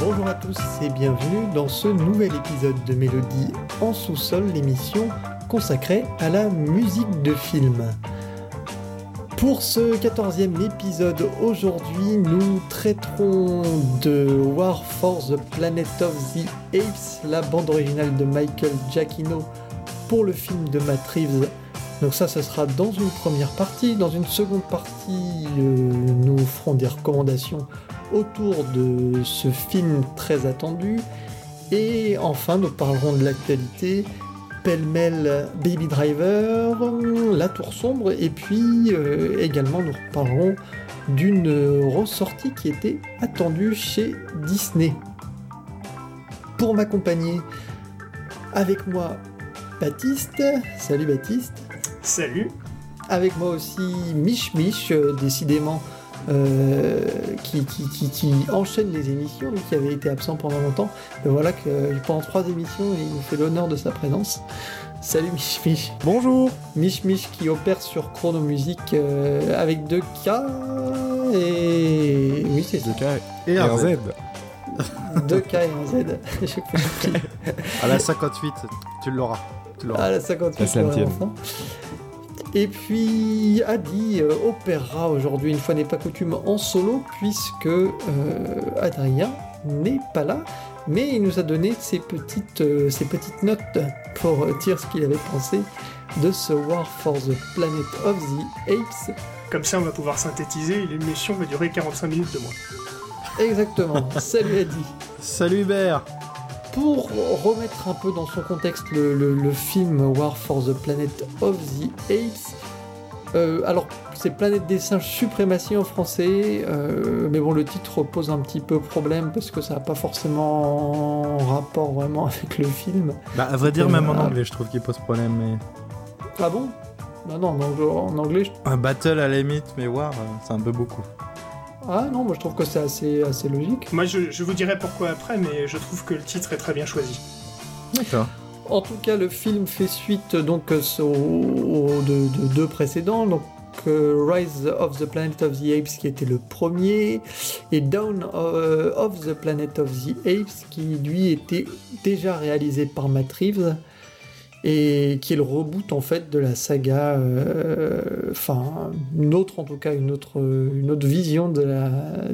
Bonjour à tous et bienvenue dans ce nouvel épisode de Mélodie en sous-sol, l'émission consacrée à la musique de film. Pour ce quatorzième épisode, aujourd'hui, nous traiterons de War for the Planet of the Apes, la bande originale de Michael Giacchino pour le film de Matt Reeves. Donc ça, ce sera dans une première partie. Dans une seconde partie, euh, nous ferons des recommandations autour de ce film très attendu. Et enfin, nous parlerons de l'actualité, pêle-mêle Baby Driver, La Tour Sombre, et puis euh, également nous parlerons d'une ressortie qui était attendue chez Disney. Pour m'accompagner, avec moi, Baptiste. Salut Baptiste. Salut. Avec moi aussi, Mich Mich, euh, décidément euh, qui, qui, qui, qui, enchaîne les émissions, lui qui avait été absent pendant longtemps. Et voilà que euh, pendant trois émissions, il nous fait l'honneur de sa présence. Salut Mich Mich. Bonjour. Mich Mich qui opère sur Chrono Music euh, avec 2K et... Oui, c'est ça. 2K et un Z. 2K et un Z. À la 58, tu l'auras. Tu l'auras. À la 58, La centième. Et puis Adi euh, opérera aujourd'hui, une fois n'est pas coutume, en solo, puisque euh, Adrien n'est pas là, mais il nous a donné ses petites, euh, ses petites notes pour dire ce qu'il avait pensé de ce War for the Planet of the Apes. Comme ça, on va pouvoir synthétiser et l'émission va durer 45 minutes de moins. Exactement. Salut Adi. Salut Hubert. Pour remettre un peu dans son contexte le, le- le film War for the Planet of the Apes, euh, alors c'est Planète des singes suprématie en français, euh, mais bon le titre pose un petit peu problème parce que ça n'a pas forcément rapport vraiment avec le film. Bah, à vrai dire, Euh, même en ah. anglais, je trouve qu'il pose problème. Mais... Ah bon? Non, non, en anglais, je- Un battle à la limite, mais War, euh, c'est un peu beaucoup. Ah non, moi je trouve que c'est assez, assez logique. Moi, je, je vous dirai pourquoi après, mais je trouve que le titre est très bien choisi. D'accord. En tout cas, le film fait suite donc au, au- de, de deux précédents, donc euh, Rise of the Planet of the Apes qui était le premier et Dawn euh, of the Planet of the Apes qui lui était déjà réalisé par Matt Reeves et qui est le reboot en fait de la saga, euh, enfin une autre en tout cas une autre une autre vision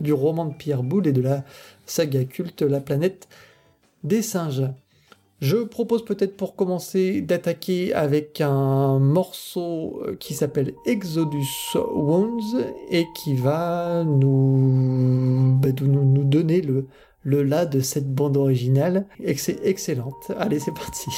du roman de Pierre Boulle et de la saga culte La planète des singes. Je propose peut-être pour commencer d'attaquer avec un morceau qui s'appelle Exodus Wounds et qui va nous, bah, donner le, le la de cette bande originale. Et c'est excellente. Allez, c'est parti.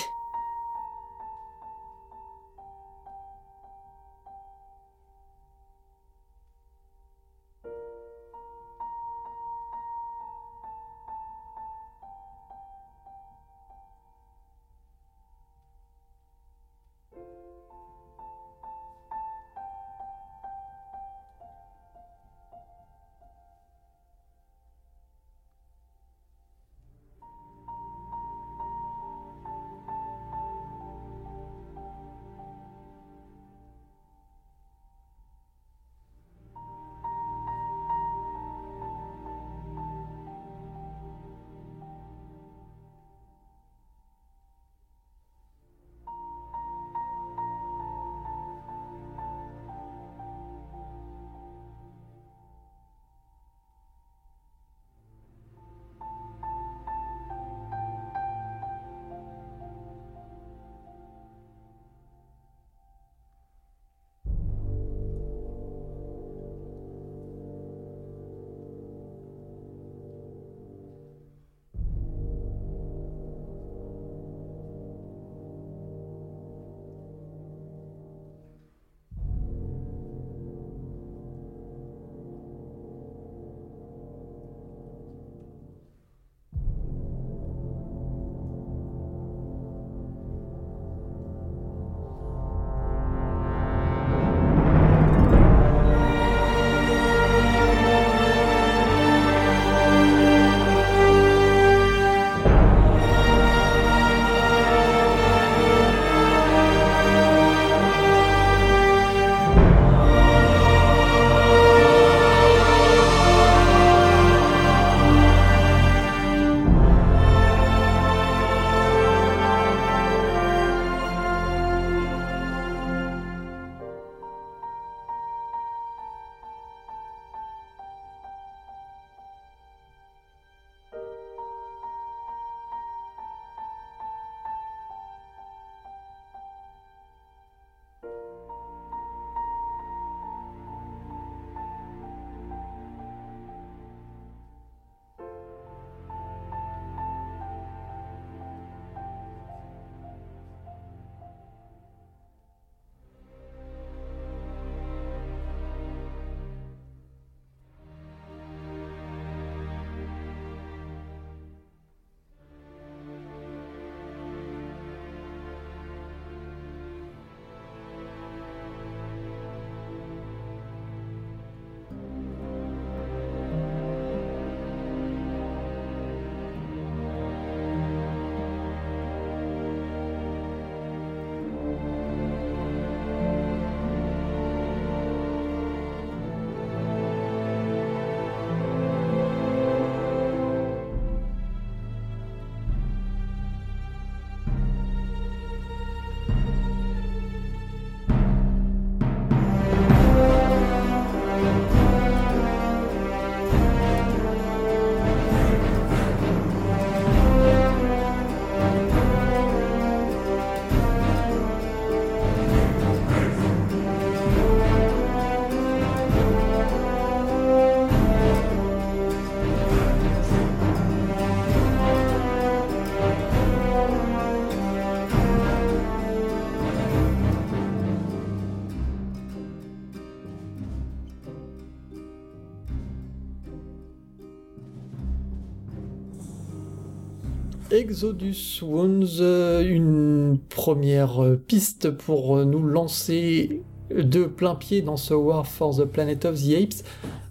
Exodus Wounds, euh, une première euh, piste pour euh, nous lancer de plein pied dans ce War for the Planet of the Apes,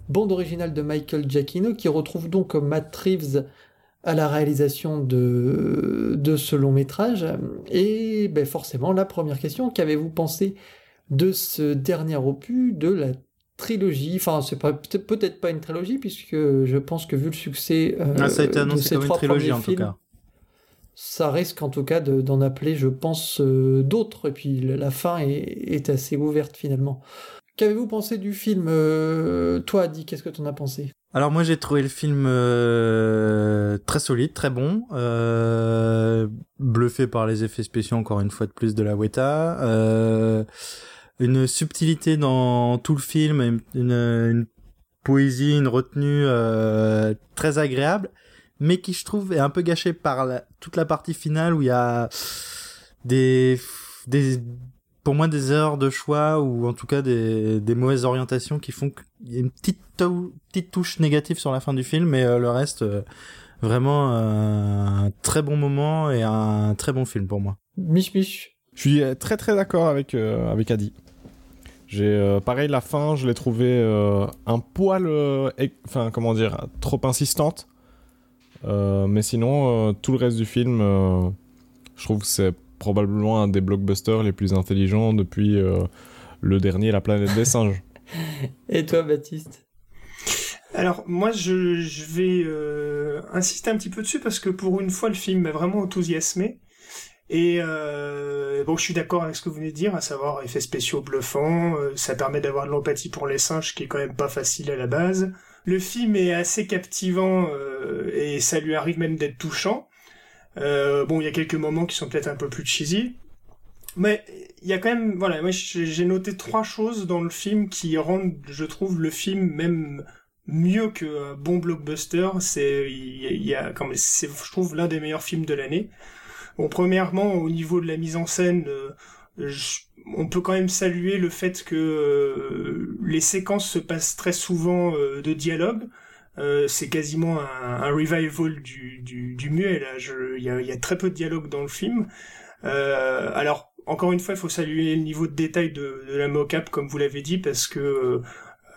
bande originale de Michael Giacchino qui retrouve donc Matt Reeves à la réalisation de, de ce long métrage. Et ben forcément, la première question, qu'avez-vous pensé de ce dernier opus de la trilogie? Enfin, c'est pas, peut-être pas une trilogie, puisque je pense que vu le succès euh, Ah, ça a été de annoncé ces comme une trois trilogie premiers en tout cas. Ça risque en tout cas de- d'en appeler, je pense, euh, d'autres. Et puis la fin est, assez ouverte finalement. Qu'avez-vous pensé du film euh, Toi, Adi, qu'est-ce que t'en as pensé? Alors moi j'ai trouvé le film euh, très solide, très bon, euh, bluffé par les effets spéciaux encore une fois de plus de la Weta, une subtilité dans tout le film, une, une poésie, une retenue très agréable, mais qui je trouve est un peu gâchée par la- toute la partie finale où il y a des des pour moi des erreurs de choix ou en tout cas des, des mauvaises orientations qui font qu'il y a une petite, tou- petite touche négative sur la fin du film, mais euh, le reste, euh, vraiment euh, un très bon moment et un très bon film pour moi. Mich Mich Je suis très très d'accord avec, euh, avec Adi. J'ai euh, pareil la fin, je l'ai trouvé euh, un poil, euh, enfin comment dire, trop insistante. Euh, mais sinon, euh, tout le reste du film, euh, je trouve que c'est probablement un des blockbusters les plus intelligents depuis euh, le dernier La planète des singes. Et toi, Baptiste? Alors moi je, je vais euh, insister un petit peu dessus parce que pour une fois le film m'a vraiment enthousiasmé. Et euh, bon, je suis d'accord avec ce que vous venez de dire, à savoir effets spéciaux bluffants, euh, ça permet d'avoir de l'empathie pour les singes, qui est quand même pas facile à la base. Le film est assez captivant euh, et ça lui arrive même d'être touchant. Euh, bon, il y a quelques moments qui sont peut-être un peu plus cheesy, mais il y a quand même, voilà, moi j'ai noté trois choses dans le film qui rendent, je trouve, le film même mieux qu'un bon blockbuster. C'est, il y a, quand même, je trouve, l'un des meilleurs films de l'année. Bon, premièrement, au niveau de la mise en scène, euh, je- on peut quand même saluer le fait que euh, les séquences se passent très souvent euh, de dialogue. Euh, c'est quasiment un, un revival du, du, du muet. Là, il y a, y a très peu de dialogue dans le film. Euh, alors, encore une fois, il faut saluer le niveau de détail de, de la mocap, comme vous l'avez dit, parce que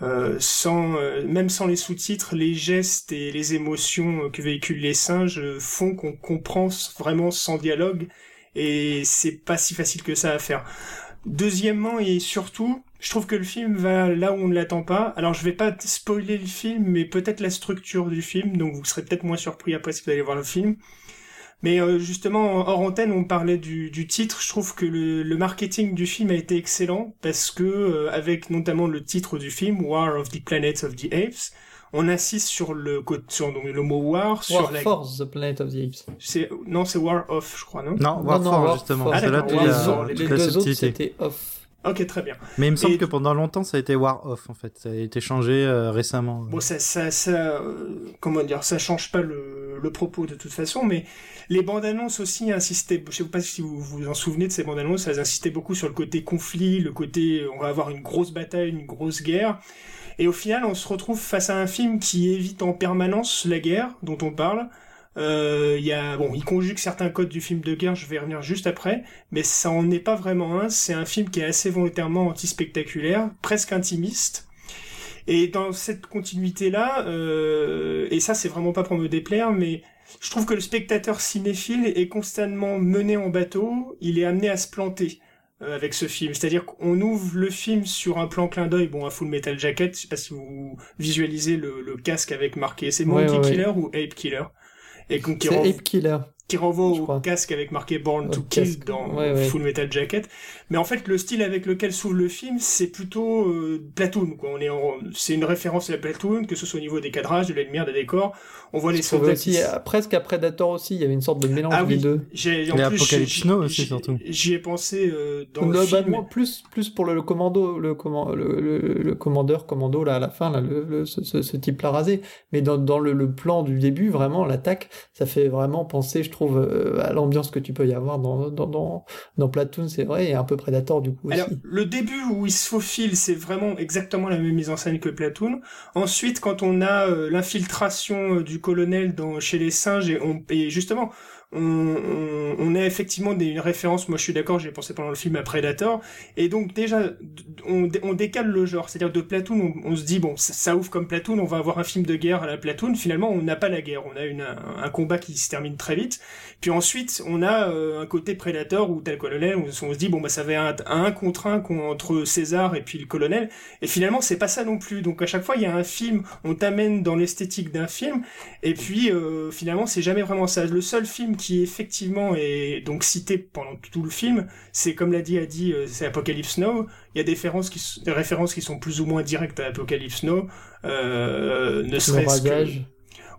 euh, sans, euh, même sans les sous-titres, les gestes et les émotions que véhiculent les singes font qu'on comprend vraiment sans dialogue, et c'est pas si facile que ça à faire. Deuxièmement et surtout, je trouve que le film va là où on ne l'attend pas. Alors je vais pas spoiler le film, mais peut-être la structure du film, donc vous serez peut-être moins surpris après si vous allez voir le film. Mais euh, justement, hors antenne, on parlait du, du titre. Je trouve que le, le marketing du film a été excellent parce que, euh, avec notamment le titre du film, War of the Planets of the Apes, on insiste sur le sur donc, le mot war, sur War la. Force, The Planet of the Apes. c'est- Non, c'est War of, je crois, non? Non, War non, Force, War justement. Force. Ah, c'est là les, War- autres- toute les la deux autres, c'était off. Ok, très bien. Mais il me semble Et- que pendant longtemps ça a été War Off en fait. Ça a été changé euh, récemment. Bon, ça, ça, ça, euh, comment dire, ça change pas le, le propos de toute façon, mais les bandes annonces aussi insistaient, je sais pas si vous vous en souvenez de ces bandes annonces, elles insistaient beaucoup sur le côté conflit, le côté, on va avoir une grosse bataille, une grosse guerre. Et au final, on se retrouve face à un film qui évite en permanence la guerre dont on parle. Euh, y a, bon, il conjugue certains codes du film de guerre, je vais y revenir juste après, mais ça en est pas vraiment un. C'est un film qui est assez volontairement anti-spectaculaire, presque intimiste. Et dans cette continuité-là, euh, et ça c'est vraiment pas pour me déplaire, mais je trouve que le spectateur cinéphile est constamment mené en bateau, il est amené à se planter avec ce film. C'est-à-dire qu'on ouvre le film sur un plan clin d'œil, bon, un Full Metal Jacket, je sais pas si vous visualisez le, le casque avec marqué, c'est Monkey ouais, ouais. Killer ou Ape Killer et qu'on- qui, Ape Killer. Qui renvoie je au crois. casque avec marqué Born to Kill dans ouais, ouais. Full Metal Jacket. Mais en fait, le style avec lequel s'ouvre le film, c'est plutôt euh, Platoon. Quoi. On est, en- c'est une référence à la Platoon, que ce soit au niveau des cadrages, de la lumière, des décors. On voit les soldats aussi, qui euh, presque à Predator aussi, il y avait une sorte de mélange Ah des deux. J'ai, en Et plus, Apocalypse j'y- Now aussi, j'y- surtout. J'y ai pensé euh, dans le bah, film. moi, plus, plus pour le, le commando, le, comment, le, le, le commandeur, commando, là, à la fin, là, le, le- ce, ce, ce type-là rasé. Mais dans, dans le, le plan du début, vraiment, l'attaque, ça fait vraiment penser, je trouve, euh, à l'ambiance que tu peux y avoir dans, dans, dans, dans Platoon, c'est vrai, et un peu Predator, du coup, aussi. Alors, le début où il se faufile, c'est vraiment exactement la même mise en scène que Platoon. Ensuite, quand on a euh, l'infiltration euh, du colonel dans, chez les singes, et, on, et justement, on, on, a effectivement des, une référence, moi je suis d'accord, j'ai pensé pendant le film à Predator, et donc déjà, on, on décale le genre, c'est-à-dire de Platoon, on, se dit, bon, ça, ouvre comme Platoon, on va avoir un film de guerre à la Platoon, finalement on n'a pas la guerre, on a une, un, combat qui se termine très vite, puis ensuite on a euh, un côté Predator ou tel colonel, où on se dit, bon, bah ça va un, un contre un entre César et puis le colonel, et finalement c'est pas ça non plus, donc à chaque fois il y a un film, on t'amène dans l'esthétique d'un film, et puis euh, finalement c'est jamais vraiment ça. Le seul film qui effectivement est donc cité pendant tout le film, c'est comme l'a dit Adi, euh, c'est Apocalypse Now. Il y a des références qui, des références qui sont plus ou moins directes à Apocalypse Now, euh, ne serait-ce que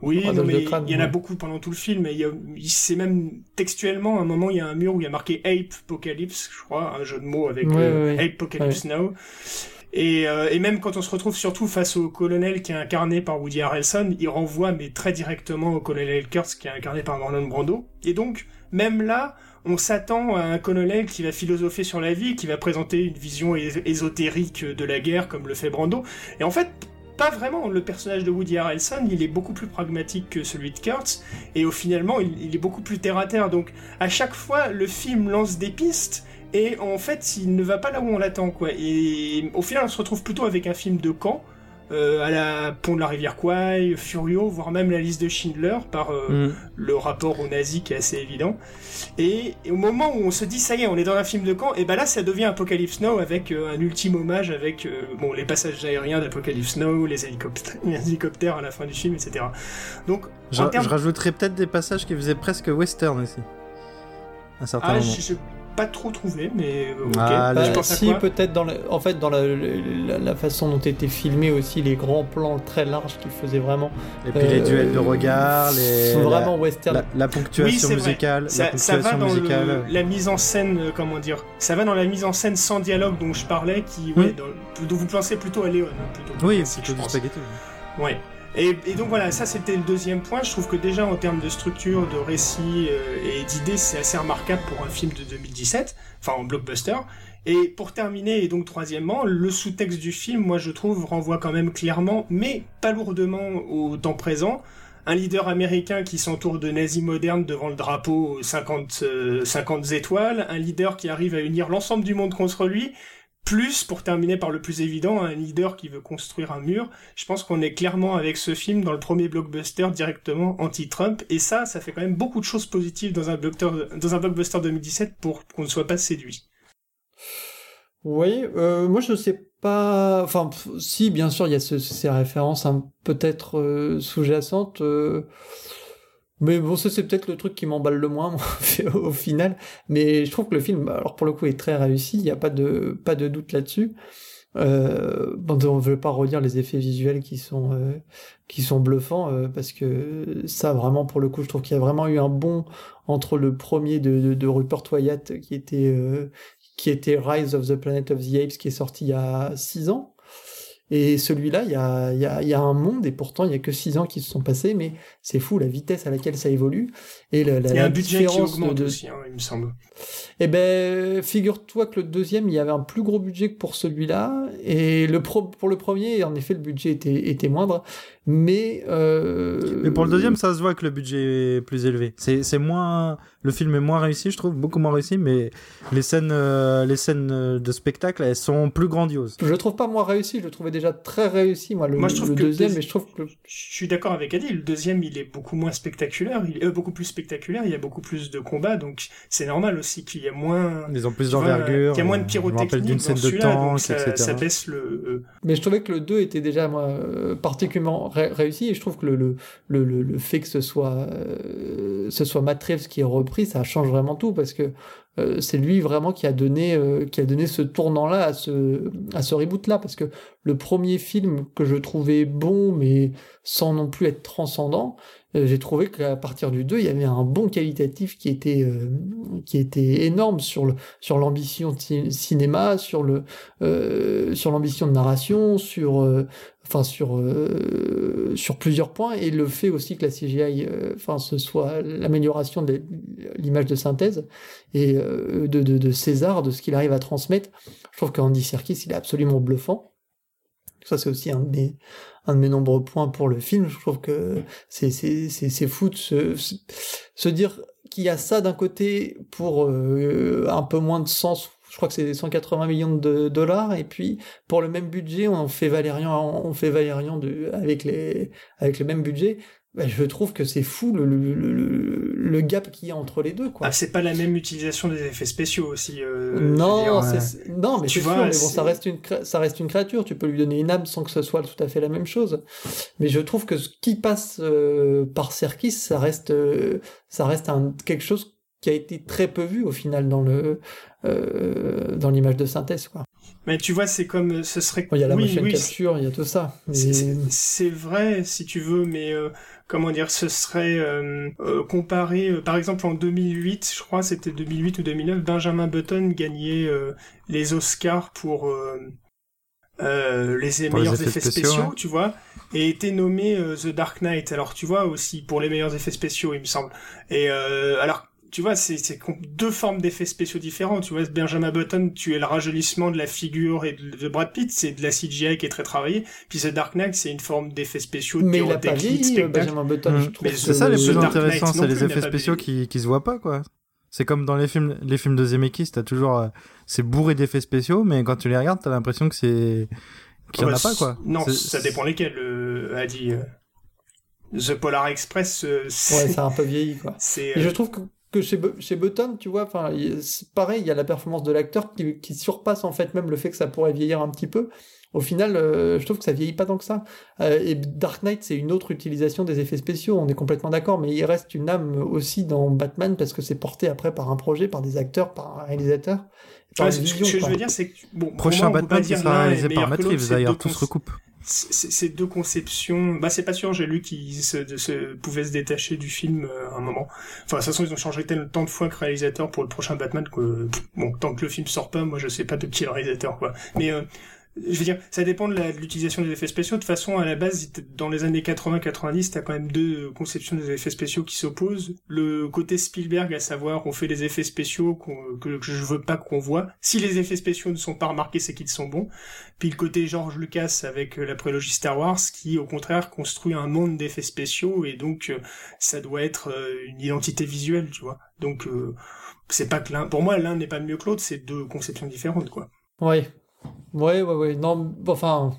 oui, non, mais il y en a beaucoup pendant tout le film. Et c'est même textuellement, à un moment, il y a un mur où il y a marqué Ape Apocalypse, je crois, un jeu de mots avec euh, Ape Apocalypse Now. Et, euh, et, même quand on se retrouve surtout face au colonel qui est incarné par Woody Harrelson, il renvoie mais très directement au colonel Kurtz qui est incarné par Marlon Brando. Et donc, même là, on s'attend à un colonel qui va philosopher sur la vie, qui va présenter une vision ésotérique de la guerre comme le fait Brando. Et en fait, pas vraiment. Le personnage de Woody Harrelson, il est beaucoup plus pragmatique que celui de Kurtz, et au finalement, il, il est beaucoup plus terre à terre. Donc, à chaque fois, le film lance des pistes, et en fait, il ne va pas là où on l'attend, quoi. Et au final, on se retrouve plutôt avec un film de camp, euh, à la pont de la rivière Kwai, Furio, voire même la liste de Schindler, par euh, mm. le rapport aux nazis qui est assez évident. Et, au moment où on se dit, ça y est, on est dans un film de camp, et ben là, ça devient Apocalypse Now avec euh, un ultime hommage avec bon, les passages aériens d'Apocalypse Now, les hélicoptères, les hélicoptères à la fin du film, etc. Donc, je, je rajouterais peut-être des passages qui faisaient presque western aussi. À un certain ah, moment pas trop trouvé, mais euh, ok. Ah, bah, si peut-être dans en fait dans la, la, façon dont étaient filmés aussi les grands plans très larges qui faisaient vraiment. Et puis les duels de euh, regard, les vraiment western. La, ponctuation musicale, ça, ça, va dans la mise en scène, euh, comment dire, ça va dans la mise en scène sans dialogue dont je parlais, qui ouais, dont vous pensez plutôt à Léon, hein, plutôt. Oui, c'est plutôt du spaghetti. Ouais. Et, donc voilà, ça c'était le deuxième point. Je trouve que déjà en termes de structure, de récit euh, et d'idées, c'est assez remarquable pour un film de 2017, enfin en blockbuster. Et pour terminer, et donc troisièmement, le sous-texte du film, moi je trouve, renvoie quand même clairement, mais pas lourdement au temps présent, un leader américain qui s'entoure de nazis modernes devant le drapeau 50, 50 euh, étoiles, un leader qui arrive à unir l'ensemble du monde contre lui, plus, pour terminer par le plus évident, un leader qui veut construire un mur. Je pense qu'on est clairement avec ce film dans le premier blockbuster directement anti-Trump. Et ça, ça fait quand même beaucoup de choses positives dans un, blockbuster, dans un blockbuster 2017 pour qu'on ne soit pas séduit. Oui, euh, moi je sais pas. Enfin, si, bien sûr, il y a ces références peut-être euh, sous-jacentes. Euh, mais bon, ça c'est peut-être le truc qui m'emballe le moins au final. Mais je trouve que le film, alors pour le coup, est très réussi. Il n'y a pas de pas de doute là-dessus. Euh, bon, on ne veut pas redire les effets visuels qui sont euh, qui sont bluffants euh, parce que ça vraiment pour le coup, je trouve qu'il y a vraiment eu un bond entre le premier de, de, de Rupert Wyatt qui était euh, qui était Rise of the Planet of the Apes qui est sorti il y a six ans et celui-là, il y a, y, a, y a, un monde, et pourtant il y a que 6 ans qui se sont passés, mais c'est fou la vitesse à laquelle ça évolue. Et la, la, il y a un budget qui augmente de... aussi, hein, il me semble. Eh ben, figure-toi que le deuxième, il y avait un plus gros budget que pour celui-là, et le pro... pour le premier, en effet, le budget était, était moindre, mais... Euh... Mais pour le deuxième, ça se voit que le budget est plus élevé. C'est moins... Le film est moins réussi, je trouve, beaucoup moins réussi, mais les scènes, euh, les scènes de spectacle, elles sont plus grandioses. Je le trouve pas moins réussi, je le trouvais déjà très réussi, moi, le, moi, je trouve le deuxième, mais je trouve que... Je suis d'accord avec Adi, le deuxième, il est beaucoup moins spectaculaire, il est euh, beaucoup plus spectaculaire, il y a beaucoup plus de combats, donc c'est normal aussi qu'il y ait moins... Ils ont plus d'envergure. Il y a moins de pyrotechnie d'une scène de tank, ça, etc. ça baisse le... Euh, mais je trouvais que le 2 était déjà, moi, particulièrement réussi, et je trouve que le, le, le, le fait que ce soit, ce soit Matt Reeves qui est repris, ça change vraiment tout parce que euh, c'est lui vraiment qui a donné euh, qui a donné ce tournant là à ce à ce reboot là parce que le premier film que je trouvais bon mais sans non plus être transcendant euh, j'ai trouvé qu'à partir du 2 il y avait un bon qualitatif qui était qui était énorme sur le sur l'ambition cinéma sur le sur l'ambition de narration sur enfin sur euh, sur plusieurs points. Et le fait aussi que la CGI euh, enfin ce soit l'amélioration de l'image de synthèse et euh, de, de, de, César de ce qu'il arrive à transmettre je trouve qu'Andy Serkis il est absolument bluffant. Ça c'est aussi un de mes un de mes nombreux points pour le film. Je trouve que c'est c'est fou de se se dire qui a ça d'un côté pour euh, un peu moins de sens je crois que c'est 180 millions de dollars et puis pour le même budget on fait Valérian on fait Valérian avec les avec le même budget bah, je trouve que c'est fou le, le, le, le gap qu'il y a entre les deux. Quoi. Ah, c'est pas la même utilisation des effets spéciaux aussi. Euh, non, c'est, non, mais tu vois, sûr, mais bon, ça reste une ça reste une créature. Tu peux lui donner une âme sans que ce soit tout à fait la même chose. Mais je trouve que ce qui passe euh, par Serkis, ça reste euh, ça reste un, quelque chose qui a été très peu vu au final dans le euh, dans l'image de synthèse quoi. Mais tu vois, c'est comme ce serait. Il y a la motion capture, il y a tout ça. Mais... C'est vrai, si tu veux, mais euh, comment dire, ce serait euh, euh, comparé, par exemple en 2008, je crois, c'était 2008 ou 2009, Benjamin Button gagnait les Oscars pour les meilleurs effets, spéciaux, tu vois, et était nommé The Dark Knight. Alors tu vois aussi pour les meilleurs effets spéciaux, il me semble. Et alors tu vois, c'est deux formes d'effets spéciaux différents. Tu vois, Benjamin Button, tu es le rajeunissement de la figure et de Brad Pitt, c'est de la CGI qui est très travaillée. Puis The Dark Knight, c'est une forme d'effets spéciaux. Mais il a pas vieilli, Benjamin Button. Mmh. C'est ça les plus intéressants, c'est les effets spéciaux qui, qui se voient pas, quoi. C'est comme dans les films, les films de Zemeckis, t'as toujours, euh, c'est bourré d'effets spéciaux, mais quand tu les regardes, t'as l'impression que c'est, qu'il y en a pas, quoi. Non, ça dépend lesquels, euh, a dit. Euh, The Polar Express, euh, ouais, c'est un peu vieilli, quoi. Et je trouve que que chez, chez Button, tu vois, enfin, pareil, il y a la performance de l'acteur qui, qui, surpasse en fait même le fait que ça pourrait vieillir un petit peu. Au final, euh, je trouve que ça vieillit pas tant que ça. Euh, et Dark Knight, c'est une autre utilisation des effets spéciaux, on est complètement d'accord, mais il reste une âme aussi dans Batman parce que c'est porté après par un projet, par des acteurs, par un réalisateur. Par ce que je veux dire, c'est que bon, prochain Batman qui sera réalisé par Matt Reeves d'ailleurs, tout se recoupe ces deux conceptions, bah c'est pas sûr, j'ai lu qu'ils se, se, pouvaient se détacher du film euh, à un moment. Enfin, de toute façon, ils ont changé tant de fois que réalisateur pour le prochain Batman que, bon, tant que le film sort pas, moi je sais pas de qui est le réalisateur, quoi. Mais euh, je veux dire, ça dépend de l'utilisation des effets spéciaux. De toute façon, à la base, dans les années 80-90, t'as quand même deux conceptions des effets spéciaux qui s'opposent. Le côté Spielberg, à savoir, on fait des effets spéciaux que, je veux pas qu'on voit. Si les effets spéciaux ne sont pas remarqués, c'est qu'ils sont bons. Puis le côté George Lucas avec la prélogie Star Wars, qui, au contraire, construit un monde d'effets spéciaux et donc, euh, ça doit être euh, une identité visuelle, tu vois. Donc, euh, c'est pas que l'un, pour moi, l'un n'est pas mieux que l'autre, c'est deux conceptions différentes, quoi. Oui, Ouais, ouais, ouais. Non, enfin,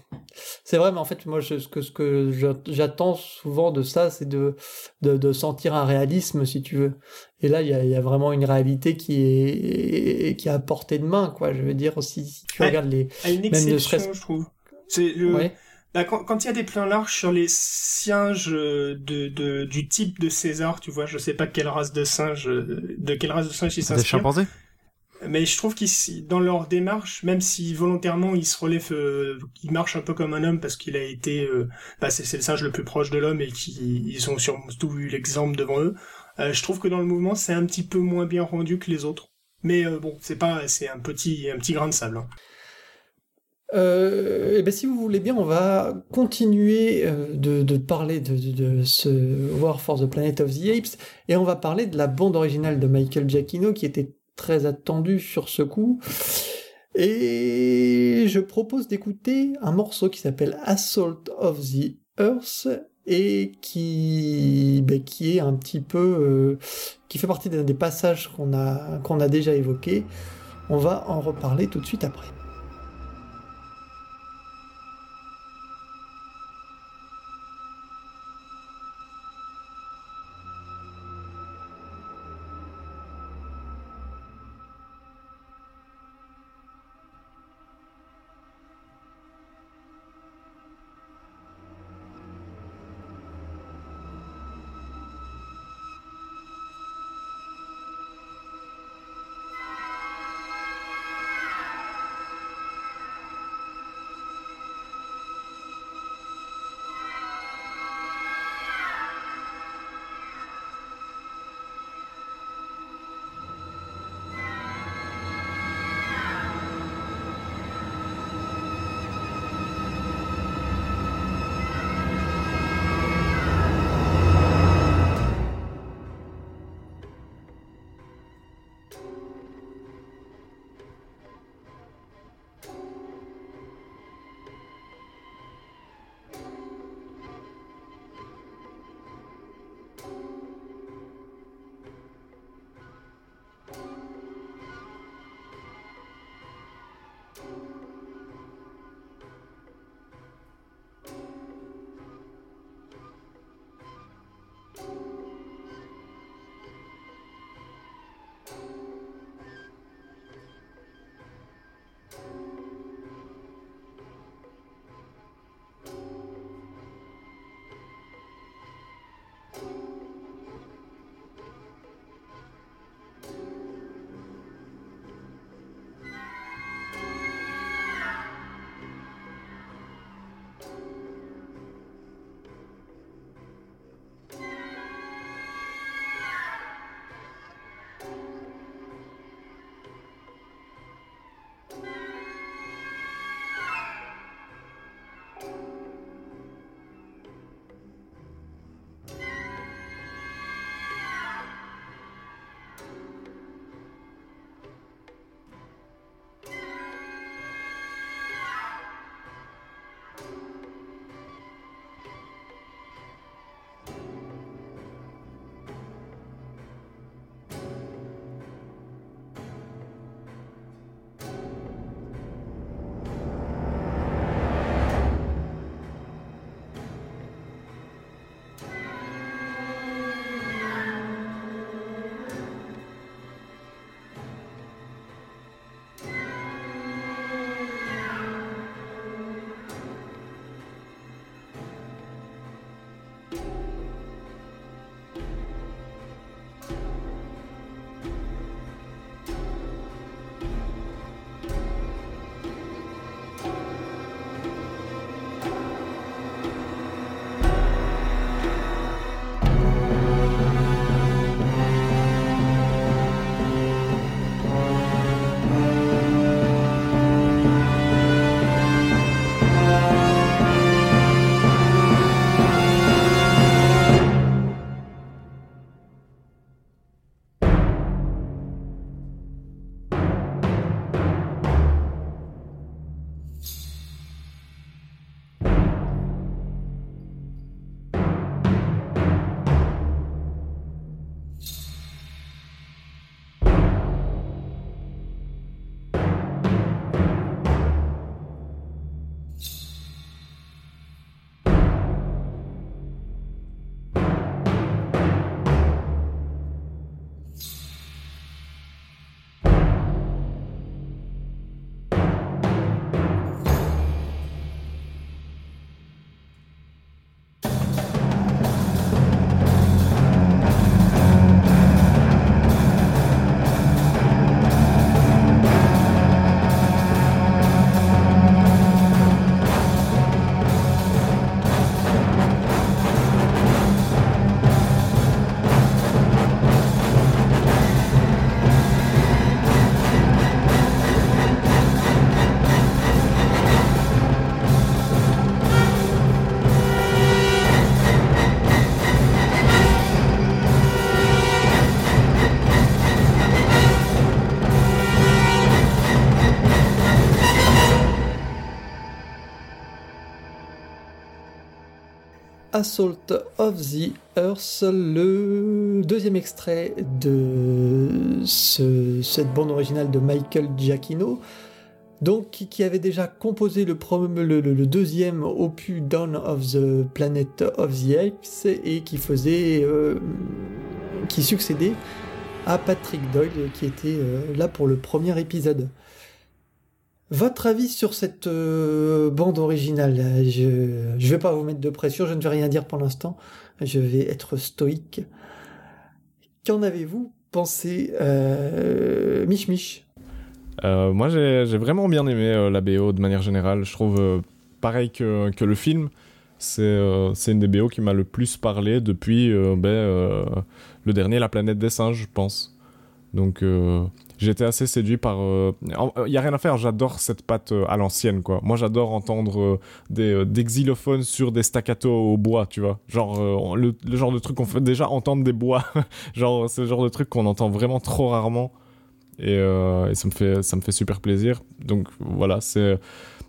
c'est vrai, mais en fait, moi, ce que, ce que j'attends souvent de ça, c'est de, de, de, sentir un réalisme, si tu veux. Et là, il y a, y a, vraiment une réalité qui est, qui est à portée de main, quoi. Je veux dire, si tu regardes les. À une exception, je trouve. C'est le. Ouais. Bah, quand il y a des plans larges sur les singes de, de, du type de César, tu vois, je sais pas quelle race de singe, de quelle race de singe il s'inspire. Des chimpanzés? Mais je trouve qu'ils dans leur démarche même si volontairement ils se relèvent euh, ils marchent un peu comme un homme parce qu'il a été euh, bah, c'est le singe le plus proche de l'homme et qu'ils ont surtout eu l'exemple devant eux euh, je trouve que dans le mouvement c'est un petit peu moins bien rendu que les autres mais euh, bon c'est pas c'est un petit un petit grain de sable hein. Euh, et ben si vous voulez bien, on va continuer euh, de, de, parler de, de, de, ce War for the Planet of the Apes et on va parler de la bande originale de Michael Giacchino qui était très attendu sur ce coup. Et je propose d'écouter un morceau qui s'appelle Assault of the Earth et qui, ben, est un petit peu, euh, qui fait partie des passages qu'on a, qu'on a déjà évoqués. On va en reparler tout de suite après. Assault of the Earth, le deuxième extrait de ce- cette bande originale de Michael Giacchino, donc qui, avait déjà composé le, deuxième opus Dawn of the Planet of the Apes et qui euh, succédait à Patrick Doyle qui était euh, là pour le premier épisode. Votre avis sur cette euh, bande originale? Je je vais pas vous mettre de pression, je ne vais rien dire pour l'instant. Je vais être stoïque. Qu'en avez-vous pensé, euh, Mich Mich? Euh, moi, j'ai vraiment bien aimé euh, la BO de manière générale. Je trouve pareil que, que le film. C'est une des BO qui m'a le plus parlé depuis ben, le dernier La planète des singes, je pense. Donc, euh, été assez séduit par. Il y a rien à faire, j'adore cette patte euh, à l'ancienne, quoi. Moi, j'adore entendre euh, des, euh, xylophones sur des staccato au bois, tu vois. Genre, euh, le, genre de truc qu'on fait déjà entendre des bois. genre, c'est le genre de truc qu'on entend vraiment trop rarement et, euh, ça me fait ça me fait super plaisir donc voilà c'est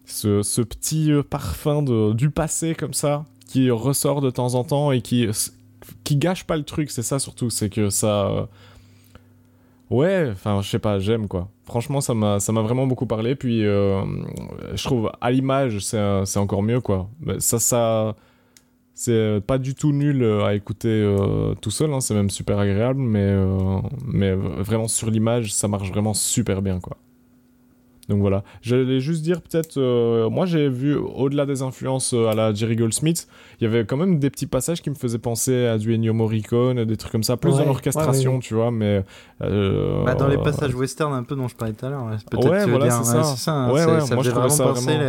ce, ce petit euh, parfum de, du passé comme ça qui ressort de temps en temps et qui qui gâche pas le truc c'est ça surtout c'est que ça euh, ouais enfin je sais pas j'aime quoi. Franchement ça m'a vraiment beaucoup parlé. Puis euh, je trouve à l'image c'est encore mieux quoi. Ça ça c'est pas du tout nul euh, à écouter euh, tout seul, hein, c'est même super agréable, mais, mais vraiment sur l'image, ça marche vraiment super bien, quoi. Donc voilà. J'allais juste dire, peut-être, euh, moi j'ai vu, au-delà des influences euh, à la Jerry Goldsmith, il y avait quand même des petits passages qui me faisaient penser à du Ennio Morricone, des trucs comme ça, plus Ouais, dans l'orchestration, ouais, ouais. tu vois, mais... euh, Bah, dans les passages western un peu dont je parlais tout à l'heure. ouais, c'est Peut-être voilà, dire, c'est ouais, ça. c'est ça. hein, Ouais, c'est- ouais, ça moi, je vraiment ça penser vraiment-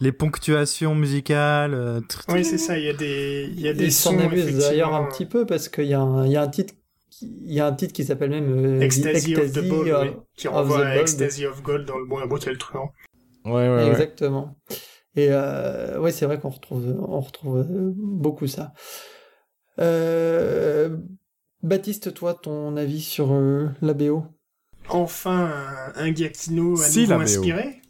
les, les ponctuations musicales. euh, Oui, c'est ça. Il y a des, il y a des sons d'ailleurs un petit peu parce qu'il y, a un- il y a un titre il y a un titre qui s'appelle même euh, Ecstasy of the Ball, oui, qui renvoie à. Ecstasy of Gold dans le bon et brutal truand. Ouais, ouais, ouais. Exactement. Et euh, ouais, c'est vrai qu'on retrouve, on retrouve euh, beaucoup ça. Euh, Baptiste, toi, ton avis sur euh, la BO Enfin, un, un Giacchino à Si, nouveau inspiré.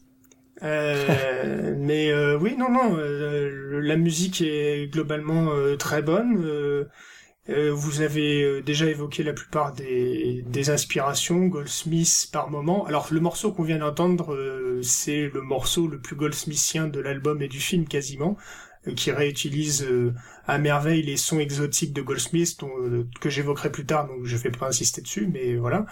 Euh, mais euh, oui, non, non, euh, la musique est globalement euh, très bonne. Euh, vous avez euh, déjà évoqué la plupart des, inspirations, Goldsmith par moment. Alors le morceau qu'on vient d'entendre, euh, c'est le morceau le plus Goldsmithien de l'album et du film quasiment, qui réutilise à merveille les sons exotiques de Goldsmith, euh, que j'évoquerai plus tard, donc je vais pas insister dessus, mais voilà.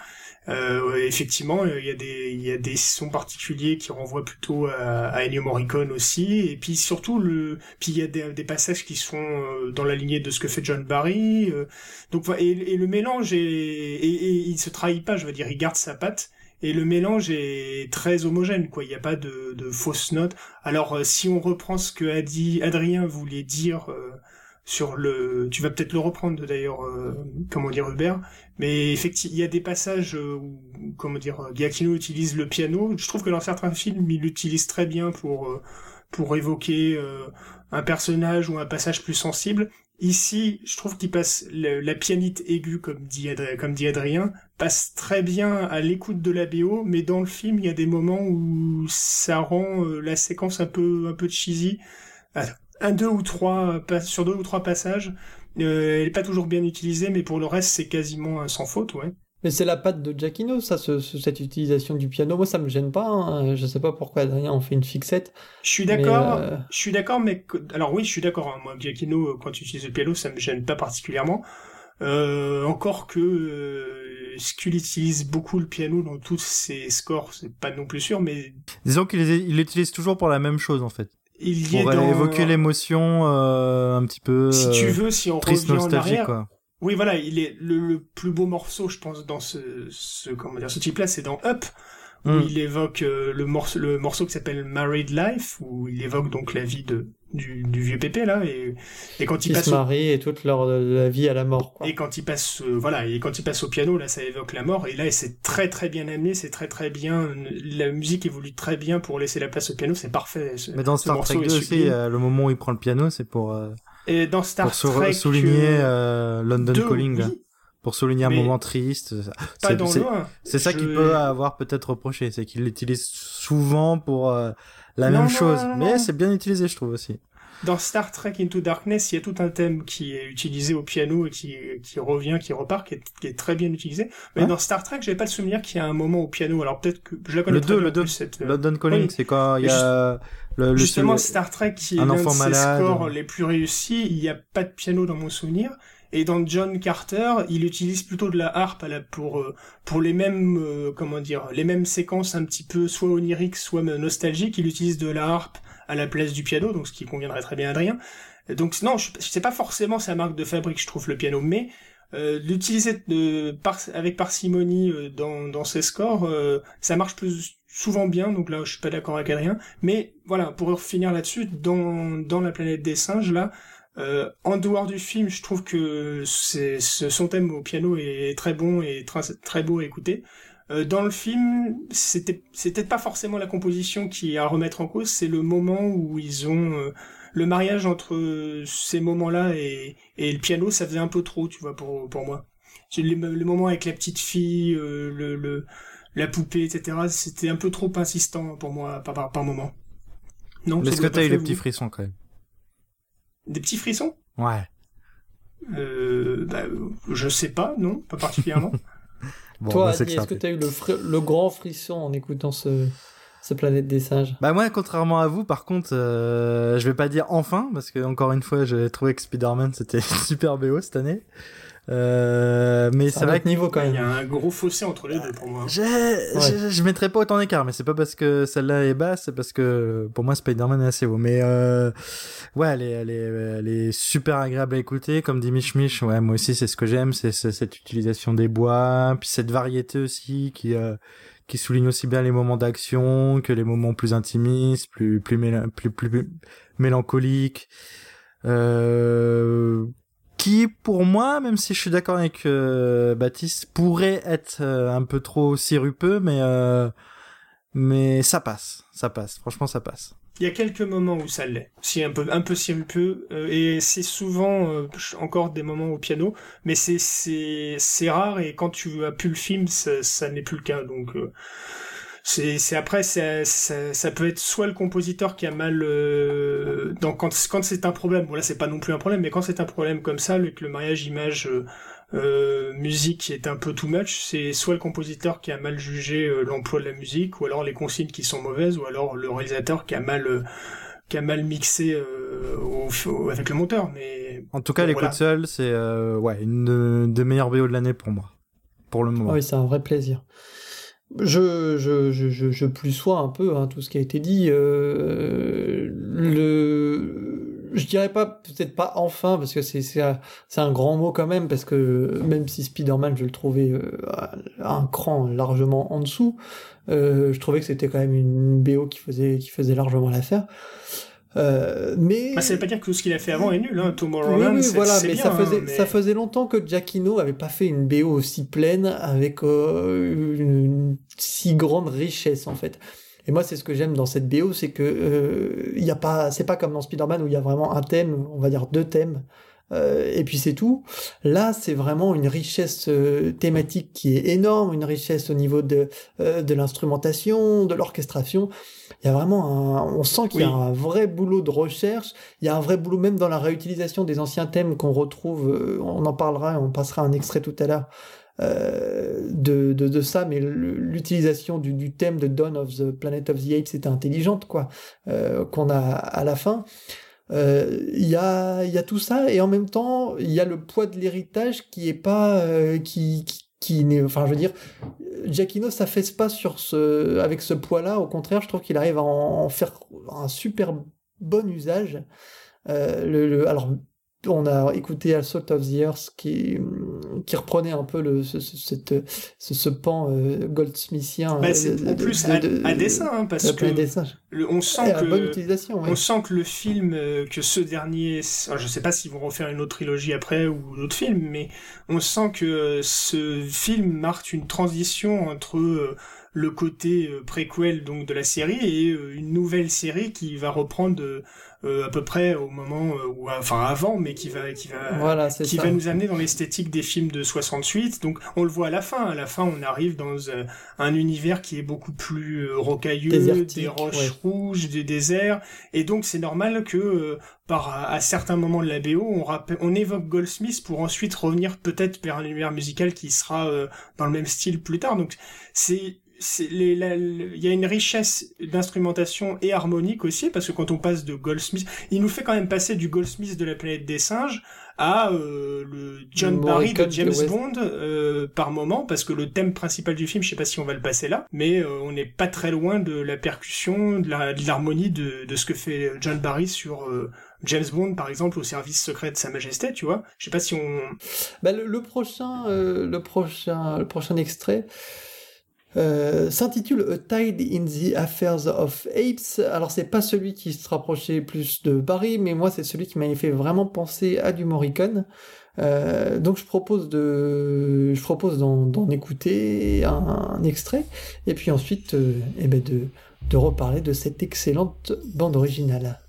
Euh, effectivement, il y a des il y a des sons particuliers qui renvoient plutôt à, à Ennio Morricone aussi, et puis surtout le puis il y a des, des passages qui sont euh, dans la lignée de ce que fait John Barry. euh, donc et, et le mélange est et, il se trahit pas, je veux dire, il garde sa patte. Et le mélange est très homogène, quoi. Il n'y a pas de, de fausses notes. Alors, si on reprend ce que a dit Adrien voulait dire sur le, tu vas peut-être le reprendre d'ailleurs, euh, comment dire Hubert, mais effectivement, il y a des passages euh, où, comment dire, Giacchino utilise le piano. Je trouve que dans certains films, il l'utilise très bien pour euh, pour évoquer euh, un personnage ou un passage plus sensible. Ici, je trouve qu'il passe la pianite aiguë, comme dit, Adrien, comme dit Adrien, passe très bien à l'écoute de la BO, mais dans le film, il y a des moments où ça rend euh, la séquence un peu un peu cheesy. Un, deux ou trois pas- sur deux ou trois passages, euh, elle est pas toujours bien utilisée, mais pour le reste, c'est quasiment un sans faute, ouais. Mais c'est la patte de Giacchino, ça, ce- ce- cette utilisation du piano. Moi, ça me gêne pas. hein. Je sais pas pourquoi Adrien en fait une fixette. Je suis mais, d'accord. euh, Je suis d'accord, mais alors oui, je suis d'accord. hein. Moi, Giacchino, euh, quand tu utilises le piano, ça me gêne pas particulièrement. Euh, encore que euh, ce qu'il utilise beaucoup le piano dans tous ses scores, c'est pas non plus sûr, mais Disons qu'il l'utilise toujours pour la même chose en fait. Il y est Pour dans... évoquer l'émotion euh, un petit peu Si tu euh, veux, si on triste revient en arrière, quoi. Oui, voilà, il est le, le plus beau morceau, je pense, dans ce, ce comment dire, ce type-là, c'est dans Up, où Mm. il évoque euh, le morceau, le morceau qui s'appelle Married Life, où il évoque donc la vie de du, du vieux pépé là, et, et quand il Qui passe se au, marient et toute leur la vie à la mort. Quoi. et quand il passe, euh, voilà, et quand il passe au piano, là, ça évoque la mort, et là, c'est très très bien amené, c'est très très bien, la musique évolue très bien pour laisser la place au piano, c'est parfait. ce- Mais dans ce Star Trek est 2 aussi, euh, le moment où il prend le piano, c'est pour euh, Et dans Star pour Trek souligner euh, euh, London 2, Calling, là. oui, pour souligner un Mais moment triste. pas C'est- dans c'est- le 1. C'est ça Je- qu'il peut avoir peut-être reproché, c'est qu'il l'utilise souvent pour euh, la Non, même non, chose. non, Mais c'est bien utilisé, je trouve aussi. dans Star Trek Into Darkness, il y a tout un thème qui est utilisé au piano et qui, qui revient, qui repart, qui est, qui est très bien utilisé. Mais Ouais. dans Star Trek, j'avais pas le souvenir qu'il y a un moment au piano. Alors peut-être que je la connais Le très 2, bien, le 2, plus, cette, London Calling, oui. c'est quand il y a le, le Justement, Star Trek, qui est un l'un de ses malade. scores les plus réussis, il n'y a pas de piano dans mon souvenir. Et dans John Carter, il utilise plutôt de la harpe pour euh, pour les mêmes euh, comment dire les mêmes séquences un petit peu soit oniriques soit nostalgiques. Il utilise de la harpe à la place du piano, donc ce qui conviendrait très bien à Adrien. Donc non, je, c'est pas forcément sa marque de fabrique, je trouve le piano, mais euh, l'utiliser de, par, avec parcimonie euh, dans, dans ses scores, euh, ça marche plus souvent bien. Donc là, je suis pas d'accord avec Adrien. Mais voilà, pour finir là-dessus, dans, dans la planète des singes, là, euh, en dehors du film, je trouve que c'est, ce, son thème au piano est très bon et très, très beau à écouter. Euh, dans le film, c'était, c'était pas forcément la composition qui est à remettre en cause, c'est le moment où ils ont euh, le mariage entre ces moments-là et, et le piano, ça faisait un peu trop, tu vois, pour, pour moi. Le, le moment avec la petite fille, euh, le, le, la poupée, etc., c'était un peu trop insistant pour moi par, par, par moment. Non, Est-ce que t'as eu les petits frissons quand même Des petits frissons? Ouais. euh, bah, Je sais pas, non, pas particulièrement. Bon, Toi, bah, est-ce que tu as eu le, grand frisson en écoutant ce, ce Planète des Singes? Bah moi, contrairement à vous, par contre, euh, je vais pas dire enfin, parce que encore une fois, j'ai trouvé que Spider-Man c'était super BO cette année. Euh, mais C'est vrai que niveau quand Il y même. a un gros fossé entre les deux pour moi. je, je, je mettrais pas autant d'écart, mais c'est pas parce que celle-là est basse, c'est parce que pour moi Spider-Man est assez haut. Mais euh, ouais, elle est, elle est, elle est super agréable à écouter, comme dit Mich Mich. Ouais, moi aussi c'est ce que j'aime, c'est c'est cette utilisation des bois, puis cette variété aussi qui euh, qui souligne aussi bien les moments d'action que les moments plus intimistes, plus plus méla- plus, plus, plus mélancoliques. Euh, qui pour moi, même si je suis d'accord avec euh, Baptiste, pourrait être euh, un peu trop sirupeux, mais euh, mais ça passe, ça passe. Franchement, ça passe. Il y a quelques moments où ça l'est, si un peu un peu sirupeux, euh, et c'est souvent encore des moments au piano, mais c'est c'est c'est rare et quand tu as pu le film, ça, ça n'est plus le cas. Donc c'est après ça, ça ça peut être soit le compositeur qui a mal euh, donc quand quand c'est un problème, bon là c'est pas non plus un problème, mais quand c'est un problème comme ça, le, que le mariage image euh, euh, musique est un peu too much, c'est soit le compositeur qui a mal jugé euh, l'emploi de la musique, ou alors les consignes qui sont mauvaises, ou alors le réalisateur qui a mal euh, qui a mal mixé euh, au- au- avec le monteur. Mais En tout cas, Bon, l'écoute voilà. seule, c'est euh, ouais une de- des meilleures BO de l'année pour moi, pour le moment. Ah oui, c'est un vrai plaisir. Je, je, je, je, plus sois un peu hein, tout ce qui a été dit. Euh, le, je dirais pas, peut-être pas enfin, parce que c'est c'est un, grand mot quand même, parce que même si Spider-Man, je le trouvais euh, un cran largement en dessous, euh, je trouvais que c'était quand même une BO qui faisait, qui faisait largement l'affaire. Euh, mais bah, ça veut pas dire que tout ce qu'il a fait avant est nul. Hein. oui, Tomorrowland, oui, c'est voilà, mais bien, ça faisait, hein, mais- ça faisait longtemps que Giacchino avait pas fait une BO aussi pleine avec euh, une, une si grande richesse en fait. Et moi, c'est ce que j'aime dans cette BO, c'est que euh, il y a pas, c'est pas comme dans Spider-Man où il y a vraiment un thème, on va dire deux thèmes, euh, et puis c'est tout. Là, c'est vraiment une richesse euh, thématique qui est énorme, une richesse au niveau de euh, de l'instrumentation, de l'orchestration. Il y a vraiment un, on sent qu'il y a un vrai boulot de recherche. Il y a un vrai boulot même dans la réutilisation des anciens thèmes qu'on retrouve. euh, on en parlera, on passera un extrait tout à l'heure euh, de, de, de ça, mais l'utilisation du, du thème de Dawn of the Planet of the Apes c'était intelligente, quoi, euh, qu'on a à la fin. Euh, Il y, a, il y a tout ça, et en même temps, il y a le poids de l'héritage qui est pas. euh, qui, qui, qui n'est. Enfin, je veux dire, Giacchino s'affaisse pas sur ce, avec ce poids-là, au contraire, je trouve qu'il arrive à en, faire un super bon usage. Euh, le- alors, on a écouté Assault of the Earth qui, qui reprenait un peu le, ce, ce, cette, ce, ce pan euh, goldsmithien. Bah, euh, en plus de- à, de- à dessin, hein, parce que le- on sent bonne que utilisation, sent que le film, euh, que ce dernier, je sais pas s'ils vont refaire une autre trilogie après ou d'autres films, mais on sent que ce film marque une transition entre le côté préquel donc de la série et une nouvelle série qui va reprendre à peu près au moment ou enfin avant mais qui va qui va voilà, qui va nous amener dans l'esthétique des films de 68 donc on le voit à la fin. À la fin on arrive dans un univers qui est beaucoup plus rocailleux des roches rouges des déserts. Et donc c'est normal que par à, certains moments de la BO on, on évoque Goldsmith pour ensuite revenir peut-être vers un univers musical qui sera dans le même style plus tard. Donc c'est il y a une richesse d'instrumentation et harmonique aussi parce que quand on passe de Goldsmith, il nous fait quand même passer du Goldsmith de la planète des singes à euh, le John Barry de James Bond euh, par moment parce que le thème principal du film, je sais pas si on va le passer là, mais euh, on n'est pas très loin de la percussion, de l'harmonie de, de, ce que fait John Barry sur James Bond par exemple au service secret de Sa Majesté, tu vois. Je sais pas si on. Bah, le, le, prochain, le prochain, le prochain extrait. Euh, s'intitule A Tide in the Affairs of Apes. Alors c'est pas celui qui se rapprochait plus de Barry, mais moi c'est celui qui m'avait fait vraiment penser à du Morricone. Euh, donc je propose de, je propose d'en écouter un, extrait, et puis ensuite, euh, eh ben de, de reparler de cette excellente bande originale.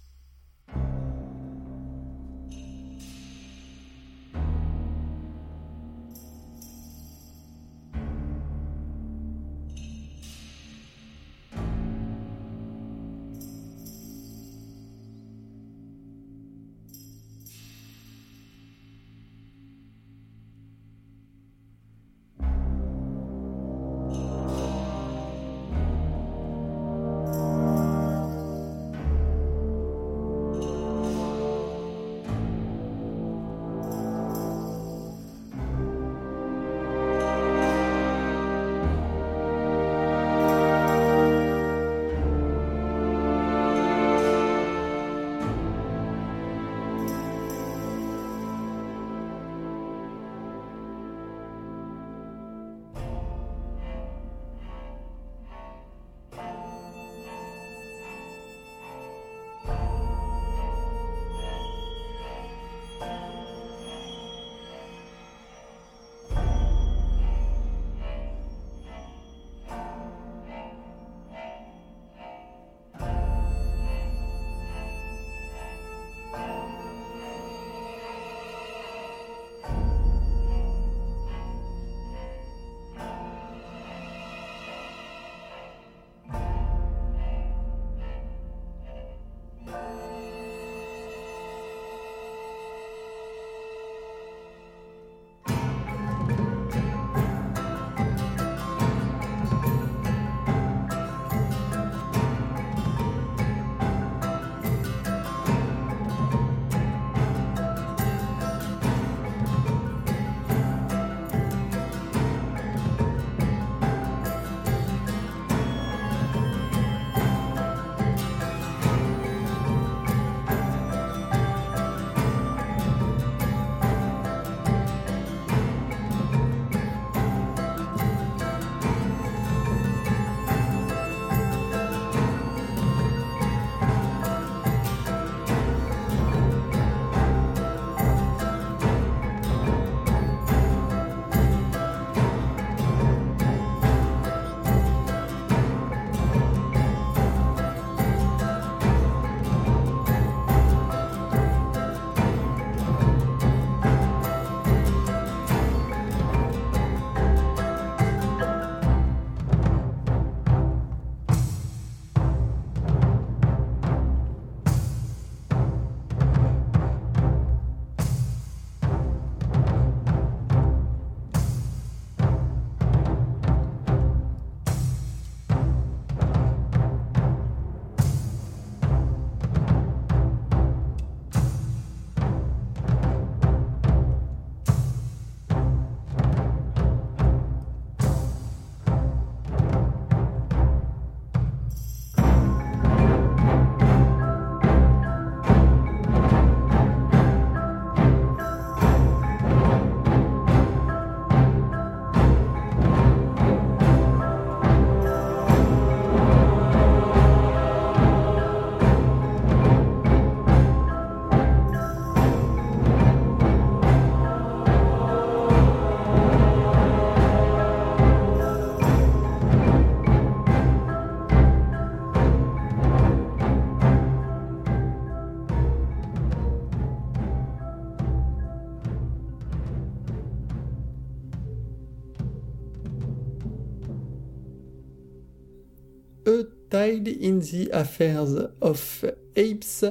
In the Affairs of Apes,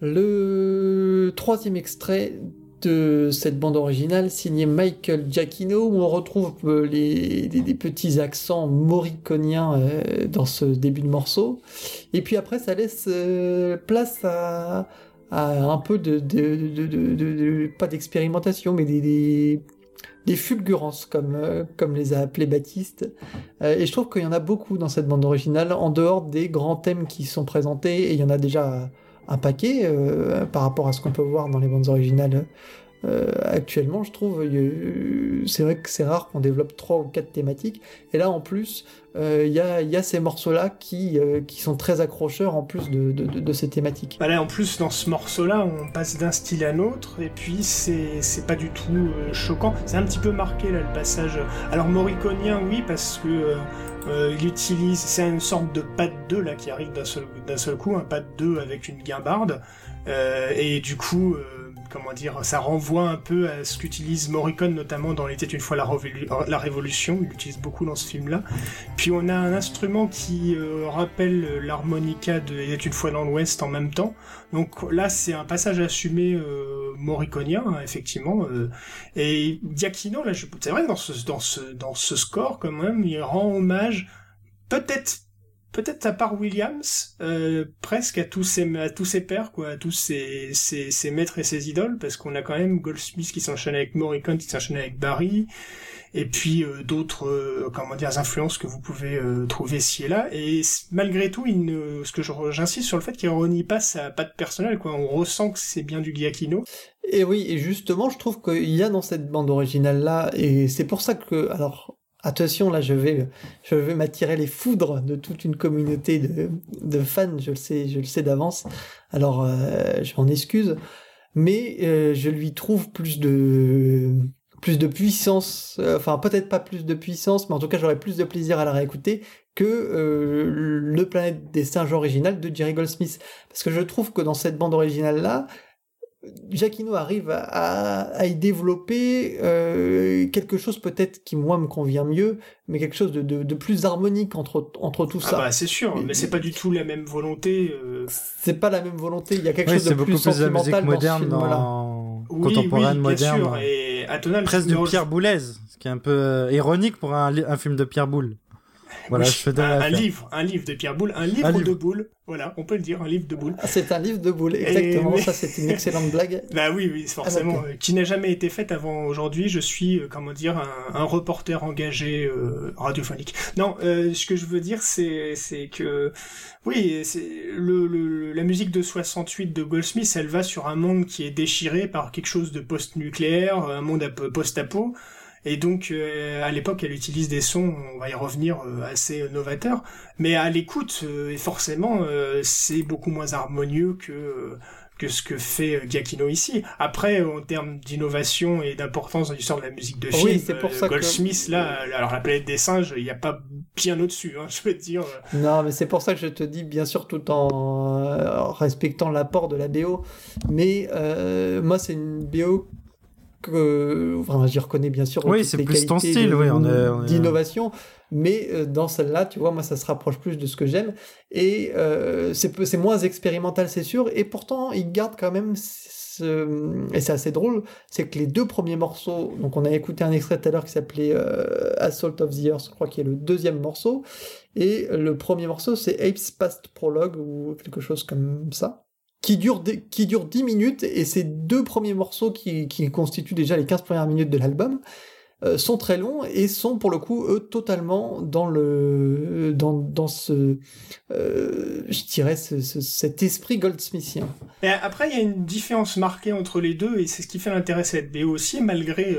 le troisième extrait de cette bande originale signée Michael Giacchino où on retrouve euh, les, petits accents moriconiens euh, dans ce début de morceau. Et puis après ça laisse euh, place à, un peu de, pas d'expérimentation mais des, des fulgurances comme, comme les a appelés Baptiste et je trouve qu'il y en a beaucoup dans cette bande originale en dehors des grands thèmes qui sont présentés et il y en a déjà un paquet euh, par rapport à ce qu'on peut voir dans les bandes originales euh, actuellement, je trouve. c'est vrai que c'est rare qu'on développe trois ou quatre thématiques. Et là, en plus, euh, il y, a, y, a, ces morceaux-là qui, qui sont très accrocheurs en plus de, de, de, ces thématiques. Bah là, en plus, dans ce morceau-là, on passe d'un style à l'autre, et puis c'est pas du tout choquant. C'est un petit peu marqué, là, le passage. Alors, Moriconien, oui, parce que euh, il utilise, c'est une sorte de pad 2 là qui arrive d'un seul, coup, un pad 2 avec une guimbarde. Euh, et du coup, euh, comment dire, ça renvoie un peu à ce qu'utilise Morricone notamment dans l'été une fois la, la, Révolution. Il l'utilise beaucoup dans ce film-là. Puis on a un instrument qui euh, rappelle l'harmonica de Il une fois dans l'Ouest en même temps. Donc là, c'est un passage assumé euh, morriconien, hein, effectivement. Euh, et Giacchino, là, c'est vrai dans ce, dans ce, dans ce score, quand même, il rend hommage peut-être peut-être à part Williams, euh, presque à tous ses à tous ses pères quoi, à tous ses, ses, ses maîtres et ses idoles, parce qu'on a quand même Goldsmith qui s'enchaîne avec Morricone, qui s'enchaîne avec Barry, et puis euh, d'autres euh, comment dire influences que vous pouvez euh, trouver ci et là. Et malgré tout, il ne, ce que j'insiste sur le fait qu'il renie pas sa patte personnelle quoi. On ressent que c'est bien du Giacchino. Et oui, et justement, je trouve qu'il y a dans cette bande originale là, et c'est pour ça que alors Attention, là, je vais, je vais m'attirer les foudres de toute une communauté de, de fans, je le sais, je le sais d'avance. Alors, euh, je m'en excuse, mais euh, je lui trouve plus de, plus de puissance, euh, enfin peut-être pas plus de puissance, mais en tout cas, j'aurais plus de plaisir à la réécouter que le Planète des Singes original de Jerry Goldsmith, parce que je trouve que dans cette bande originale là, Giacchino arrive à, y développer euh, quelque chose peut-être qui moi me convient mieux, mais quelque chose de, plus harmonique entre entre tout ah ça. Bah c'est sûr, mais c'est pas du tout la même volonté. Euh... C'est pas la même volonté. Il y a quelque chose de plus sentimental plus moderne, dans contemporaine moderne, et atonal. Presque de Pierre Boulez, ce qui est un peu euh, ironique pour un, un film de Pierre Boulle. Voilà, je fais un, livre, un livre de Pierre Boulle, un livre, de Boulle. Voilà, on peut le dire, un livre de Boulle. Ah, c'est un livre de Boulle, exactement. Ça, c'est une excellente blague. bah oui, oui, forcément. Ah, qui n'a jamais été faite avant aujourd'hui. Je suis, euh, comment dire, un, reporter engagé euh, radiophonique. Non, euh, ce que je veux dire, c'est, c'est que, oui, c'est le, le, la musique de 68 de Goldsmith, elle va sur un monde qui est déchiré par quelque chose de post-nucléaire, un monde post-apo. Et donc, euh, à l'époque, elle utilise des sons, on va y revenir, euh, assez novateurs. Mais à l'écoute, euh, forcément, c'est beaucoup moins harmonieux que que ce que fait Giacchino ici. Après, en termes d'innovation et d'importance dans l'histoire de la musique de film, c'est pour ça Goldsmith, là, alors la planète des singes, il n'y a pas bien au-dessus, hein, je veux dire. Non, mais c'est pour ça que je te dis, bien sûr, tout en respectant l'apport de la BO. Mais moi, c'est une BO que, enfin, j'y reconnais bien sûr oui, c'est plus ton style, oui, d'innovation, mais euh, dans celle-là, tu vois, moi, ça se rapproche plus de ce que j'aime, et euh, c'est moins expérimental, c'est sûr, et pourtant, il garde quand même ce... et c'est assez drôle, c'est que les deux premiers morceaux, donc on a écouté un extrait tout à l'heure qui s'appelait euh, Assault of the Earth, je crois qu'il est le deuxième morceau, et le premier morceau c'est Apes Past Prologue ou quelque chose comme ça qui dure, qui dure 10 minutes, et ces deux premiers morceaux qui, qui constituent déjà les 15 premières minutes de l'album, euh, sont très longs et sont pour le coup eux totalement dans le dans, dans ce euh, je dirais ce, cet esprit goldsmithien. Et après il y a une différence marquée entre les deux et c'est ce qui fait l'intérêt de cette aussi malgré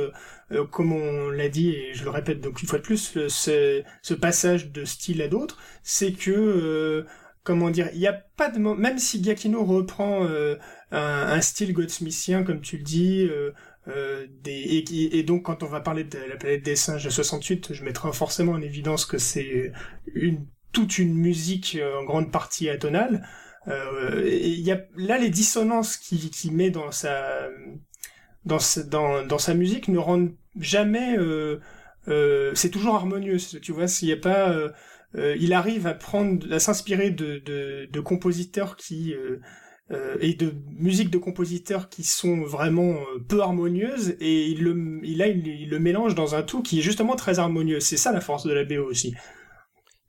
euh, comme on l'a dit et je le répète donc une fois de plus ce passage de style à d'autres c'est que comment dire, il n'y a pas de même si Giacchino reprend euh, un, style Goldsmithien comme tu le dis, euh, euh, et, donc quand on va parler de la planète des singes de 68, je mettrai forcément en évidence que c'est une toute une musique en grande partie atonale. Il y a là les dissonances qu'il qui met dans sa dans, dans, dans sa musique ne rendent jamais c'est toujours harmonieux tu vois s'il n'y a pas il arrive à prendre, à s'inspirer de, de, compositeurs qui et de musique de compositeurs qui sont vraiment peu harmonieuses et il le, il, là, il, le mélange dans un tout qui est justement très harmonieux. C'est ça la force de la BO aussi.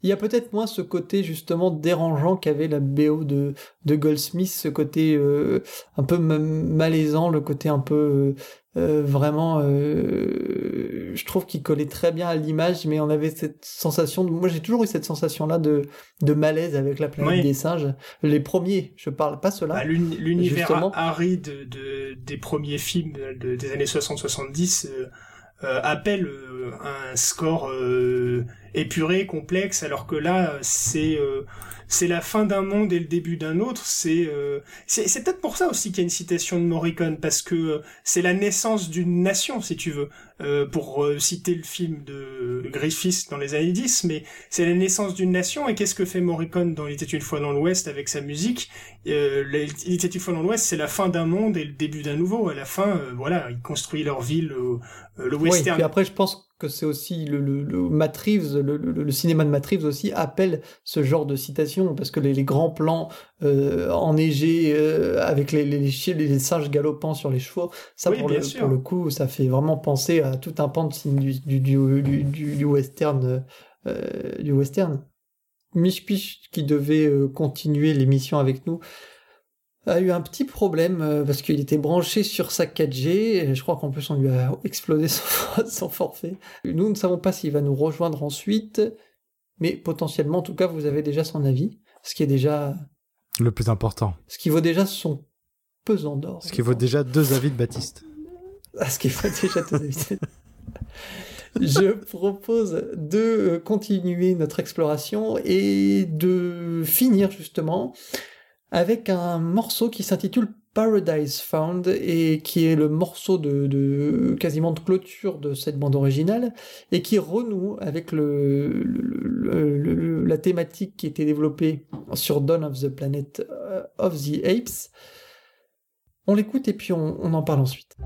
Il y a peut-être moins ce côté justement dérangeant qu'avait la BO de, de Goldsmith, ce côté euh, un peu malaisant, le côté un peu euh, euh, vraiment, je trouve qu'il collait très bien à l'image, mais on avait cette sensation, de, moi j'ai toujours eu cette sensation-là de, de malaise avec la planète des singes. Les premiers, je parle pas ceux-là. Bah, L'univers aride de, des premiers films des années 60-70 appelle un score épuré, complexe, alors que là, c'est euh, c'est la fin d'un monde et le début d'un autre. C'est euh, c'est peut-être pour ça aussi qu'il y a une citation de Morricone, parce que euh, c'est la naissance d'une nation, si tu veux, euh, pour citer le film de Griffith dans les années 10, mais c'est la naissance d'une nation. Et qu'est-ce que fait Morricone dans Il était une fois dans l'Ouest avec sa musique? Il était une fois dans l'Ouest, c'est la fin d'un monde et le début d'un nouveau. À la fin, voilà, ils construisent leur ville, le western. Oui, puis après, je pense que c'est aussi le, le, le Matt Reeves, le, le, cinéma de Matt Reeves aussi appelle ce genre de citation parce que les, les grands plans euh, enneigés euh, avec les, les, les, singes galopants sur les chevaux, ça pour, le, pour, le, coup, ça fait vraiment penser à tout un pan de du, du, du, du, western, euh, du western. Mishpish qui devait euh, continuer l'émission avec nous a eu un petit problème euh, parce qu'il était branché sur sa 4G. Et je crois qu'en plus on lui a explosé son, forfait. Nous ne savons pas s'il va nous rejoindre ensuite, mais potentiellement, en tout cas, vous avez déjà son avis, ce qui est déjà le plus important. Ce qui vaut déjà son pesant d'or. Ce qui vaut déjà deux avis de Baptiste. Ah, ce qui vaut déjà deux avis. je propose de continuer notre exploration et de finir justement avec un morceau qui s'intitule Paradise Found et qui est le morceau de, quasiment de clôture de cette bande originale et qui renoue avec la thématique qui était développée sur Dawn of the Planet euh, of the Apes. On l'écoute et puis on en parle ensuite.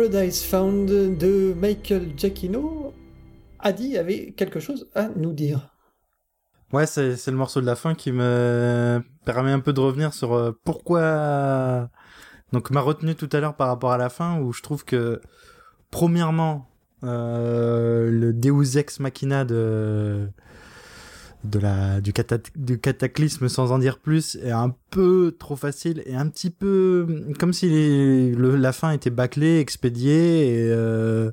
Paradise Found de Michael Giacchino, Adi avait quelque chose à nous dire. Ouais, c'est le morceau de la fin qui me permet un peu de revenir sur euh, pourquoi. Donc, m'a retenu tout à l'heure par rapport à la fin où je trouve que, premièrement, euh, le Deus ex machina de de la du, du cataclysme sans en dire plus est un peu trop facile et un petit peu comme si la fin était bâclée, expédiée et euh,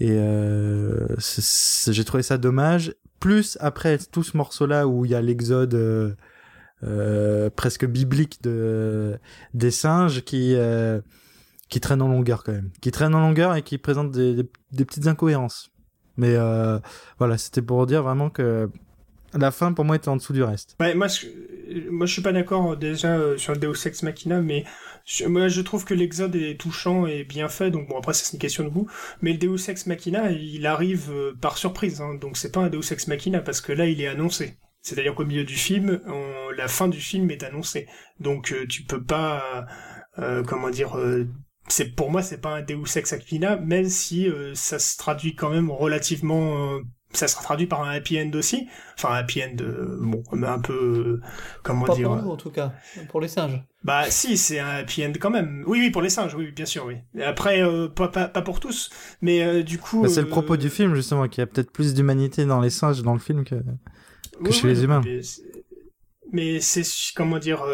et euh, j'ai trouvé ça dommage. Plus après tout ce morceau là où il y a l'exode euh, euh presque biblique de des singes qui euh, qui traînent en longueur quand même, qui traînent en longueur et qui présentent des, des, des petites incohérences. Mais euh, voilà, c'était pour dire vraiment que la fin pour moi était en dessous du reste. Ouais, moi, je, moi je suis pas d'accord euh, déjà euh, sur le Deus Ex Machina, mais moi je trouve que l'exode est touchant et bien fait, donc bon après c'est une question de goût, mais le Deus Ex Machina il arrive euh, par surprise, hein, donc c'est pas un Deus Ex Machina parce que là il est annoncé. C'est-à-dire qu'au milieu du film, la fin du film est annoncée, donc tu peux pas, comment dire, c'est pour moi c'est pas un Deus Ex Machina, même si ça se traduit quand même relativement ça sera traduit par un happy end aussi. Enfin, un happy end, euh, bon, un peu, euh, comment pas dire. Pour nous, en tout cas, pour les singes. Bah, si, c'est un happy end quand même. Oui, oui, pour les singes, oui, bien sûr, oui. Après, euh, pas, pas, pas, pour tous, mais du coup. Bah, c'est le propos du film, justement, qu'il y a peut-être plus d'humanité dans les singes dans le film que, que chez les humains. Mais c'est comment dire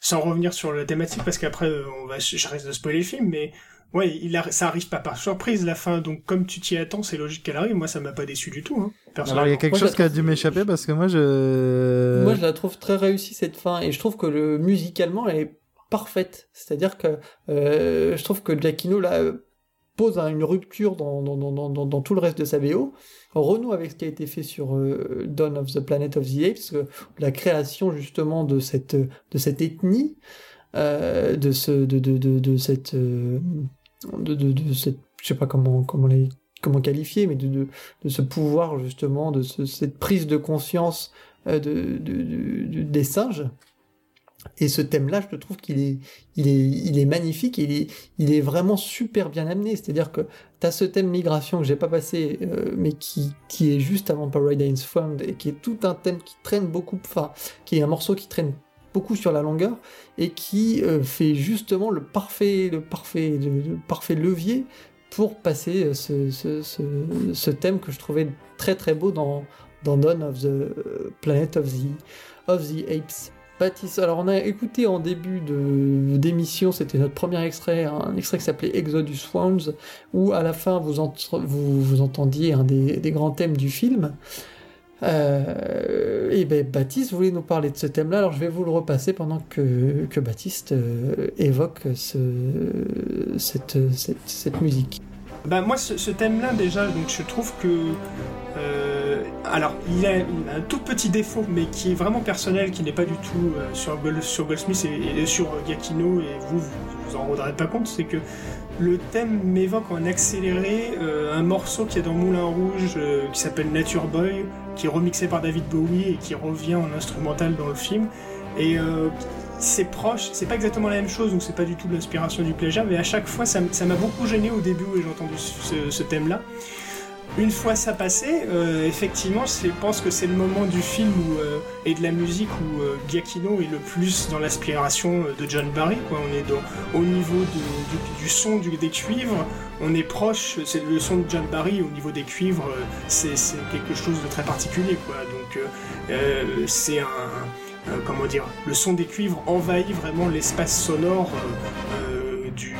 sans revenir sur la thématique parce qu'après on va je risque de spoiler le film mais Ouais, il a, ça arrive pas par surprise la fin, donc comme tu t'y attends, c'est logique qu'elle arrive. Moi, ça m'a pas déçu du tout. Hein, Alors il y a quelque chose qui a dû m'échapper parce que moi je. Moi, je la trouve très réussie cette fin et je trouve que le musicalement elle est parfaite. C'est-à-dire que euh, je trouve que Giacchino là pose une rupture dans, dans, dans, dans, tout le reste de sa BO. On renoue avec ce qui a été fait sur euh, Dawn of the Planet of the Apes, la création justement de cette, de cette ethnie, euh, de, ce, de, de, de, cette, euh, de, de, cette, je sais pas comment, comment les, comment qualifier, mais de, ce pouvoir justement, de ce, cette prise de conscience euh, de, de, des singes. Et ce thème-là, je trouve qu'il est, il est, il est magnifique, il est, il est vraiment super bien amené. C'est-à-dire que tu as ce thème migration que j'ai pas passé, mais qui, qui est juste avant Paradise Fund et qui est tout un thème qui traîne beaucoup, enfin, qui est un morceau qui traîne beaucoup sur la longueur et qui euh, fait justement le parfait, le parfait, le, parfait levier pour passer euh, ce, ce, thème que je trouvais très très beau dans, dans Dawn of the euh, Planet of the, of the Apes. Baptiste, alors on a écouté en début d'émission, c'était notre premier extrait, un extrait qui s'appelait Exodus Swans, où à la fin vous, entendiez un des, grands thèmes du film. Euh, et ben Baptiste voulait nous parler de ce thème-là, alors je vais vous le repasser pendant que, Baptiste euh, évoque ce, cette, musique. Bah moi ce, thème-là déjà, donc je trouve que euh, alors il a, un tout petit défaut, mais qui est vraiment personnel, qui n'est pas du tout euh, sur, sur Goldsmith et, sur Giacchino, et vous vous, vous en rendrez pas compte, c'est que le thème m'évoque en accéléré euh, un morceau qui est dans Moulin Rouge euh, qui s'appelle Nature Boy, qui est remixé par David Bowie et qui revient en instrumental dans le film. Et euh, c'est proche, c'est pas exactement la même chose, donc c'est pas du tout l'inspiration du plagiat, mais à chaque fois ça m'a beaucoup gêné au début où j'ai entendu ce thème-là. Une fois ça passé, euh, effectivement, je pense que c'est le moment du film euh, et de la musique où euh, Giacchino est le plus dans l'aspiration de John Barry. On est au niveau du, son des cuivres, on est proche, c'est le son de John Barry au niveau des cuivres, c'est quelque chose de très particulier. Donc c'est comment dire, le son des cuivres envahit vraiment l'espace sonore du,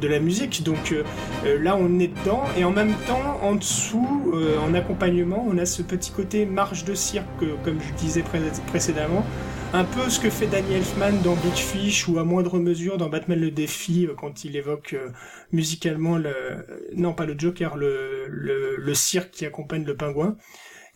de, la, musique. Donc euh, euh, là, on est dedans. Et en même temps, en dessous, euh, en accompagnement, on a ce petit côté marche de cirque, comme je disais précédemment. Un peu ce que fait Danny Elfman dans Big Fish ou à moindre mesure dans Batman le défi quand il évoque musicalement le non pas le Joker le, le, le cirque qui accompagne le pingouin.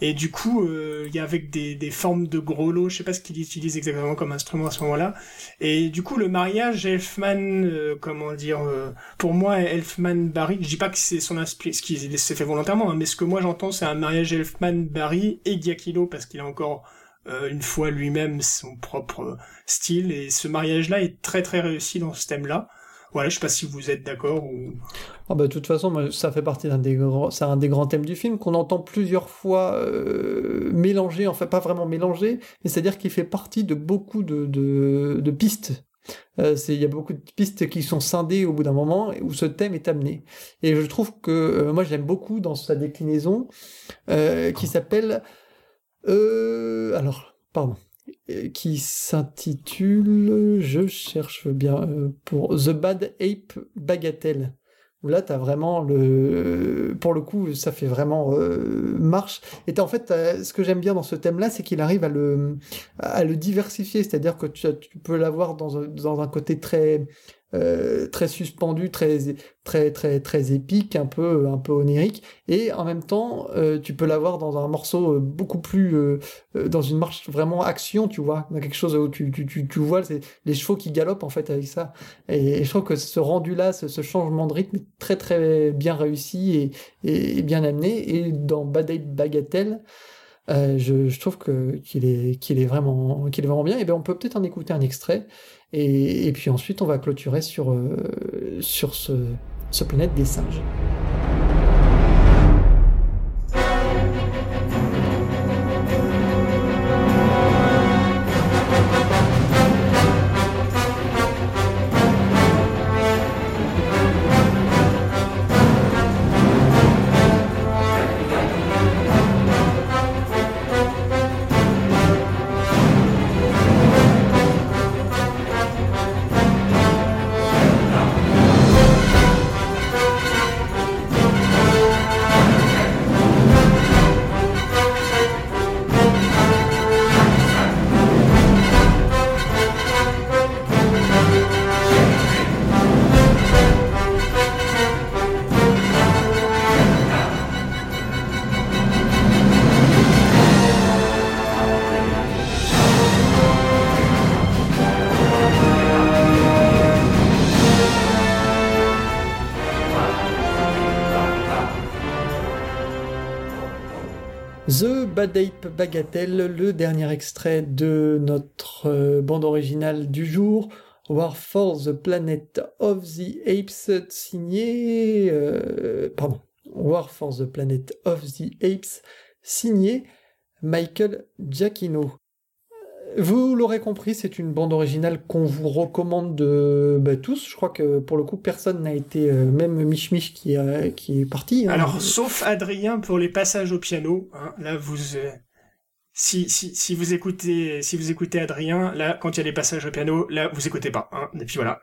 Et du coup, euh, il y a avec des, des formes de gros lots, je sais pas ce qu'il utilise exactement comme instrument à ce moment-là. Et du coup, le mariage Elfman, euh, comment dire, euh, pour moi, Elfman-Barry, je dis pas que c'est son inspiration, ce qui s'est fait volontairement, hein, mais ce que moi j'entends, c'est un mariage Elfman-Barry et Giacchino, parce qu'il a encore une fois lui-même son propre style. Et ce mariage-là est très très réussi dans ce thème-là. voilà, je sais pas si vous êtes d'accord ou. Ah bah, de toute façon, ça fait partie d'un des grands, un des grands thèmes du film qu'on entend plusieurs fois euh, mélangé, enfin pas vraiment mélangé, mais c'est-à-dire qu'il fait partie de beaucoup de, de, de pistes. Euh, il y a beaucoup de pistes qui sont scindées au bout d'un moment où ce thème est amené. Et je trouve que euh, moi j'aime beaucoup dans sa déclinaison euh, qui s'appelle euh, alors pardon qui s'intitule, je cherche bien, euh, pour The Bad Ape Bagatelle. Où là, tu as vraiment le. Pour le coup, ça fait vraiment euh, marche. Et t'as, en fait, t'as- ce que j'aime bien dans ce thème-là, c'est qu'il arrive à le, à le diversifier. C'est-à-dire que tu, tu peux l'avoir dans dans un côté très, euh, très suspendu, très, très, très, très épique, un peu, un peu onirique. Et en même temps, euh, tu peux l'avoir dans un morceau euh, beaucoup plus. euh, euh, dans une marche vraiment action, tu vois. Dans quelque chose où tu, tu, tu, tu vois c'est les chevaux qui galopent, en fait, avec ça. Et, je trouve que ce rendu-là, ce, ce changement de rythme est très, très bien réussi et, et, bien amené. Et dans Bad Bagatelle, euh, je, je trouve que qu'il est qu'il est vraiment qu'il est vraiment bien et ben on peut peut-être en écouter un extrait et, puis ensuite on va clôturer sur euh, ce planète des singes. The Bad Ape Bagatelle, le dernier extrait de notre euh, bande originale du jour, War for the Planet of the Apes, signé... euh, pardon, War for the Planet of the Apes, signé Michael Giacchino. Vous l'aurez compris, c'est une bande originale qu'on vous recommande de, bah, tous. Je crois que pour le coup, personne n'a été, euh, même Mich Mich qui, a- qui est parti. hein. Alors, sauf Adrien pour les passages au piano. hein, là, vous. euh, Si, si, si vous écoutez si vous écoutez Adrien, là, quand il y a les passages au piano, là, vous écoutez pas. Hein, et puis voilà.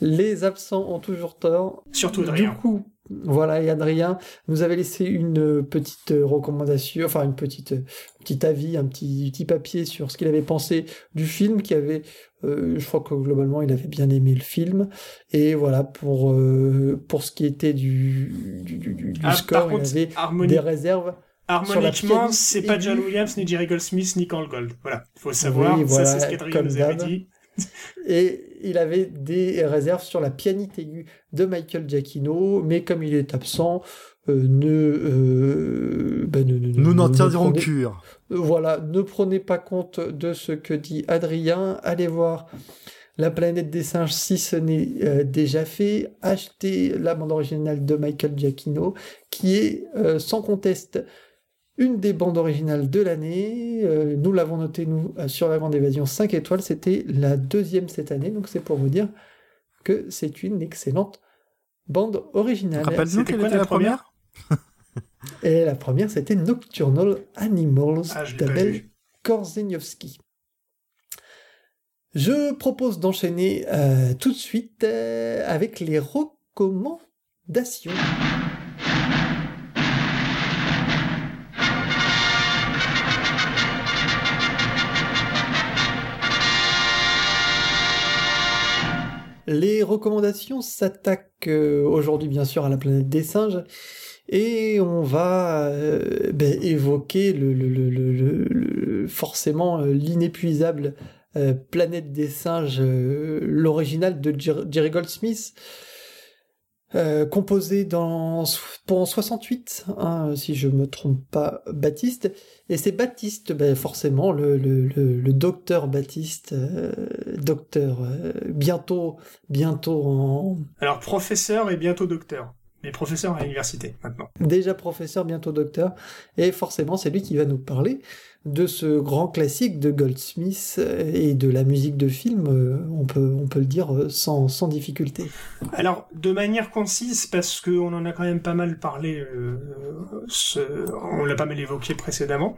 Les absents ont toujours tort. Surtout Du Adrien. coup, voilà, et Adrien nous avait laissé une petite recommandation, enfin une petite petit avis, un petit, petit papier sur ce qu'il avait pensé du film, qui avait, euh, je crois que globalement il avait bien aimé le film, et voilà pour euh, pour ce qui était du du, du- du Ah, score, contre, il avait des réserves. harmoniquement, c'est pas. John Williams, ni Jerry Goldsmith, ni Carl Gold. Voilà, faut savoir. Oui, voilà, ça, c'est ce qu'Adrien nous avait dit. Et il avait des réserves sur la pianite aiguë de Michael Giacchino, mais comme il est absent, euh, ne, euh, ben, ne- ne- Nous ne- n'en ne tiendrons cure. Voilà, ne prenez pas compte de ce que dit Adrien. Allez voir La planète des singes si ce n'est euh, déjà fait. Achetez la bande originale de Michael Giacchino, qui est euh, sans conteste une des bandes originales de l'année. Euh, nous l'avons noté, nous, euh, sur la Grande Évasion 5 étoiles. C'était la deuxième cette année, donc c'est pour vous dire que c'est une excellente bande originale. Rappelle-nous quelle était la la première? Et la première, c'était Nocturnal Animals Ah, d'Abel. Korzeniowski. Je propose d'enchaîner euh, tout de suite euh, avec les recommandations. Les recommandations s'attaquent euh, aujourd'hui bien sûr à la planète des singes et on va euh, ben, évoquer le, le- forcément euh, l'inépuisable planète des singes, l'original de Jer- Jerry Goldsmith. Euh, composé dans pour 68, hein, si je me trompe pas, Baptiste. Et c'est Baptiste, ben forcément, le, le, le, docteur Baptiste, euh, docteur, euh, bientôt, bientôt en... Alors professeur et bientôt docteur. Mais professeur à l'université maintenant. Déjà professeur, bientôt docteur. Et forcément, c'est lui qui va nous parler de ce grand classique de Goldsmith et de la musique de film, euh, on peut, on peut le dire euh, sans, sans difficulté. Alors, de manière concise, parce qu'on en a quand même pas mal parlé, euh, on l'a pas mal évoqué précédemment.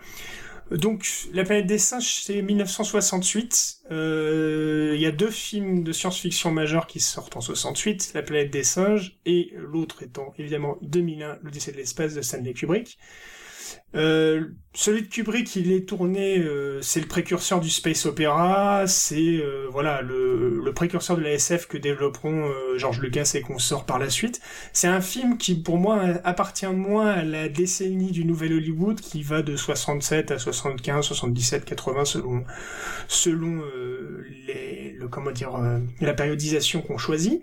Donc, La planète des singes, c'est 1968. Il y a deux films de science-fiction majeurs qui sortent en 68, La planète des singes, et l'autre étant évidemment 2001, l'Odyssée de l'espace de Stanley Kubrick. Euh, celui de Kubrick, il est tourné, euh, c'est le précurseur du space opéra, c'est euh, voilà le, précurseur de la SF que développeront euh, George Lucas et consorts par la suite. C'est un film qui, pour moi, appartient moins à la décennie du Nouvel Hollywood, qui va de 67 à 75, 77, 80 selon selon les, le comment dire la périodisation qu'on choisit.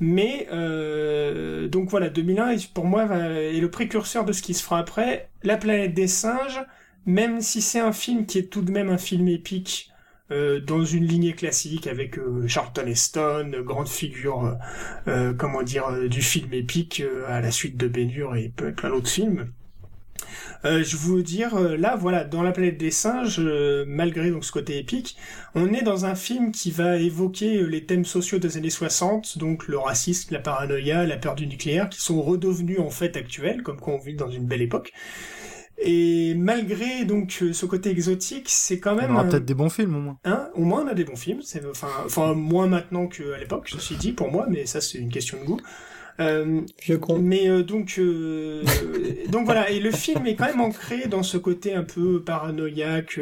Mais euh, donc voilà, 2001 pour moi est le précurseur de ce qui se fera après. La planète des singes, même si c'est un film qui est tout de même un film épique euh, dans une lignée classique avec euh, Charlton Heston, grande figure, comment dire, du film épique à la suite de Ben et plein d'autres films. Euh, je veux dire, euh, là, voilà, dans La planète des singes, euh, malgré donc ce côté épique, on est dans un film qui va évoquer les thèmes sociaux des années 60, donc le racisme, la paranoïa, la peur du nucléaire, qui sont redevenus en fait actuels, comme quoi on vit dans une belle époque. Et malgré donc ce côté exotique, c'est quand même. On aura peut-être des bons films au moins. Hein? Au moins on a des bons films. C'est enfin, enfin moins maintenant qu'à l'époque, ceci dit pour moi, mais ça c'est une question de goût. Euh, mais euh, donc, euh, donc voilà, et le film est quand même ancré dans ce côté un peu paranoïaque,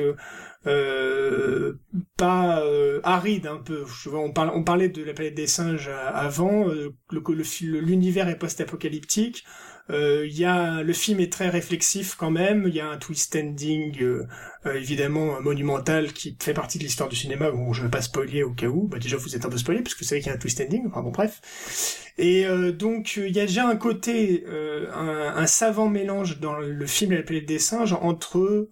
euh, pas aride un peu. Je vois, on, parle, on parlait de la planète des singes avant. L'univers est post-apocalyptique. Euh, y a, le film est très réflexif quand même. Il y a un twist ending euh, euh, évidemment monumental qui fait partie de l'histoire du cinéma. Bon, je vais pas spoiler au cas où. Bah déjà vous êtes un peu spoilé parce que vous savez qu'il y a un twist ending. Enfin bon bref. Et donc il y a déjà un côté, un, un, savant mélange dans le film La planète des singes entre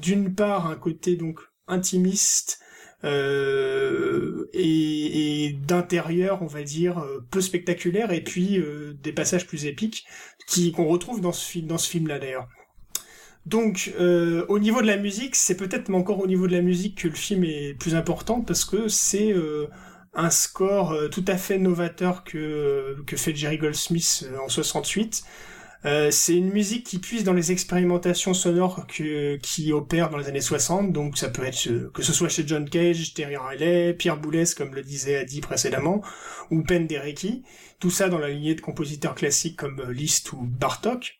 d'une part un côté donc intimiste euh, et, et d'intérieur, on va dire, euh, peu spectaculaire, et puis euh, des passages plus épiques qui qu'on retrouve dans ce film, dans ce film-là d'ailleurs. Donc, euh, au niveau de la musique, c'est peut-être encore au niveau de la musique que le film est plus important parce que c'est un score tout à fait novateur que que fait Jerry Goldsmith en 68 euh, c'est une musique qui puise dans les expérimentations sonores qui opèrent dans les années 60, donc ça peut être euh, que ce soit chez John Cage, Terry Riley, Pierre Boulez, comme le disait Adi précédemment, ou Penderecki, tout ça dans la lignée de compositeurs classiques comme euh, Liszt ou Bartok.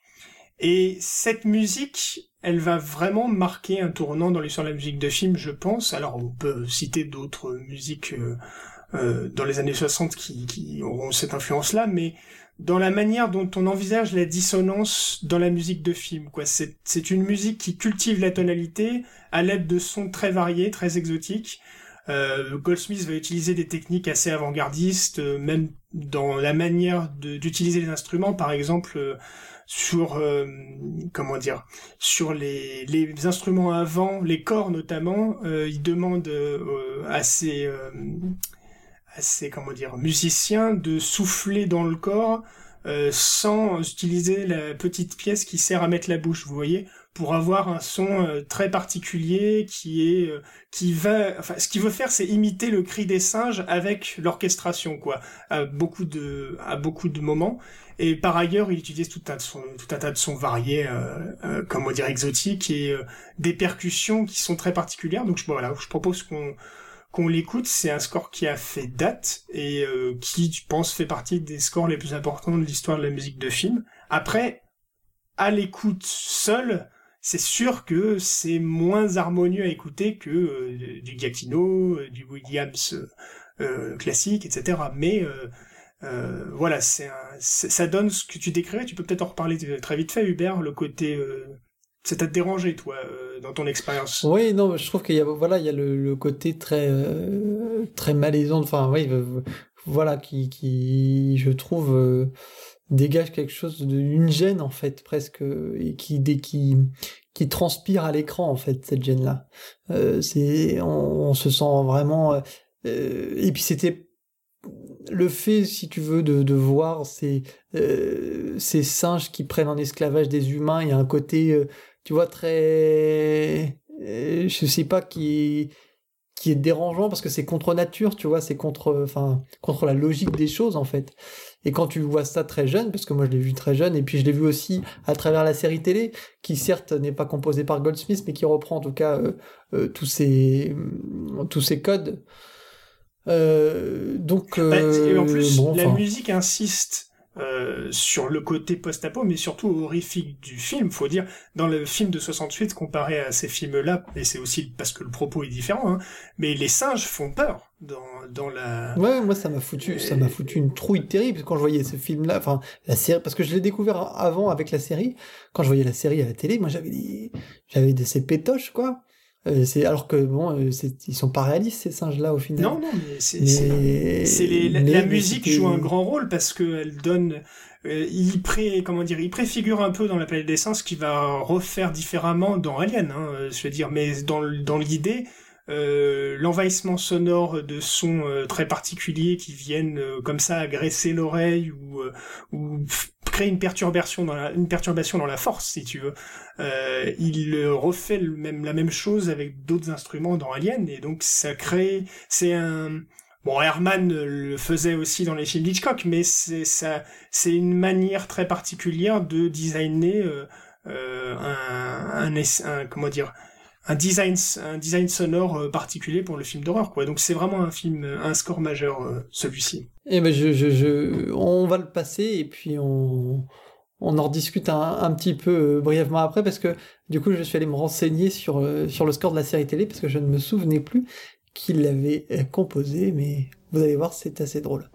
Et cette musique, elle va vraiment marquer un tournant dans l'histoire de la musique de film, je pense. Alors on peut citer d'autres musiques euh, dans les années 60 qui, qui auront cette influence-là, mais dans la manière dont on envisage la dissonance dans la musique de film. Quoi, c'est une musique qui cultive la tonalité à l'aide de sons très variés, très exotiques. Euh, Goldsmith va utiliser des techniques assez avant-gardistes, euh, même dans la manière d'utiliser les instruments, par exemple euh, sur euh, comment dire, sur les, les instruments avant, les corps notamment. il demande à ses assez comment dire musicien de souffler dans le corps euh, sans utiliser la petite pièce qui sert à mettre la bouche, vous voyez, pour avoir un son euh, très particulier qui est euh, qui va enfin ce qu'il veut faire c'est imiter le cri des singes avec l'orchestration quoi à beaucoup de à beaucoup de moments. Et par ailleurs il utilise tout un, tout un tas de sons variés comment dire exotiques et des percussions qui sont très particulières. Donc voilà je propose qu'on l'écoute, c'est un score qui a fait date et euh, qui, je pense, fait partie des scores les plus importants de l'histoire de la musique de film. Après, à l'écoute seule, c'est sûr que c'est moins harmonieux à écouter que euh, du Giacchino, euh, du Williams classique, etc. Mais voilà, c'est ça donne ce que tu décrirais. Tu peux peut-être en reparler très vite fait, Hubert, le côté ça t'a dérangé, toi, euh, dans ton expérience Oui, non, je trouve qu'il y a, voilà, il y a le, côté très, euh, très malaisant, enfin, oui, voilà, qui, qui, je trouve, dégage quelque chose d'une gêne en fait presque et qui qui qui transpire à l'écran en fait cette gêne là. c'est on, se sent vraiment et puis c'était le fait, si tu veux, de, de voir ces, ces singes qui prennent en esclavage des humains, il y a un côté, tu vois, très, je sais pas, qui, qui est dérangeant parce que c'est contre nature, tu vois, c'est contre, enfin, contre la logique des choses en fait. Et quand tu vois ça très jeune, parce que moi je l'ai vu très jeune, et puis je l'ai vu aussi à travers la série télé, qui certes n'est pas composée par Goldsmith, mais qui reprend en tout cas euh, euh, tous ces tous ces codes. Euh, donc, bah, et en plus, la musique insiste euh, sur le côté post-apo, mais surtout horrifique du film. Faut dire, dans le film de 68, comparé à ces films-là, et c'est aussi parce que le propos est différent, hein, mais les singes font peur dans, dans la... Ouais, moi ça m'a foutu, ça m'a foutu une trouille terrible quand je voyais ce film-là, enfin, la série, parce que je l'ai découvert avant avec la série. Quand je voyais la série à la télé, moi j'avais des, j'avais des, ces pétoches, quoi. Euh, c'est alors que bon, euh, ils sont pas réalistes ces singes-là au final. Non, non, mais c'est la, musique joue un grand rôle parce qu'elle donne, euh, il pré comment dire, il préfigure un peu dans la planète des singes ce qu'il va refaire différemment dans Alien. Hein, je veux dire, mais dans dans l'idée. l'envahissement sonore de sons très particuliers qui viennent comme ça agresser l'oreille ou, ou créer une perturbation dans la, force si tu veux. Euh, il refait même la même chose avec d'autres instruments dans Alien et donc ça crée c'est un bon Herman le faisait aussi dans les films d'Hitchcock mais c'est ça c'est une manière très particulière de designer euh, euh un, un, comment dire un design un design sonore euh, particulier pour le film d'horreur quoi donc c'est vraiment un film un score majeur euh, celui-ci eh ben je, je, on va le passer et puis on on en rediscute un, petit peu euh, brièvement après parce que du coup je suis allé me renseigner sur, euh, sur le score de la série télé parce que je ne me souvenais plus qu'il l'avait euh, composé mais vous allez voir c'est assez drôle.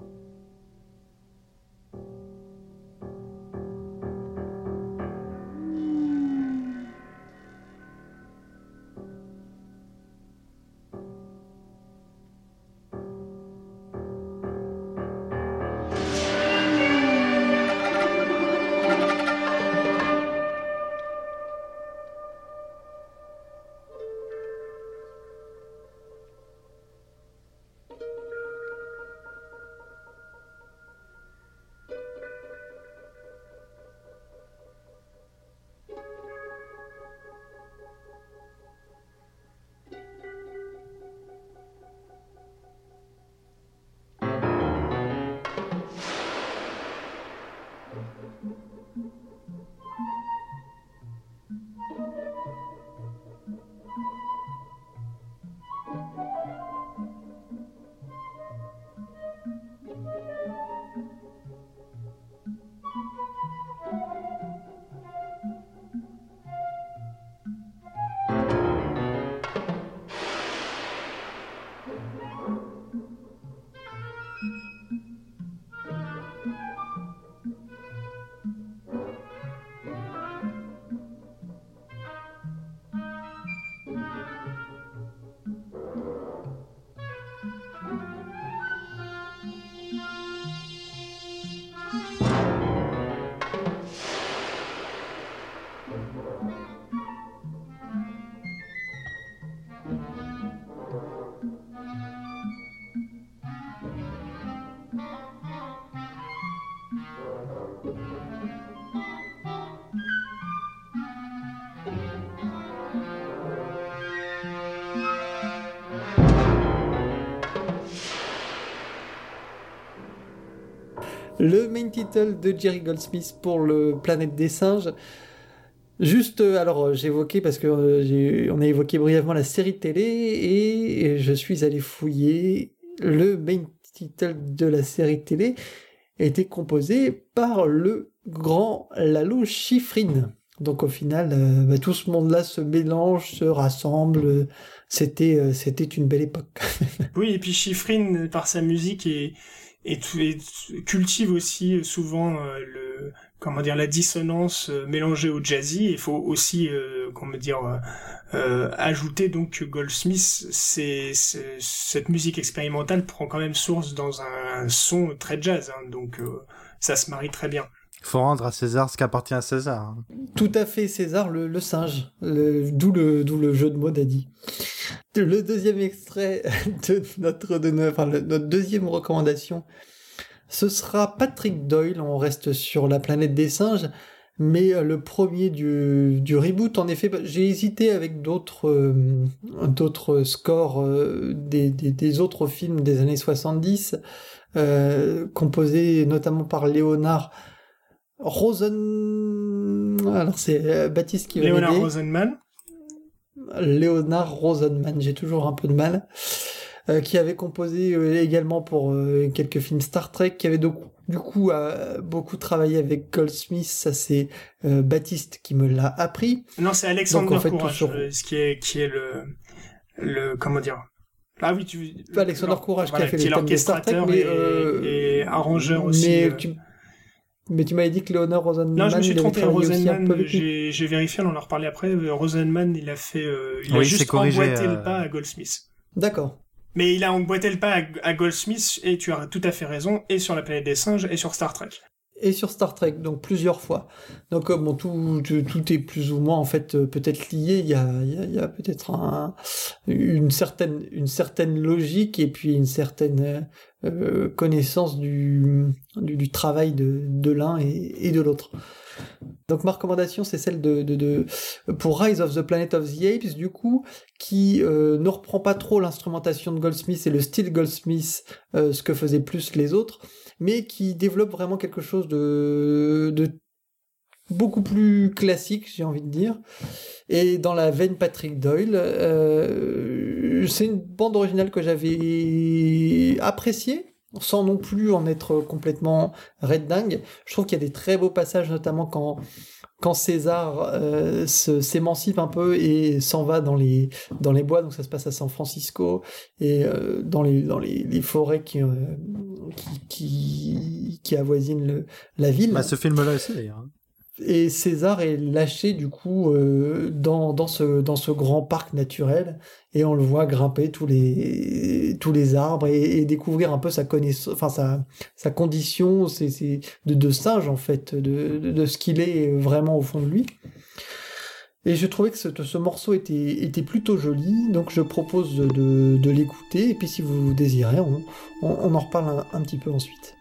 Le main title de Jerry Goldsmith pour le Planète des singes. Juste, euh, alors euh, évoqué parce que euh, on a évoqué brièvement la série télé et je suis allé fouiller le main title de la série télé été composé par le grand Lalo Schifrin. Donc au final, bah, tout ce monde-là se mélange, se rassemble. C'était, c'était une belle époque. oui, et puis Schifrin, par sa musique, et et, cultive aussi euh, souvent euh, le comment dire la dissonance euh, mélangée au jazzy. Il faut aussi comment dire ajouter donc que Goldsmith, c'est cette musique expérimentale prend quand même source dans un, son très jazz, hein, donc ça se marie très bien. Il faut rendre à César ce qui appartient à César. hein. Tout à fait, César, le, le singe. Le- D'où le, d'où le jeu de mots d'Adi. Le deuxième extrait de notre, de no- enfin, le- notre deuxième recommandation, ce sera Patrick Doyle. On reste sur la planète des singes. Mais euh, le premier du, du reboot, en effet, bah, j'ai hésité avec d'autres euh, d'autres scores euh, des, des, des autres films des années 70, euh, composés notamment par Léonard Rosen... Alors c'est Baptiste qui va Léonard. Rosenman. Léonard Rosenman, j'ai toujours un peu de mal. Euh, qui avait composé euh, également pour euh, quelques films Star Trek, qui avait donc, du coup beaucoup travaillé avec Goldsmith, ça c'est Baptiste qui me l'a appris. Non, c'est Alexandre Donc, en fait, tout Courage, sur- ce qui est, qui est le, le, comment dire. Ah oui, tu. Alexandre Courage qui a fait qui les est thèmes de Star Trek, mais, et, euh, et arrangeur aussi. Mais tu, mais tu m'avais dit que Léonard Rosenman, Non, je me suis trompé. Rosenman, j'ai vérifié, on en a reparlé après. euh, Rosenman, il a fait, euh, il a Oui, juste corrigé, emboîté euh. le pas à Goldsmith. D'accord. Mais il a emboîté le pas à, à Goldsmith, et tu as tout à fait raison, et sur la planète des singes, et sur Star Trek. et sur Star Trek, donc plusieurs fois. Donc euh, bon, tout, tout, est plus ou moins en fait euh, peut-être lié. Il y a, il y a, il y a peut-être un, une certaine une certaine logique et puis une certaine euh, connaissance du, du, du travail de, de l'un et, et de l'autre. Donc ma recommandation c'est celle de, de, de pour Rise of the Planet of the Apes du coup qui euh, ne reprend pas trop l'instrumentation de Goldsmith et le style Goldsmith euh, ce que faisaient plus les autres mais qui développe vraiment quelque chose de, de beaucoup plus classique, j'ai envie de dire. Et dans la veine Patrick Doyle, euh, c'est une bande originale que j'avais appréciée, sans non plus en être complètement red dingue. Je trouve qu'il y a des très beaux passages, notamment quand quand César euh, s'émancipe un peu et s'en va dans les dans les bois, donc ça se passe à San Francisco et euh, dans les dans les, forêts qui, qui qui avoisinent le, la ville. Bah, ce film-là aussi, d'ailleurs. Et César est lâché du coup euh, dans, dans, ce, dans ce grand parc naturel et on le voit grimper tous les, tous les arbres et, et découvrir un peu sa connaissance, enfin sa, sa condition c'est, c'est de, de singe en fait, de, de, ce qu'il est vraiment au fond de lui. Et je trouvais que ce, ce morceau était, était plutôt joli, donc je propose de, de, l'écouter et puis si vous désirez, on, on, en reparle un petit peu ensuite.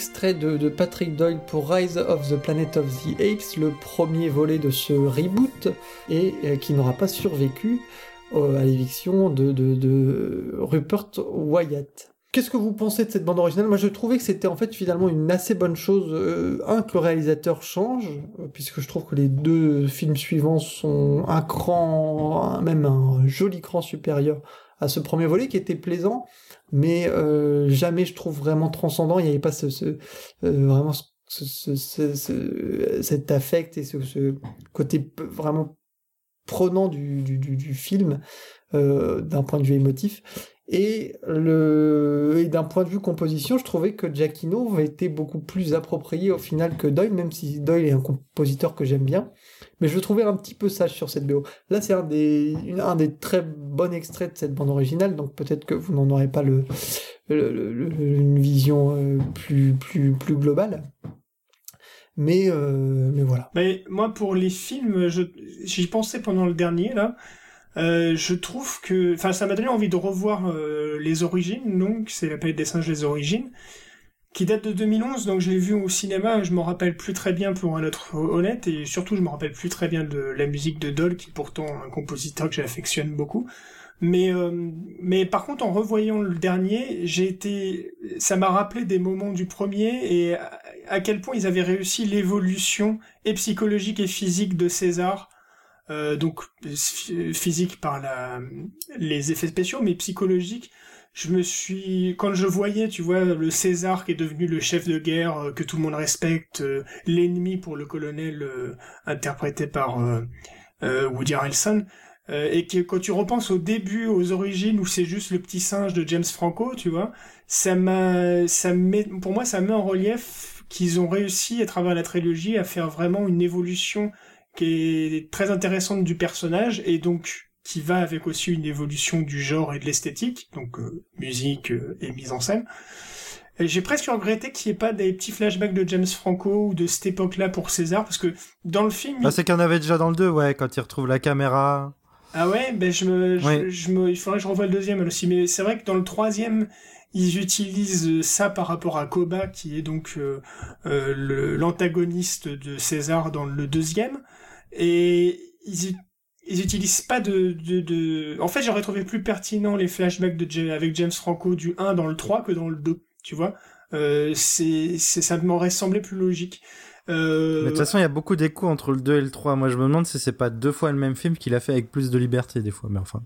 L'extrait de, Patrick Doyle pour Rise of the Planet of the Apes, le premier volet de ce reboot, et euh, qui n'aura pas survécu euh, à l'éviction de, Rupert Wyatt. Qu'est-ce que vous pensez de cette bande originale? Moi, je trouvais que c'était en fait finalement une assez bonne chose. euh, un, que le réalisateur change, puisque je trouve que les deux films suivants sont un cran, même un joli cran supérieur à ce premier volet qui était plaisant, mais euh, jamais je trouve vraiment transcendant. Il n'y avait pas ce, ce euh, vraiment ce, ce, ce, cet affect et ce, côté vraiment prenant du, du, du, film euh, d'un point de vue émotif. Et, le, et d'un point de vue composition, je trouvais que Giacchino été beaucoup plus approprié au final que Doyle, même si Doyle est un compositeur que j'aime bien. Mais je trouvais un petit peu sage sur cette BO. Là, c'est un des, un des très bons extraits de cette bande originale, donc peut-être que vous n'en aurez pas le, une vision euh, plus, plus, plus globale. Mais, euh, mais voilà. Mais moi, pour les films, j'y pensais pendant le dernier, là. Euh, je trouve que, enfin, ça m'a donné envie de revoir les origines. Donc, c'est la palette des singes les origines, qui date de 2011. Donc, je l'ai vu au cinéma. Je me rappelle plus très bien pour un être honnête, et surtout, je me rappelle plus très bien de la musique de Dole, qui est pourtant un compositeur que j'affectionne beaucoup. Mais, euh, mais par contre, en revoyant le dernier, j'ai été, ça m'a rappelé des moments du premier et à quel point ils avaient réussi l'évolution et psychologique et physique de César euh, donc physique par la, les effets spéciaux, mais psychologique. Je me suis, quand je voyais, tu vois, le César qui est devenu le chef de guerre euh, que tout le monde respecte, euh, l'ennemi pour le colonel interprété par Woody Harrelson, et que quand tu repenses au début, aux origines, où c'est juste le petit singe de James Franco, tu vois, ça m'a, ça met, pour moi, ça met en relief qu'ils ont réussi à travers la trilogie à faire vraiment une évolution qui est très intéressante du personnage et donc qui va avec aussi une évolution du genre et de l'esthétique, donc euh, musique euh, et mise en scène. J'ai presque regretté qu'il n'y ait pas des petits flashbacks de James Franco ou de cette époque-là pour César, parce que dans le film... Ah, c'est qu'il y en avait déjà dans le 2, ouais, quand il retrouve la caméra. Ah ouais, ben je me, je, me, il faudrait que je revoie le deuxième aussi, mais c'est vrai que dans le troisième, ils utilisent ça par rapport à Koba, qui est donc euh, l'antagoniste de César dans le deuxième et ils, ils utilisent pas de, de, de... En fait, j'aurais trouvé plus pertinent les flashbacks de avec James Franco du 1 dans le 3 que dans le 2, tu vois. Euh, c'est, c'est, ça m'aurait semblé plus logique. Euh... Mais de toute façon, il y a beaucoup d'échos entre le 2 et le 3. Moi, je me demande si c'est pas deux fois le même film qu'il a fait avec plus de liberté, des fois. Mais enfin,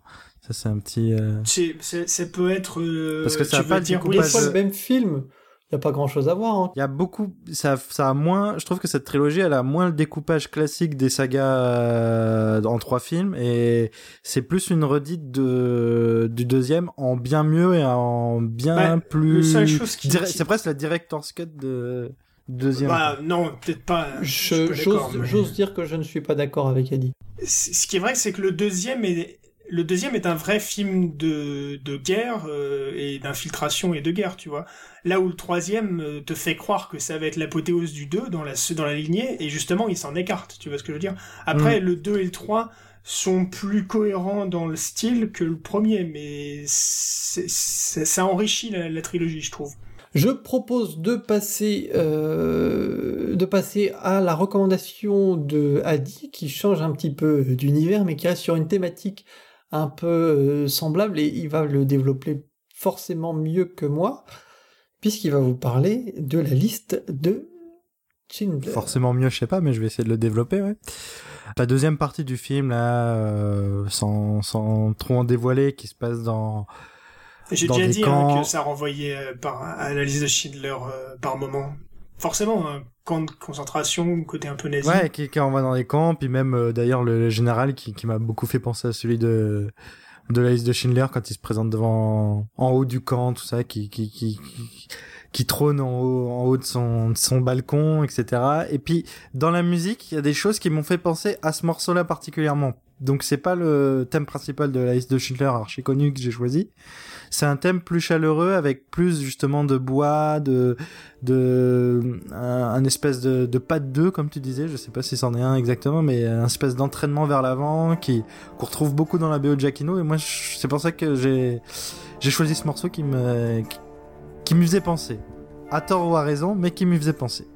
ça, c'est un petit. Euh... C'est, ça peut être. Euh... Parce que ça va pas dire oui, fois le même film y a pas grand chose à voir. Hein. Il y a beaucoup, ça, ça a moins, je trouve que cette trilogie, elle a moins le découpage classique des sagas euh, en trois films et c'est plus une redite de, du deuxième en bien mieux et en bien bah, plus. C'est presque la director's cut de deuxième. Bah, non, peut-être pas. J'ose dire que je ne suis pas d'accord avec Eddie. Ce qui est vrai, c'est que le deuxième est, le deuxième est un vrai film de, de guerre euh, et d'infiltration et de guerre, tu vois. Là où le troisième euh, te fait croire que ça va être l'apothéose du 2 dans la, dans la lignée, et justement, il s'en écarte, tu vois ce que je veux dire. Après, mm. le 2 et le 3 sont plus cohérents dans le style que le premier, mais ça enrichit la, trilogie, je trouve. Je propose de passer, euh, de passer à la recommandation de Adi, qui change un petit peu d'univers, mais qui reste sur une thématique un peu euh, semblable et il va le développer forcément mieux que moi puisqu'il va vous parler de la liste de Schindler. Forcément mieux, je sais pas, mais je vais essayer de le développer, ouais. La deuxième partie du film, là, euh, sans, sans trop en dévoiler, qui se passe dans... J'ai déjà dit hein, que ça renvoyait euh, par, à la liste de Schindler par moment. Forcément, un camp de concentration, côté un peu nazi. Ouais, qui, qui envoie dans les camps, puis même euh, d'ailleurs le, général qui, qui m'a beaucoup fait penser à celui de de la liste de Schindler quand il se présente devant en haut du camp, tout ça, qui qui qui, qui, trône en haut en haut de son de son balcon, etc. Et puis dans la musique, il y a des choses qui m'ont fait penser à ce morceau-là particulièrement. Donc c'est pas le thème principal de la liste de Schindler archi connu que j'ai choisi, c'est un thème plus chaleureux avec plus justement de bois, de de un, espèce de, de pas de deux comme tu disais, je sais pas si c'en est un exactement, mais un espèce d'entraînement vers l'avant qui qu'on retrouve beaucoup dans la BO de Giacchino. Et moi c'est pour ça que j'ai j'ai choisi ce morceau qui me qui, qui me faisait penser, à tort ou à raison, mais qui me faisait penser.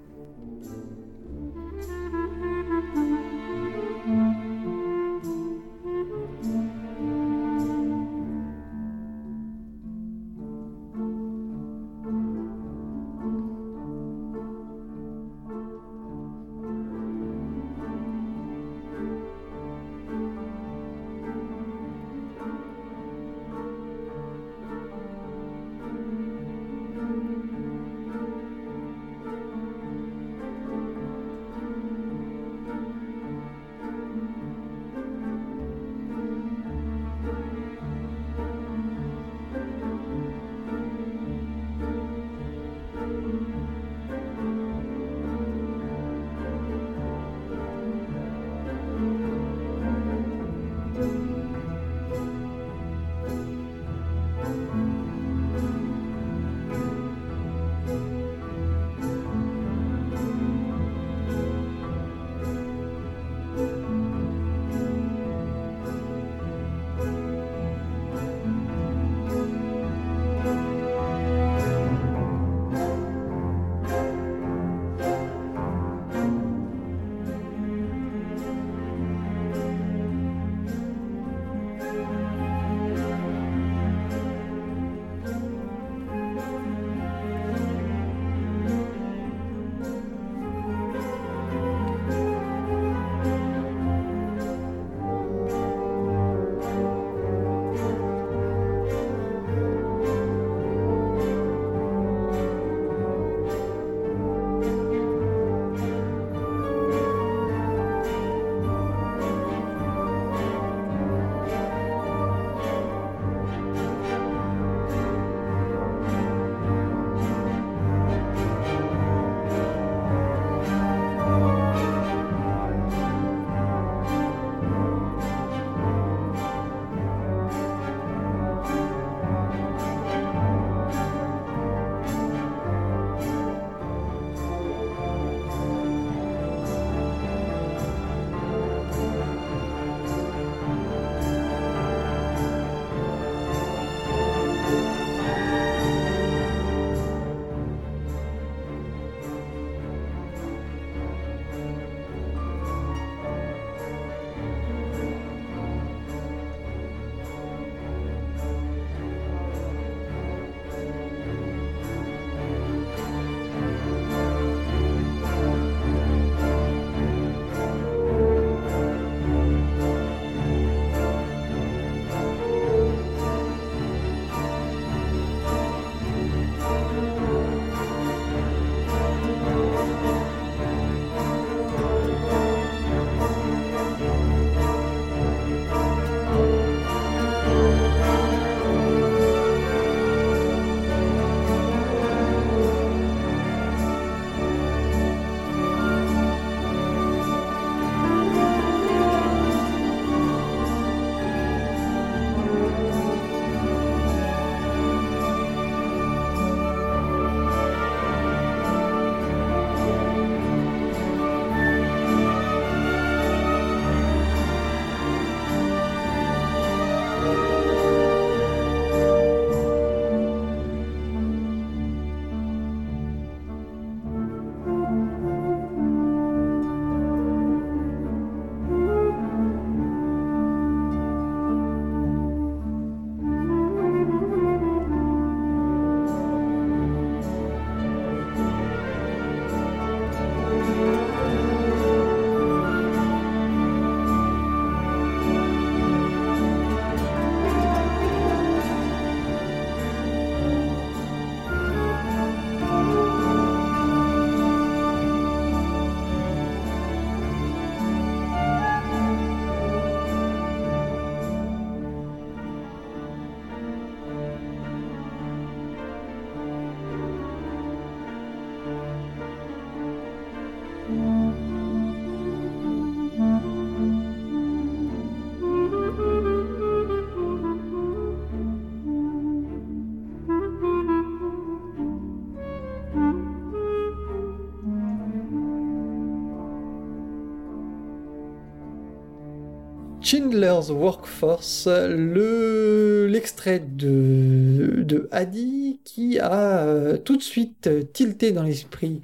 Schindler's Workforce, le l'extrait de de Hadi qui a euh, tout de suite tilté dans l'esprit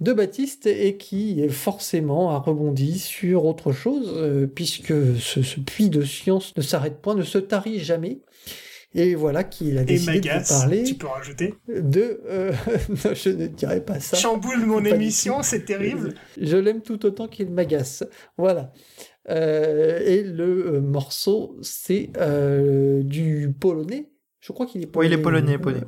de Baptiste et qui forcément a rebondi sur autre chose euh, puisque ce, ce puits de science ne s'arrête point, ne se tarit jamais. Et voilà qu'il a décidé de parler. Tu peux rajouter De. Euh, non, je ne dirais pas ça. Chamboule mon émission, c'est terrible. Je l'aime tout autant qu'il m'agace. Voilà. Euh, et le euh, morceau, c'est euh, du polonais. Je crois qu'il est polonais. Oui, il est polonais. polonais.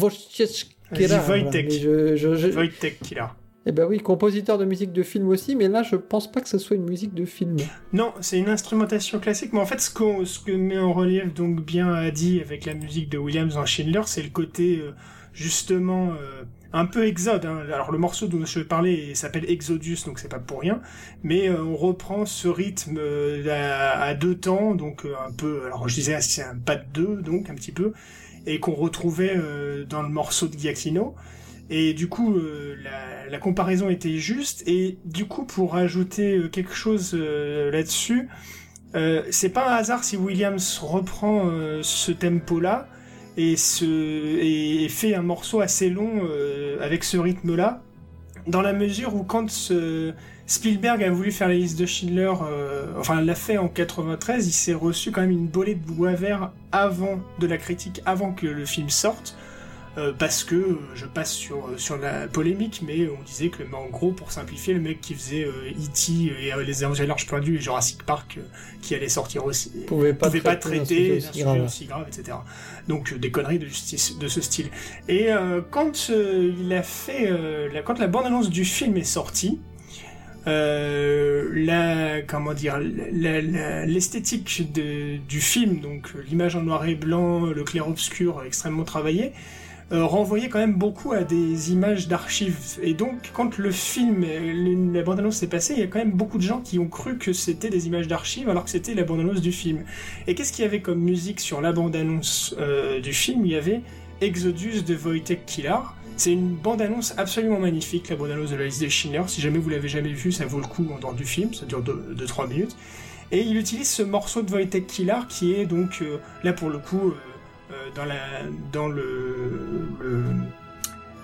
Wojciech Je, je, je... Wojtek Kira. Eh ben oui, compositeur de musique de film aussi, mais là je pense pas que ce soit une musique de film. Non, c'est une instrumentation classique, mais en fait ce, ce que met en relief donc bien Adi avec la musique de Williams en Schindler, c'est le côté euh, justement euh, un peu exode. Hein. Alors le morceau dont je parler s'appelle Exodus, donc c'est pas pour rien, mais euh, on reprend ce rythme à, deux temps, donc un peu, alors je disais c'est un pas de deux, donc un petit peu, et qu'on retrouvait dans le morceau de Giacchino. Et du coup, euh, la, la, comparaison était juste. Et du coup, pour ajouter euh, quelque chose euh, là-dessus, c'est pas un hasard si Williams reprend ce tempo-là et, fait un morceau assez long avec ce rythme-là, dans la mesure où quand Spielberg a voulu faire la liste de Schindler, enfin l'a fait en 93, il s'est reçu quand même une bolée de bois vert avant de la critique, avant que le film sorte. Euh, parce que euh, je passe sur, euh, sur la polémique, mais on disait que, en gros, pour simplifier, le mec qui faisait E.T. et les Angels Large et Jurassic Park, qui allait sortir aussi, pouvait pas, pouvait pas traiter d'un sujet aussi grave, etc. Donc des conneries de, justice, de ce style. Et quand il a fait, la, quand la bande-annonce du film est sortie, euh, la comment dire l'esthétique du film donc l'image en noir et blanc le clair obscur extrêmement travaillé euh, renvoyait quand même beaucoup à des images d'archives. Et donc, quand le film, la bande-annonce s'est passée, il y a quand même beaucoup de gens qui ont cru que c'était des images d'archives alors que c'était la bande-annonce du film. Et qu'est-ce qu'il y avait comme musique sur la bande-annonce euh, du film? Il y avait Exodus de Wojtek Kilar. C'est une bande-annonce absolument magnifique, la bande-annonce de la liste des Schindler. Si jamais vous l'avez jamais vue, ça vaut le coup en dehors du film, ça dure 2-3 minutes. Et il utilise ce morceau de Wojtek Kilar qui est donc, euh, là pour le coup, dans, la, dans le,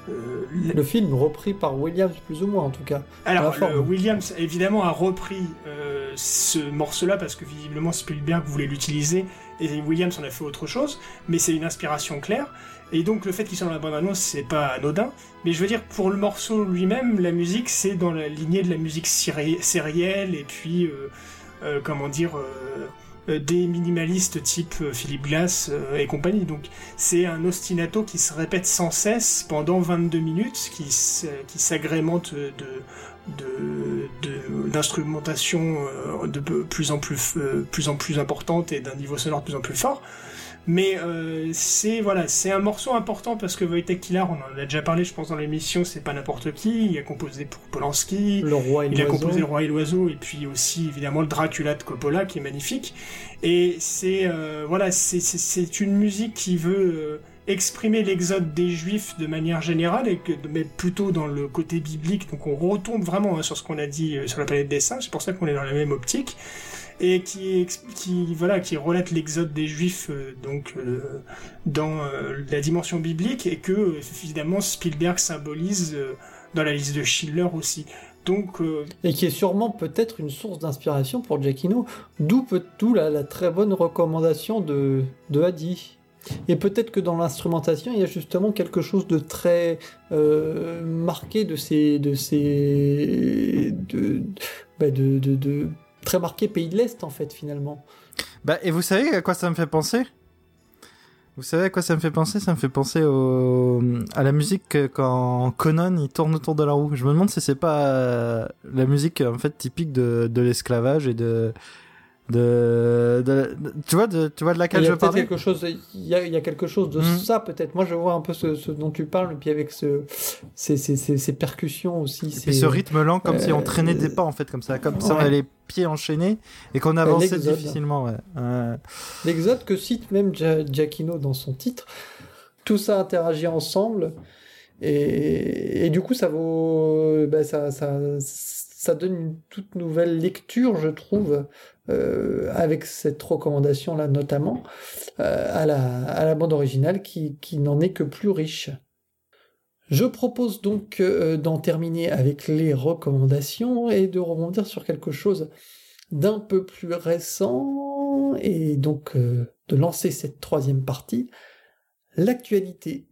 euh, le, film repris par Williams plus ou moins en tout cas. Alors Williams évidemment a repris euh, ce morceau-là parce que visiblement Spielberg voulait l'utiliser et Williams en a fait autre chose, mais c'est une inspiration claire. Et donc le fait qu'il soit dans la bande annonce c'est pas anodin, mais je veux dire pour le morceau lui-même, la musique c'est dans la lignée de la musique sérielle et puis comment dire euh, des minimalistes type euh, Philippe Glass euh, et compagnie. Donc c'est un ostinato qui se répète sans cesse pendant 22 minutes, qui, s'agrémente de, d'instrumentation de, de, plus en plus, plus en plus importante et d'un niveau sonore de plus en plus fort. Mais euh, c'est voilà, c'est un morceau important parce que Wojtek Kilar, on en a déjà parlé, je pense dans l'émission, c'est pas n'importe qui. Il a composé pour Polanski, le roi et il a composé le roi et l'oiseau, et puis aussi évidemment le Dracula de Coppola qui est magnifique. Et c'est euh, voilà, c'est une musique qui veut euh, exprimer l'exode des Juifs de manière générale et que mais plutôt dans le côté biblique. Donc on retombe vraiment hein, sur ce qu'on a dit euh, sur la planète des singes. C'est pour ça qu'on est dans la même optique et qui, voilà qui relate l'exode des juifs euh, donc euh, dans euh, la dimension biblique et que évidemment Spielberg symbolise dans la liste de Schiller aussi. Donc, Et qui est sûrement peut-être une source d'inspiration pour Giacchino, d'où tout la, la, très bonne recommandation de, de Hadi. Et peut-être que dans l'instrumentation, il y a justement quelque chose de très marqué de ces, de ces, de, bah de, de, de, très marqué pays de l'Est, en fait, finalement. Bah, et vous savez à quoi ça me fait penser? Vous savez à quoi ça me fait penser? Ça me fait penser au... à la musique quand Conan il tourne autour de la roue. Je me demande si c'est pas euh, la musique en fait typique de, de l'esclavage et de de, tu vois de tu vois de laquelle je parle quelque chose il y a, y a quelque chose de mhm. ça peut-être moi je vois un peu ce, ce, dont tu parles puis avec ce ces, ces, ces, percussions aussi et puis ce rythme lent comme si on traînait des pas en fait comme ça comme si on avait les pieds enchaînés et qu'on avançait difficilement ouais. l'exode que cite même Giacchino dans son titre tout ça interagit ensemble et, et du coup ça vaut bah, ça, ça ça donne une toute nouvelle lecture, je trouve, euh, avec cette recommandation-là notamment, euh, à, la, à la bande originale qui, qui n'en est que plus riche. Je propose donc euh, d'en terminer avec les recommandations et de rebondir sur quelque chose d'un peu plus récent et donc de lancer cette troisième partie, l'actualité.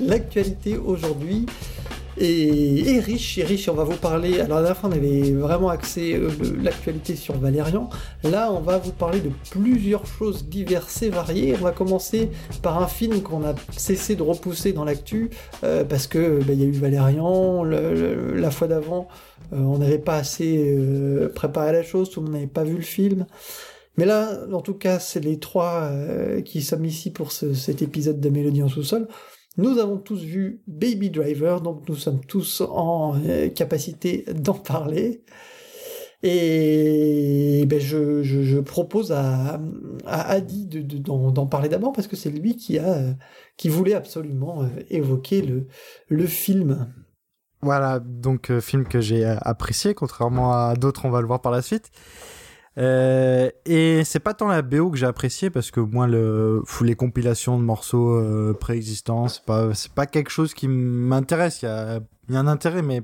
L'actualité aujourd'hui est, riche, est riche. On va vous parler. Alors à la fin, on avait vraiment axé euh, l'actualité sur Valérian. Là, on va vous parler de plusieurs choses diverses et variées. On va commencer par un film qu'on a cessé de repousser dans l'actu euh, parce que bah, il y a eu Valérian. la fois d'avant, euh, on n'avait pas assez préparé la chose. Tout le monde n'avait pas vu le film. Mais là, en tout cas, c'est les trois qui sommes ici pour cet épisode de Mélodie en sous-sol. Nous avons tous vu Baby Driver, donc nous sommes tous en euh, capacité d'en parler. Et ben je, propose à, Adi d'en de, parler d'abord parce que c'est lui qui, voulait absolument euh, évoquer le, le film. Voilà, donc euh, film que j'ai apprécié, contrairement à d'autres, on va le voir par la suite. Euh, et c'est pas tant la BO que j'ai apprécié parce que moi le les compilations de morceaux euh, préexistants c'est pas c'est pas quelque chose qui m'intéresse. Il y a y a un intérêt mais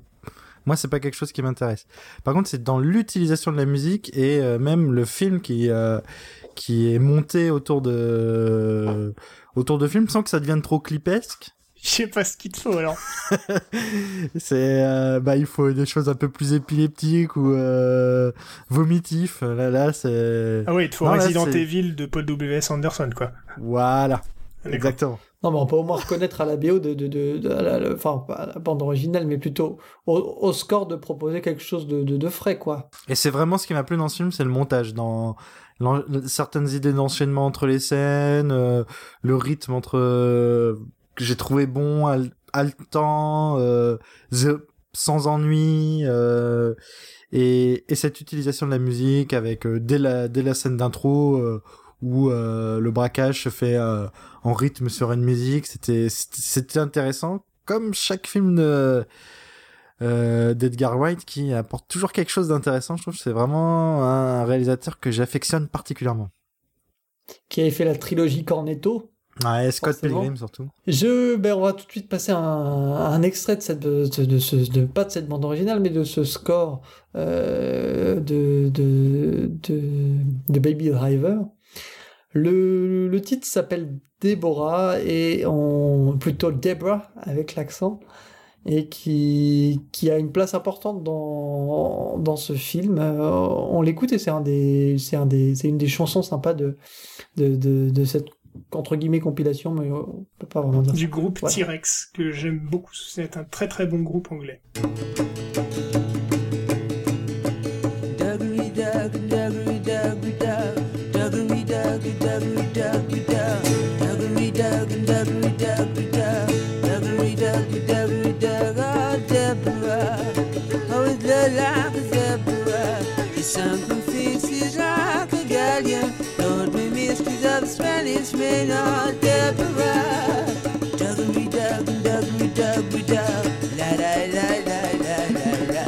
moi c'est pas quelque chose qui m'intéresse. Par contre c'est dans l'utilisation de la musique et euh, même le film qui euh, qui est monté autour de autour de films sans que ça devienne trop clipesque je sais pas ce qu'il te faut alors. c'est euh, bah il faut des choses un peu plus épileptiques ou euh, vomitifs. Là là c'est. Ah oui, il te faut Resident Evil de Paul W S Anderson quoi. Voilà. Exactement. Non, mais on peut au moins reconnaître à la BO de, de, de, de la, enfin, pas à la bande originale, mais plutôt au, score de proposer quelque chose de, de, frais, quoi. Et c'est vraiment ce qui m'a plu dans ce film, c'est le montage. Dans certaines idées d'enchaînement entre les scènes, euh, le rythme entre que j'ai trouvé bon, haletant, euh, sans ennui, euh, et, et, cette utilisation de la musique avec euh, dès la dès la scène d'intro euh, où euh, le braquage se fait en rythme sur une musique, c'était c'était intéressant, comme chaque film de d'Edgar White qui apporte toujours quelque chose d'intéressant. Je trouve que c'est vraiment un réalisateur que j'affectionne particulièrement. Qui avait fait la trilogie Cornetto, Ouais, Scott Pilgrim surtout. Je, ben, on va tout de suite passer un, un extrait de cette, de, de, ce, de, pas de cette bande originale, mais de ce score euh, de, de, de, Baby Driver. Le, le titre s'appelle Deborah et on, plutôt Debra avec l'accent et qui, qui a une place importante dans, dans ce film. Euh, on l'écoute et c'est un des, c'est un des, c'est une des chansons sympas de, de, de, de cette entre guillemets compilation, mais on peut pas vraiment dire. Du groupe T-Rex, que j'aime beaucoup. C'est un très très bon groupe anglais. Dug me dug, dug me dug me dug. La la la la la la la.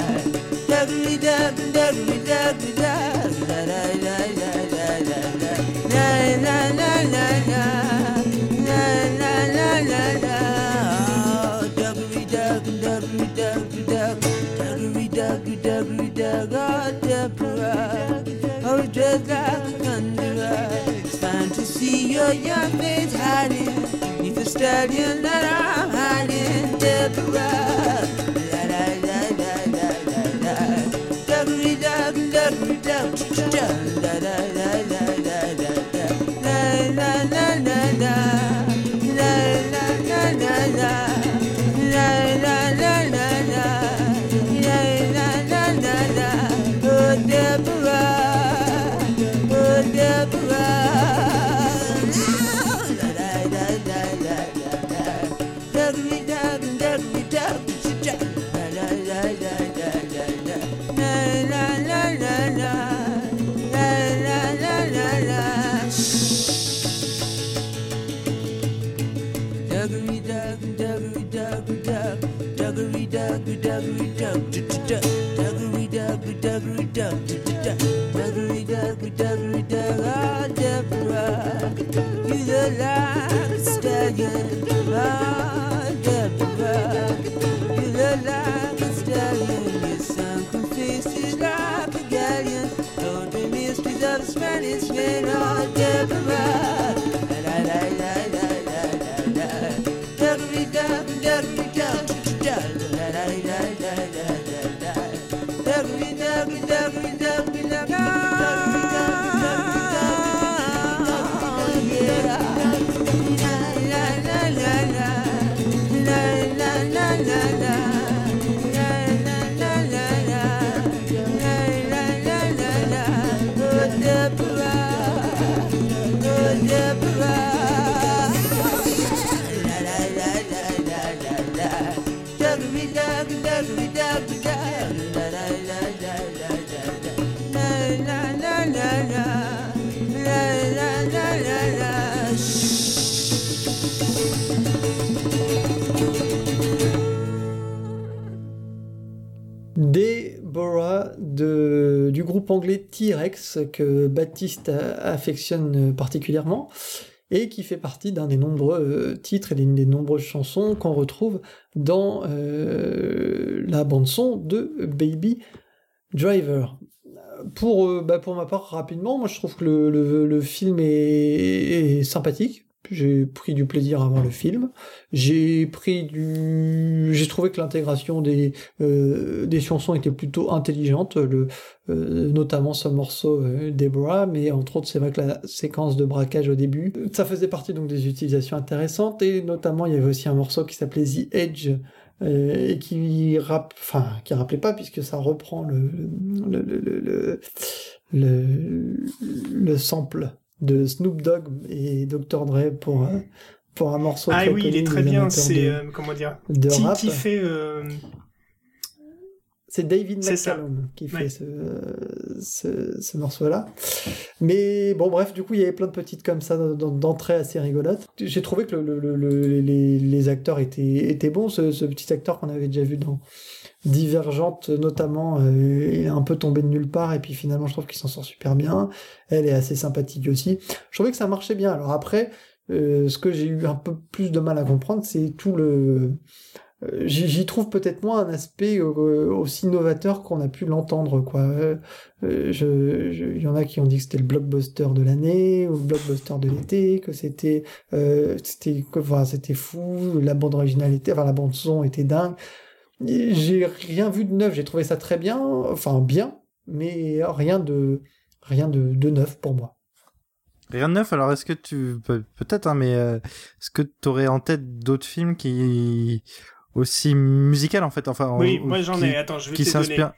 Dug me dug, dug me dug your young face hiding. Neath the stallion that I'm hiding. Deborah. La la la la la la la. Duggery dug duggery dug La dug, dug, dug, dug. داق داق anglais T-Rex que Baptiste affectionne particulièrement et qui fait partie d'un des nombreux euh, titres et d'une des nombreuses chansons qu'on retrouve dans euh, la bande-son de Baby Driver. Pour, euh, bah, pour ma part, rapidement, moi je trouve que le, film est sympathique. J'ai pris du plaisir à voir le film. J'ai pris du, j'ai trouvé que l'intégration des euh, des chansons était plutôt intelligente, le, euh, notamment ce morceau euh, Deborah, mais entre autres c'est vrai que la séquence de braquage au début, ça faisait partie donc des utilisations intéressantes et notamment il y avait aussi un morceau qui s'appelait The Edge euh, et qui rap, enfin qui rappelait pas puisque ça reprend le, le, le, le sample de Snoop Dogg et Dr Dre pour euh, pour un morceau Ah très oui, il est très bien. C'est euh, comment dire de qui, rap. qui fait euh, C'est David. McCallum qui fait Ouais. ce, ce, ce morceau-là. Mais bon, bref, du coup, il y avait plein de petites comme ça d'en- d'entrées assez rigolotes. J'ai trouvé que le, le- le- les, les acteurs étaient, étaient bons. Ce, ce petit acteur qu'on avait déjà vu dans Divergente, notamment, euh, est un peu tombé de nulle part. Et puis finalement, je trouve qu'il s'en sort super bien. Elle est assez sympathique aussi. Je trouvais que ça marchait bien. Alors après, euh, ce que j'ai eu un peu plus de mal à comprendre, c'est tout le euh, J'y trouve peut-être moins un aspect euh, aussi novateur qu'on a pu l'entendre, quoi. Euh, euh, je- je- Il y en a qui ont dit que c'était le blockbuster de l'année ou le blockbuster de l'été, que c'était, euh, c'était, enfin, c'était fou, la bande originale était, enfin, la bande son était dingue. J'ai rien vu de neuf, j'ai trouvé ça très bien, enfin bien, mais rien de, rien de, de neuf pour moi. Rien de neuf, alors est-ce que tu... peut- Peut-être, hein, mais euh, est-ce que tu aurais en tête d'autres films qui... aussi musical en fait enfin Oui, ou- moi j'en qui, ai. Attends, je vais qui te donner. s'inspire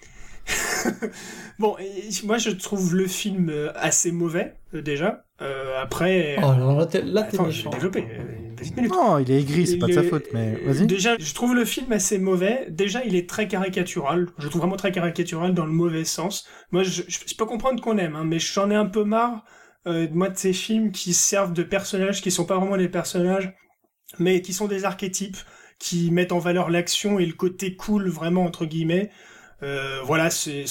Bon, et moi je trouve le film euh, assez mauvais euh, déjà. Euh, après, Oh, alors là, t'es, là, t'es attends, je vais méchant. développer. une petite minute. non il est aigri c'est pas de sa faute mais vas-y Déjà, je trouve le film assez mauvais. Déjà, il est très caricatural. Je le trouve vraiment très caricatural dans le mauvais sens. Moi, je, je, je peux comprendre qu'on aime, hein, mais j'en ai un peu marre, euh, moi, de ces films qui servent de personnages qui sont pas vraiment des personnages, mais qui sont des archétypes, qui mettent en valeur l'action et le côté cool, vraiment, entre guillemets. Euh, voilà, c'est,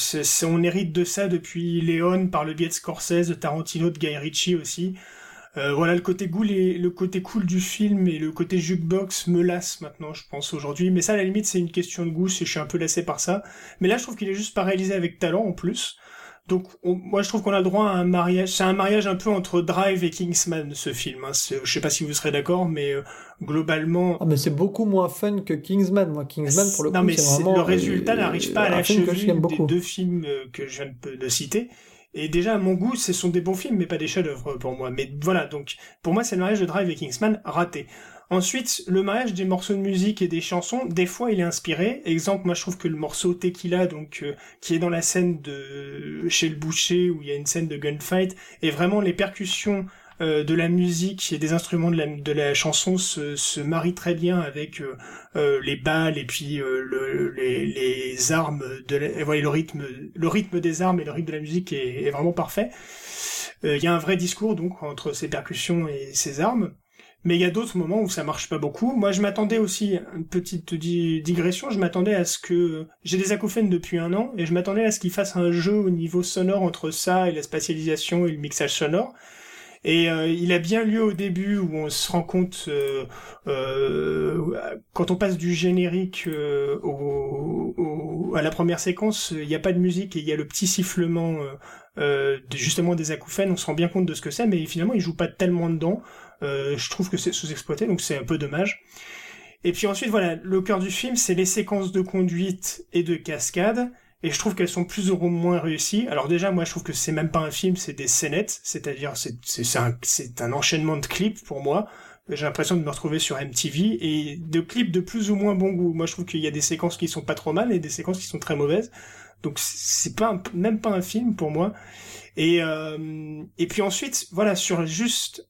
on hérite de ça depuis Léon par le biais de Scorsese, de Tarantino, de Guy Ritchie aussi. Euh, voilà, le côté cool le côté cool du film et le côté jukebox me lasse maintenant, je pense aujourd'hui. Mais ça, à la limite, c'est une question de goût, je suis un peu lassé par ça. Mais là, je trouve qu'il est juste pas réalisé avec talent en plus. Donc, on- moi, je trouve qu'on a le droit à un mariage. C'est un mariage un peu entre Drive et Kingsman, ce film. Hein. Je sais pas si vous serez d'accord, mais euh, globalement, Ah, mais c'est beaucoup moins fun que Kingsman. Moi, Kingsman, pour le non, coup, mais c'est vraiment. le résultat euh, n'arrive pas à la cheville des deux films euh, que je viens de, de citer. Et déjà, à mon goût, ce sont des bons films, mais pas des chefs-d'œuvre pour moi. Mais voilà, donc, pour moi, c'est le mariage de Drive et Kingsman raté. Ensuite, le mariage des morceaux de musique et des chansons, des fois, il est inspiré. Exemple, moi, je trouve que le morceau Tequila, donc, euh, qui est dans la scène de chez le boucher, où il y a une scène de gunfight, et vraiment les percussions euh, de la musique et des instruments de la, chanson se, marient très bien avec euh, les balles et puis le, les, armes de la, le rythme le rythme des armes et le rythme de la musique est, vraiment parfait il y a un vrai discours donc entre ces percussions et ces armes mais il y a d'autres moments où ça marche pas beaucoup moi je m'attendais aussi une petite di- digression je m'attendais à ce que j'ai des acouphènes depuis un an et je m'attendais à ce qu'ils fassent un jeu au niveau sonore entre ça et la spatialisation et le mixage sonore Et euh, il a bien lieu au début où on se rend compte, euh, euh, quand on passe du générique euh, au, au- à la première séquence, il n'y a pas de musique et il y a le petit sifflement euh, justement des acouphènes. On se rend bien compte de ce que c'est, mais finalement il joue pas tellement dedans. Euh, je trouve que c'est sous-exploité, donc c'est un peu dommage. Et puis ensuite, voilà, le cœur du film, c'est les séquences de conduite et de cascade. Et je trouve qu'elles sont plus ou moins réussies. Alors déjà, moi, je trouve que c'est même pas un film, c'est des scénettes. C'est-à-dire, c'est un, un enchaînement de clips pour moi. J'ai l'impression de me retrouver sur MTV et de clips de plus ou moins bon goût. Moi, je trouve qu'il y a des séquences qui sont pas trop mal et des séquences qui sont très mauvaises. Donc, c'est pas même pas un film pour moi. Et, euh, et puis ensuite, voilà, sur juste,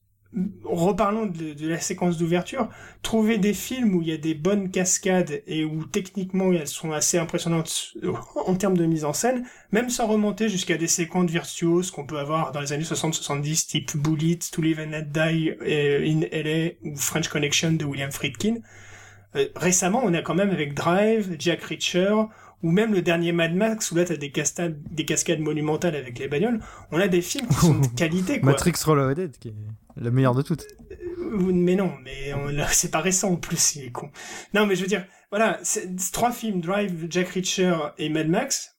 reparlons de, de la séquence d'ouverture, trouver des films où il y a des bonnes cascades et où techniquement elles sont assez impressionnantes en termes de mise en scène, même sans remonter jusqu'à des séquences virtuoses qu'on peut avoir dans les années 60-70, type Bullet, To Live and Not Die euh, in LA ou French Connection de William Friedkin. Euh, récemment, on a quand même avec Drive, Jack Reacher, ou même le dernier Mad Max, où là t'as des cascades, des cascades monumentales avec les bagnoles, on a des films qui sont de qualité, quoi. Matrix Reloaded, qui est le meilleur de toutes. Euh, Mais non, mais c'est pas récent en plus, il est con. Non, mais je veux dire, voilà, trois films, Drive, Jack Reacher et Mad Max,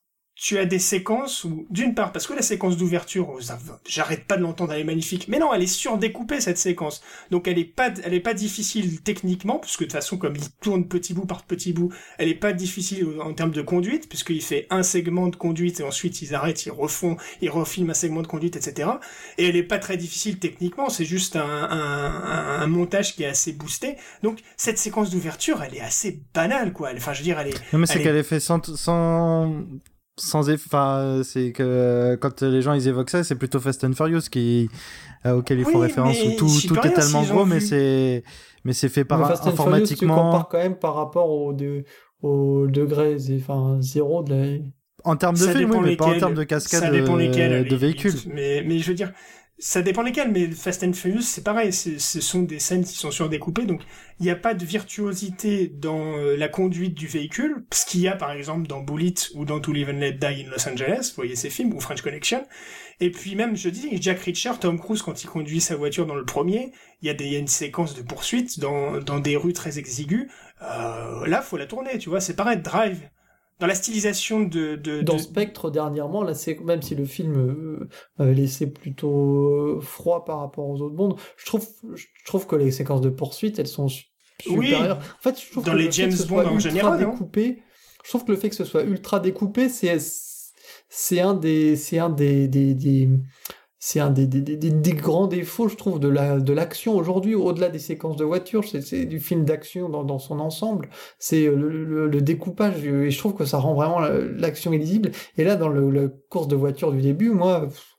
tu as des séquences où, d'une part, parce que la séquence d'ouverture, oh, j'arrête pas de l'entendre, elle est magnifique, mais non, elle est surdécoupée, cette séquence. Donc elle est pas, elle est pas difficile techniquement, puisque de toute façon, comme il tourne petit bout par petit bout, elle est pas difficile en termes de conduite, puisqu'il fait un segment de conduite et ensuite ils arrêtent, ils refont, ils refilment un segment de conduite, etc. Et elle est pas très difficile techniquement, c'est juste un, un, un- montage qui est assez boosté. Donc cette séquence d'ouverture, elle est assez banale, quoi. Enfin, je veux dire, elle est. Non, mais c'est qu'elle est faite sans, sans, sans enfin, c'est que quand les gens ils évoquent ça, c'est plutôt Fast and Furious qui, euh, auquel ils font Oui, référence où tout, tout est tellement gros, mais c'est, mais c'est fait par Mais Fast and Furious, tu informatiquement. compares quand même par rapport au, de, au degré, enfin, zéro de la... En termes de film, oui, mais pas en lesquels. termes de cascade ça dépend lesquels, la de véhicules. Mais, mais je veux dire, ça dépend lesquels, mais Fast and Furious, c'est pareil, ce sont des scènes qui sont surdécoupées, donc il n'y a pas de virtuosité dans euh, la conduite du véhicule, ce qu'il y a par exemple dans Bullet ou dans To Live and Let Die in Los Angeles, vous voyez ces films, ou French Connection. Et puis même, je dis, Jack Reacher, Tom Cruise, quand il conduit sa voiture dans le premier, il y a, une séquence de poursuite dans, dans des rues très exiguës. Euh, là, faut la tourner, tu vois, c'est pareil, Drive. Dans la stylisation de... de, Dans de- Spectre, dernièrement, là, c'est, même si le film euh, m'avait laissé plutôt euh, froid par rapport aux autres mondes, je trouve, je trouve que les séquences de poursuite, elles sont su- Oui. supérieures. En fait, je trouve Dans que les le James Bond soit en ultra général, non découpé, je trouve que le fait que ce soit ultra découpé, c'est, c'est un des, c'est un des, des, des- c'est un des, des, des, des- grands défauts, je trouve, de la, de l'action aujourd'hui, au-delà des séquences de voiture, c'est, du film d'action dans, dans son ensemble, c'est euh, le, le, le découpage, et je trouve que ça rend vraiment la- l'action illisible. Et là, dans le, la course de voiture du début, moi, pff,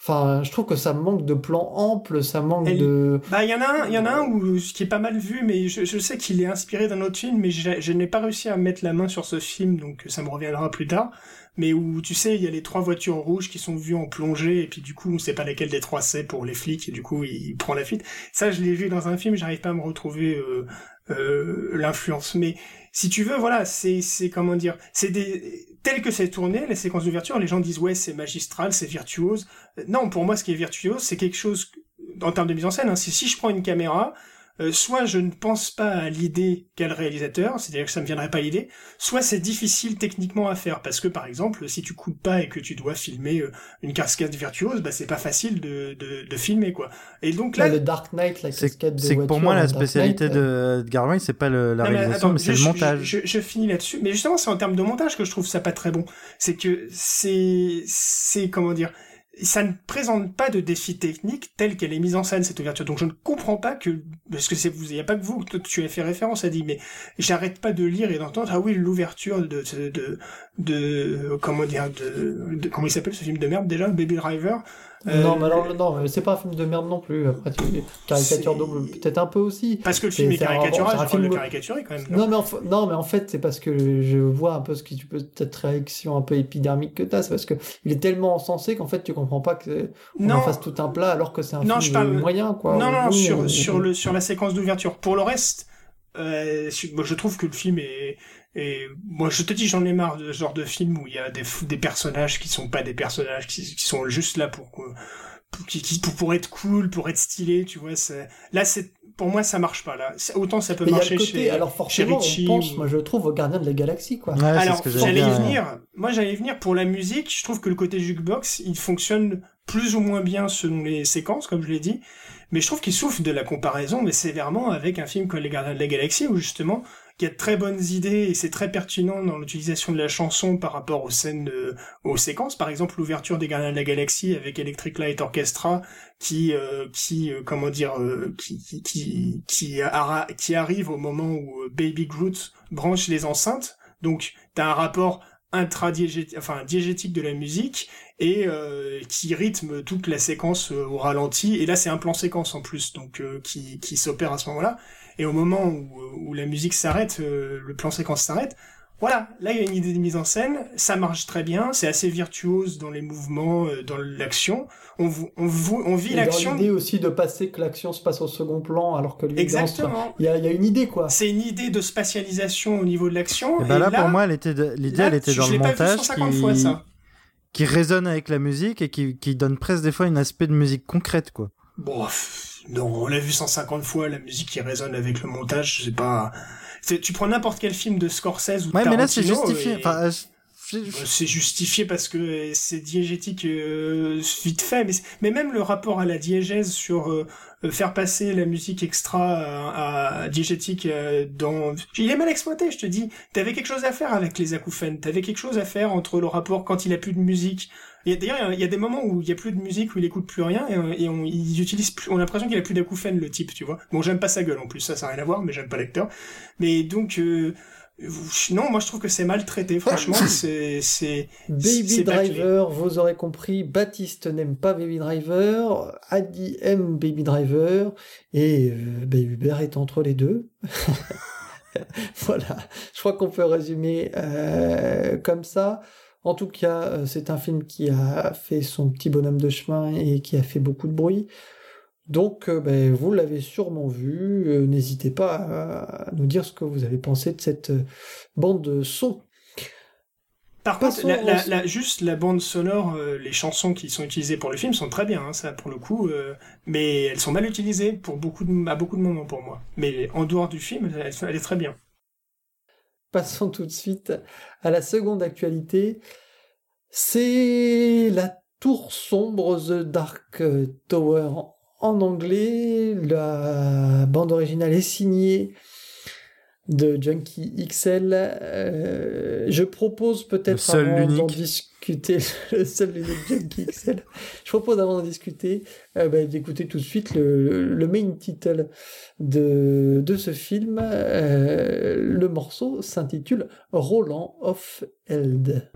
enfin, je trouve que ça manque de plans amples, ça manque de... Bah, il y en a un, il y en a un où, ce qui est pas mal vu, mais je, je sais qu'il est inspiré d'un autre film, mais je, je n'ai pas réussi à mettre la main sur ce film, donc ça me reviendra plus tard. Mais où, tu sais, il y a les trois voitures rouges qui sont vues en plongée, et puis du coup, on sait pas laquelle des trois c'est pour les flics, et du coup, il, prend la fuite. Ça, je l'ai vu dans un film, j'arrive pas à me retrouver euh, euh, l'influence. Mais si tu veux, voilà, c'est, c'est comment dire, c'est des tel que c'est tourné, les séquences d'ouverture, les gens disent ouais, c'est magistral, c'est virtuose. Non, pour moi, ce qui est virtuose, c'est quelque chose en termes de mise en scène. Hein, c'est si je prends une caméra, euh, soit je ne pense pas à l'idée qu'a le réalisateur, c'est-à-dire que ça me viendrait pas l'idée, soit c'est difficile techniquement à faire parce que par exemple, si tu coupes pas et que tu dois filmer euh, une cascade virtuose, bah c'est pas facile de, de, de filmer quoi. Et donc là, Là, le Dark Knight, la C'est cascade de c'est que pour moi, la spécialité Knight, euh, de Edgar c'est pas le- la Non, réalisation, mais c'est le montage. Je, je, je finis là-dessus, mais justement, c'est en termes de montage que je trouve ça pas très bon. C'est que c'est, c'est comment dire, ça ne présente pas de défi technique tel qu'elle est mise en scène cette ouverture. Donc je ne comprends pas que, parce que c'est vous, il y a pas que vous, tu as fait référence à dit, mais j'arrête pas de lire et d'entendre ah oui l'ouverture de de de, comment dire de- comment il s'appelle ce film de merde déjà, Baby Driver? Euh, Non, mais alors, non, mais c'est pas un film de merde non plus. Après, tu... caricature double, peut-être un peu aussi. Parce que le film est c'est un- caricatural, un de film- caricaturer quand même. non Non mais, en, fa- non, mais en fait, c'est parce que je vois un peu ce qui tu peux peut-être réaction un peu épidermique que t'as. C'est parce que il est tellement encensé qu'en fait, tu comprends pas que on en fasse tout un plat alors que c'est un Non, film je parle- moyen, quoi. Non, non, Oui, sur, sur, le, sur la séquence d'ouverture. Pour le reste, euh, je trouve que le film est, est... Moi, je te dis, j'en ai marre de ce genre de film où il y a des, des personnages qui sont pas des personnages, qui, qui sont juste là pour, que- qui, pour, pour être cool, pour être stylé, tu vois. c'est- Là, c'est pour moi, ça marche pas. Là, C'est- autant ça peut Mais il y a marcher le côté, chez. alors forcément, Ritchie on pense, ou- moi je trouve, aux Gardiens de la Galaxie, quoi. Ouais, Alors, j'allais y venir. Moi, j'allais y venir pour la musique. Je trouve que le côté jukebox, il fonctionne plus ou moins bien selon les séquences, comme je l'ai dit. Mais je trouve qu'il souffre de la comparaison, mais sévèrement, avec un film comme Les Gardiens de la Galaxie, où justement, il y a de très bonnes idées et c'est très pertinent dans l'utilisation de la chanson par rapport aux scènes, de- aux séquences. Par exemple, l'ouverture des Gardiens de la Galaxie avec Electric Light Orchestra, qui, euh, qui, euh, comment dire, euh, qui, qui, qui, qui, arrive au moment où euh, Baby Groot branche les enceintes. Donc, t'as un rapport intradiégétique, enfin diégétique de la musique et euh, qui rythme toute la séquence euh, au ralenti. Et là, c'est un plan séquence en plus, donc euh, qui, qui s'opère à ce moment-là. Et au moment où, où la musique s'arrête, euh, le plan séquence s'arrête. Voilà, là il y a une idée de mise en scène, ça marche très bien, c'est assez virtuose dans les mouvements, euh, dans l'action. On, on, on vit l'action. l'idée aussi de passer que l'action se passe au second plan alors que lui danse. Exactement. Il y a, il y a une idée, quoi. C'est une idée de spatialisation au niveau de l'action. Et et là, là, pour moi, elle était de- l'idée, là, elle était je dans le pas vu montage 150 qui... fois, ça. qui résonne avec la musique et qui, qui donne presque des fois un aspect de musique concrète, quoi. Bon, non, on l'a vu 150 fois, la musique qui résonne avec le montage, c'est pas... c'est- Tu prends n'importe quel film de Scorsese ou Ouais, mais là, c'est Tarantino justifié. et- Enfin, euh, je- Bah, c'est justifié parce que c'est diégétique euh, vite fait, mais, même le rapport à la diégèse sur euh, euh, faire passer la musique extra à, à diégétique euh, dans... Il est mal exploité, je te dis. T'avais quelque chose à faire avec les acouphènes, t'avais quelque chose à faire entre le rapport quand il a plus de musique. Et D'ailleurs, il y a des moments où il y a plus de musique, où il écoute plus rien, et, euh, et on, ils utilisent plus, on a l'impression qu'il a plus d'acouphènes, le type, tu vois. Bon, j'aime pas sa gueule en plus, ça, ça n'a rien à voir, mais j'aime pas l'acteur. Mais donc... euh, non, moi je trouve que c'est maltraité, franchement, c'est, c'est, Baby c'est bâclé. Driver, vous aurez compris, Baptiste n'aime pas Baby Driver, Adi aime Baby Driver, et euh, ben, Hubert est entre les deux. voilà, je crois qu'on peut résumer euh, comme ça. En tout cas, euh, c'est un film qui a fait son petit bonhomme de chemin et qui a fait beaucoup de bruit. Donc, euh, ben, vous l'avez sûrement vu. euh, N'hésitez pas à, nous dire ce que vous avez pensé de cette bande son. Par contre, la, la- juste la bande sonore, euh, les chansons qui sont utilisées pour le film sont très bien, hein, ça pour le coup, euh, mais elles sont mal utilisées pour beaucoup de, à beaucoup de moments pour moi. Mais en dehors du film, elle, elle est très bien. Passons tout de suite à la seconde actualité. C'est la tour sombre The Dark Tower en anglais. La bande originale est signée de Junkie XL. Euh, je propose peut-être avant d'en discuter, le seul Junkie XL. Je propose avant d'en discuter euh, bah, d'écouter tout de suite le, le main title de, de ce film. Euh, le morceau s'intitule Roland of Eld.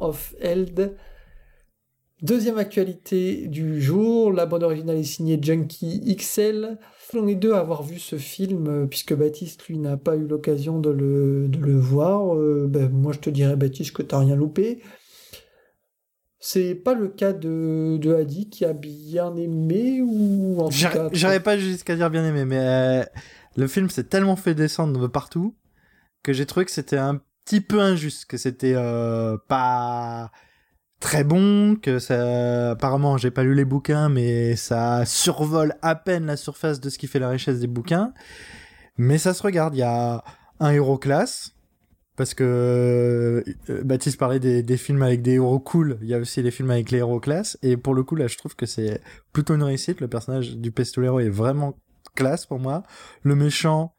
Of Eld. Deuxième actualité du jour, la bande originale est signée Junkie XL. On est deux à avoir vu ce film, euh, puisque Baptiste, lui, n'a pas eu l'occasion de le, de le voir. Euh, ben, moi, je te dirais, Baptiste, que t'as rien loupé. C'est pas le cas de, de Hadi qui a bien aimé ou en tout J'arri- cas. J'arrive pas jusqu'à dire bien aimé, mais euh, le film s'est tellement fait descendre de partout que j'ai trouvé que c'était un petit peu injuste, que c'était euh, pas très bon, que ça apparemment j'ai pas lu les bouquins, mais ça survole à peine la surface de ce qui fait la richesse des bouquins. Mais ça se regarde, il y a un héros classe. Parce que euh, Baptiste parlait des, des films avec des héros cool, il y a aussi les films avec les héros classe, et pour le coup là je trouve que c'est plutôt une réussite. Le personnage du Pestolero est vraiment classe pour moi. Le méchant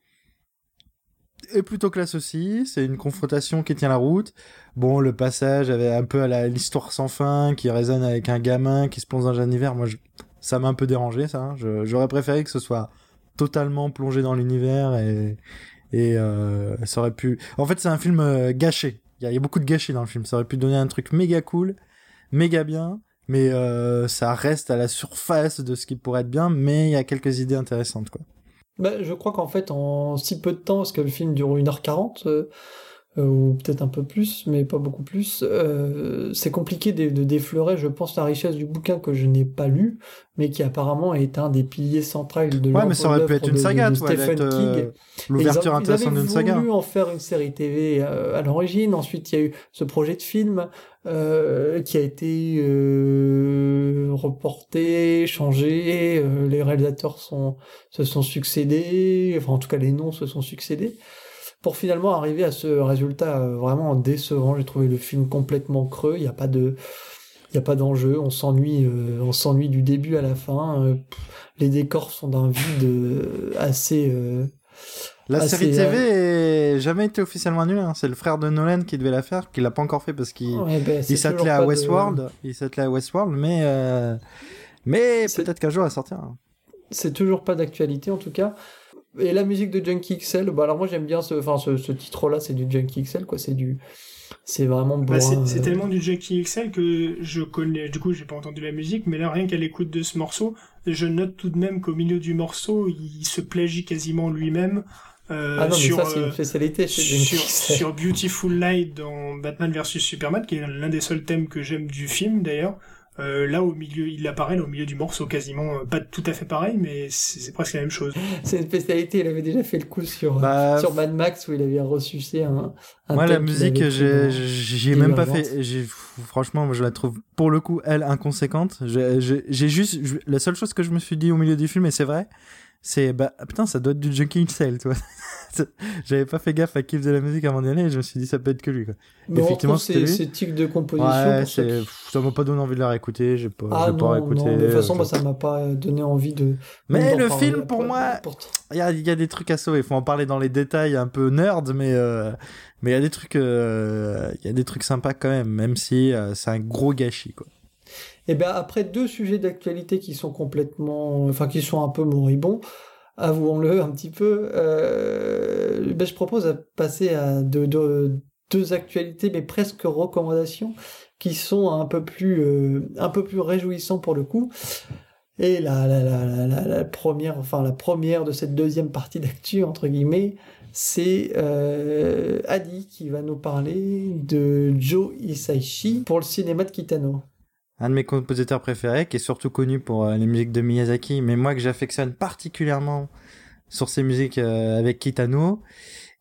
est plutôt classe aussi. C'est une confrontation qui tient la route. Bon, le passage avait un peu à l'histoire sans fin qui résonne avec un gamin qui se plonge dans un d'hiver. Moi, je- ça m'a un peu dérangé, ça. hein. J'aurais préféré que ce soit totalement plongé dans l'univers et, et euh, ça aurait pu. En fait, c'est un film euh, gâché. Il y, a- y a beaucoup de gâchis dans le film. Ça aurait pu donner un truc méga cool, méga bien, mais euh, ça reste à la surface de ce qui pourrait être bien. Mais il y a quelques idées intéressantes, quoi. Bah, je crois qu'en fait, en si peu de temps, parce que le film dure 1h40, euh, euh, ou peut-être un peu plus, mais pas beaucoup plus, euh, c'est compliqué de, de déflorer, je pense, la richesse du bouquin que je n'ai pas lu, mais qui apparemment est un des piliers centraux de Ouais, mais ça aurait pu être une saga, de Stephen King. euh, l'ouverture intéressante Ils d'une avaient saga. voulu en faire une série TV à l'origine. Ensuite, il y a eu ce projet de film euh, qui a été euh, reporté, changé. euh, les réalisateurs sont, se sont succédés. Enfin, en tout cas, les noms se sont succédés. Pour finalement arriver à ce résultat euh, vraiment décevant. J'ai trouvé le film complètement creux. Il n'y a pas de... Il a pas d'enjeu, on s'ennuie, euh, on s'ennuie du début à la fin. euh, les décors sont d'un vide assez, La Ah, série TV n'a jamais été officiellement annulée. hein. C'est le frère de Nolan qui devait la faire, qui l'a pas encore fait parce qu'il Ouais, ben, s'attelait à de- Westworld. Il s'attelait à Westworld, mais euh, mais C'est- peut-être qu'un jour elle va sortir. hein. C'est toujours pas d'actualité en tout cas. Et la musique de Junkie XL, bah alors moi j'aime bien ce, enfin ce, ce titre-là, c'est du Junkie XL quoi, c'est du, c'est vraiment Bah, c'est euh. tellement du Jackie XL que je connais, du coup j'ai pas entendu la musique, mais là rien qu'à l'écoute de ce morceau, je note tout de même qu'au milieu du morceau, il se plagie quasiment lui-même. Euh, Ah non mais sur, ça c'est euh, une spécialité chez sur, sur Beautiful Light dans Batman vs Superman, qui est l'un des seuls thèmes que j'aime du film d'ailleurs. Euh, là au milieu, il apparaît là, au milieu du morceau quasiment, euh, pas tout à fait pareil, mais c'est c'est presque la même chose. C'est une spécialité, il avait déjà fait le coup sur, Bah, sur Mad Max où il avait ressuscité un, un Moi, la musique, j'ai, même pas fait. J'ai, franchement, moi, je la trouve pour le coup, elle, inconséquente. J'ai, j'ai- j'ai juste, je- la seule chose que je me suis dit au milieu du film, et c'est vrai, c'est bah putain, ça doit être du Junkie XL, tu vois. J'avais pas fait gaffe à qui faisait la musique avant d'y aller, et je me suis dit ça peut être que lui, quoi. Mais effectivement, retrouve c'était ces, lui. ces tics de composition Ouais, pour c'est, ça m'a pas donné envie de la réécouter. J'ai pas, Ah pas réécouté. non, de toute façon, euh, moi, ça m'a pas donné envie de. Mais le film, pour moi, Il y a, il y a des trucs à sauver. Il faut en parler dans les détails un peu nerd, mais euh, mais il y a des trucs, euh, il y a des trucs sympas quand même, même si euh, c'est un gros gâchis quoi. Et bien après deux sujets d'actualité qui sont complètement, enfin qui sont un peu moribonds, avouons-le un petit peu, euh, ben, je propose de passer à deux, deux, actualités, mais presque recommandations, qui sont un peu plus, euh, un peu plus réjouissants pour le coup. Et la, la, la, la première, enfin la première de cette deuxième partie d'actu entre guillemets, c'est euh, Adi qui va nous parler de Joe Hisaishi pour le cinéma de Kitano. Un de mes compositeurs préférés, qui est surtout connu pour euh, les musiques de Miyazaki, mais moi que j'affectionne particulièrement sur ses musiques euh, avec Kitano.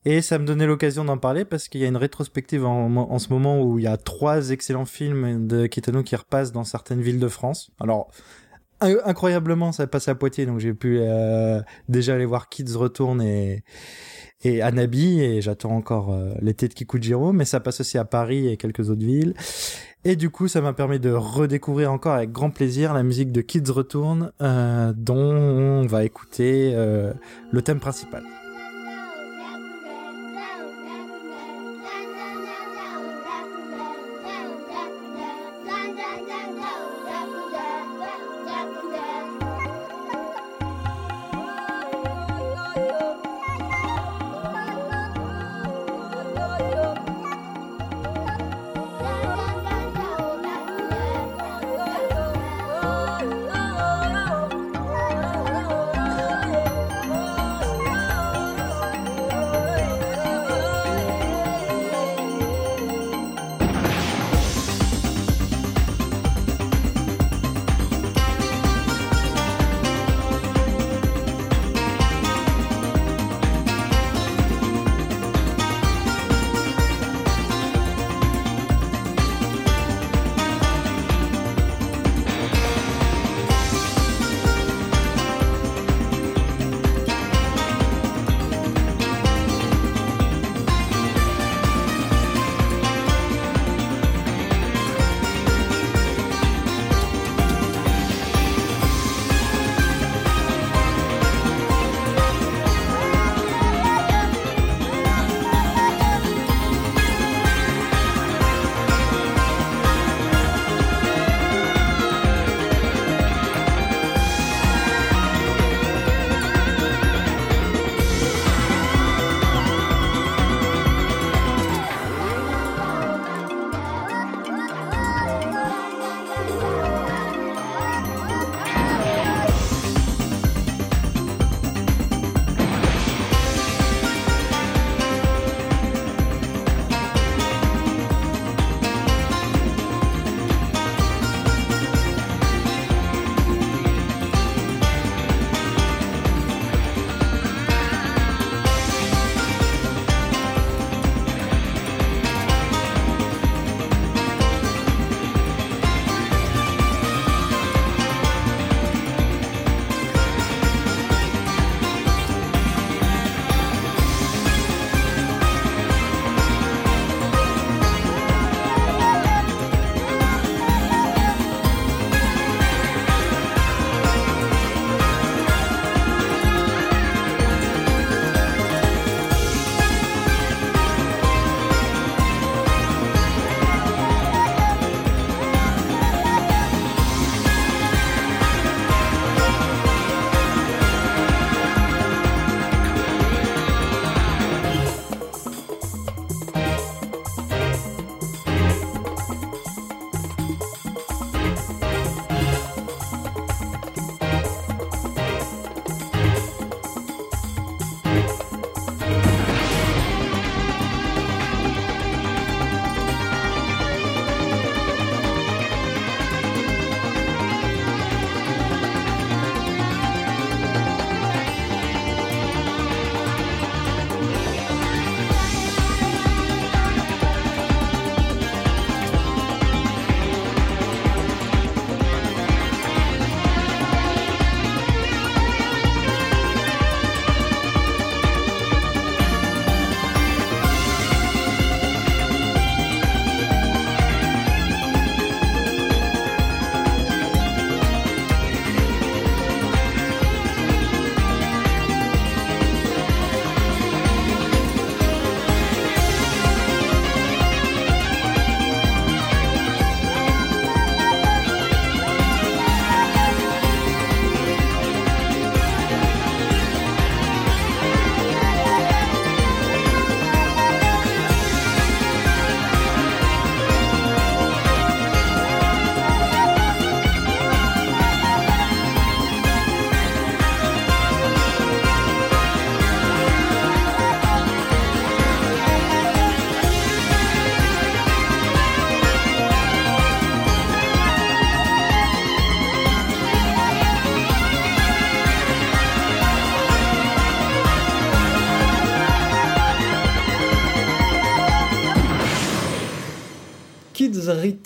Et ça me donnait l'occasion d'en parler parce qu'il y a une rétrospective en, ce moment où il y a trois excellents films de Kitano qui repassent dans certaines villes de France. Alors, in- incroyablement, ça passe à Poitiers, donc j'ai pu euh, déjà aller voir Kids Retourne et, et Anabi, et j'attends encore euh, l'été de Kikujiro, mais ça passe aussi à Paris et quelques autres villes. Et du coup, ça m'a permis de redécouvrir encore avec grand plaisir la musique de Kids Retourne, euh, dont on va écouter euh, le thème principal.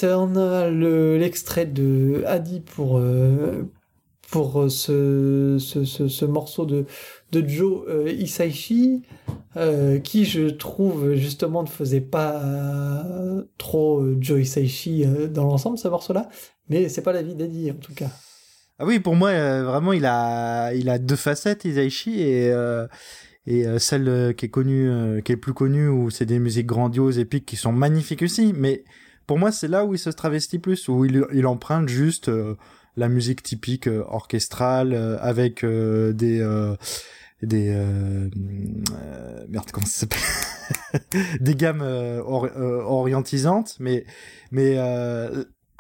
Le- l'extrait de Adi pour, euh, pour ce, ce, ce, ce morceau de, de Joe euh, Hisaishi, euh, qui je trouve justement ne faisait pas euh, trop euh, Joe Hisaishi euh, dans l'ensemble, ce morceau-là, mais c'est pas l'avis d'Adi en tout cas. Ah oui, pour moi, euh, vraiment, il a, il a deux facettes, Isaichi, et, euh, et euh, celle euh, qui est connue, euh, qui est plus connue, où c'est des musiques grandioses, épiques, qui sont magnifiques aussi. Mais pour moi, c'est là où il se travestit plus, où il, il emprunte juste euh, la musique typique euh, orchestrale, euh, avec des... des merde comment ça s'appelle des gammes or- orientisantes mais mais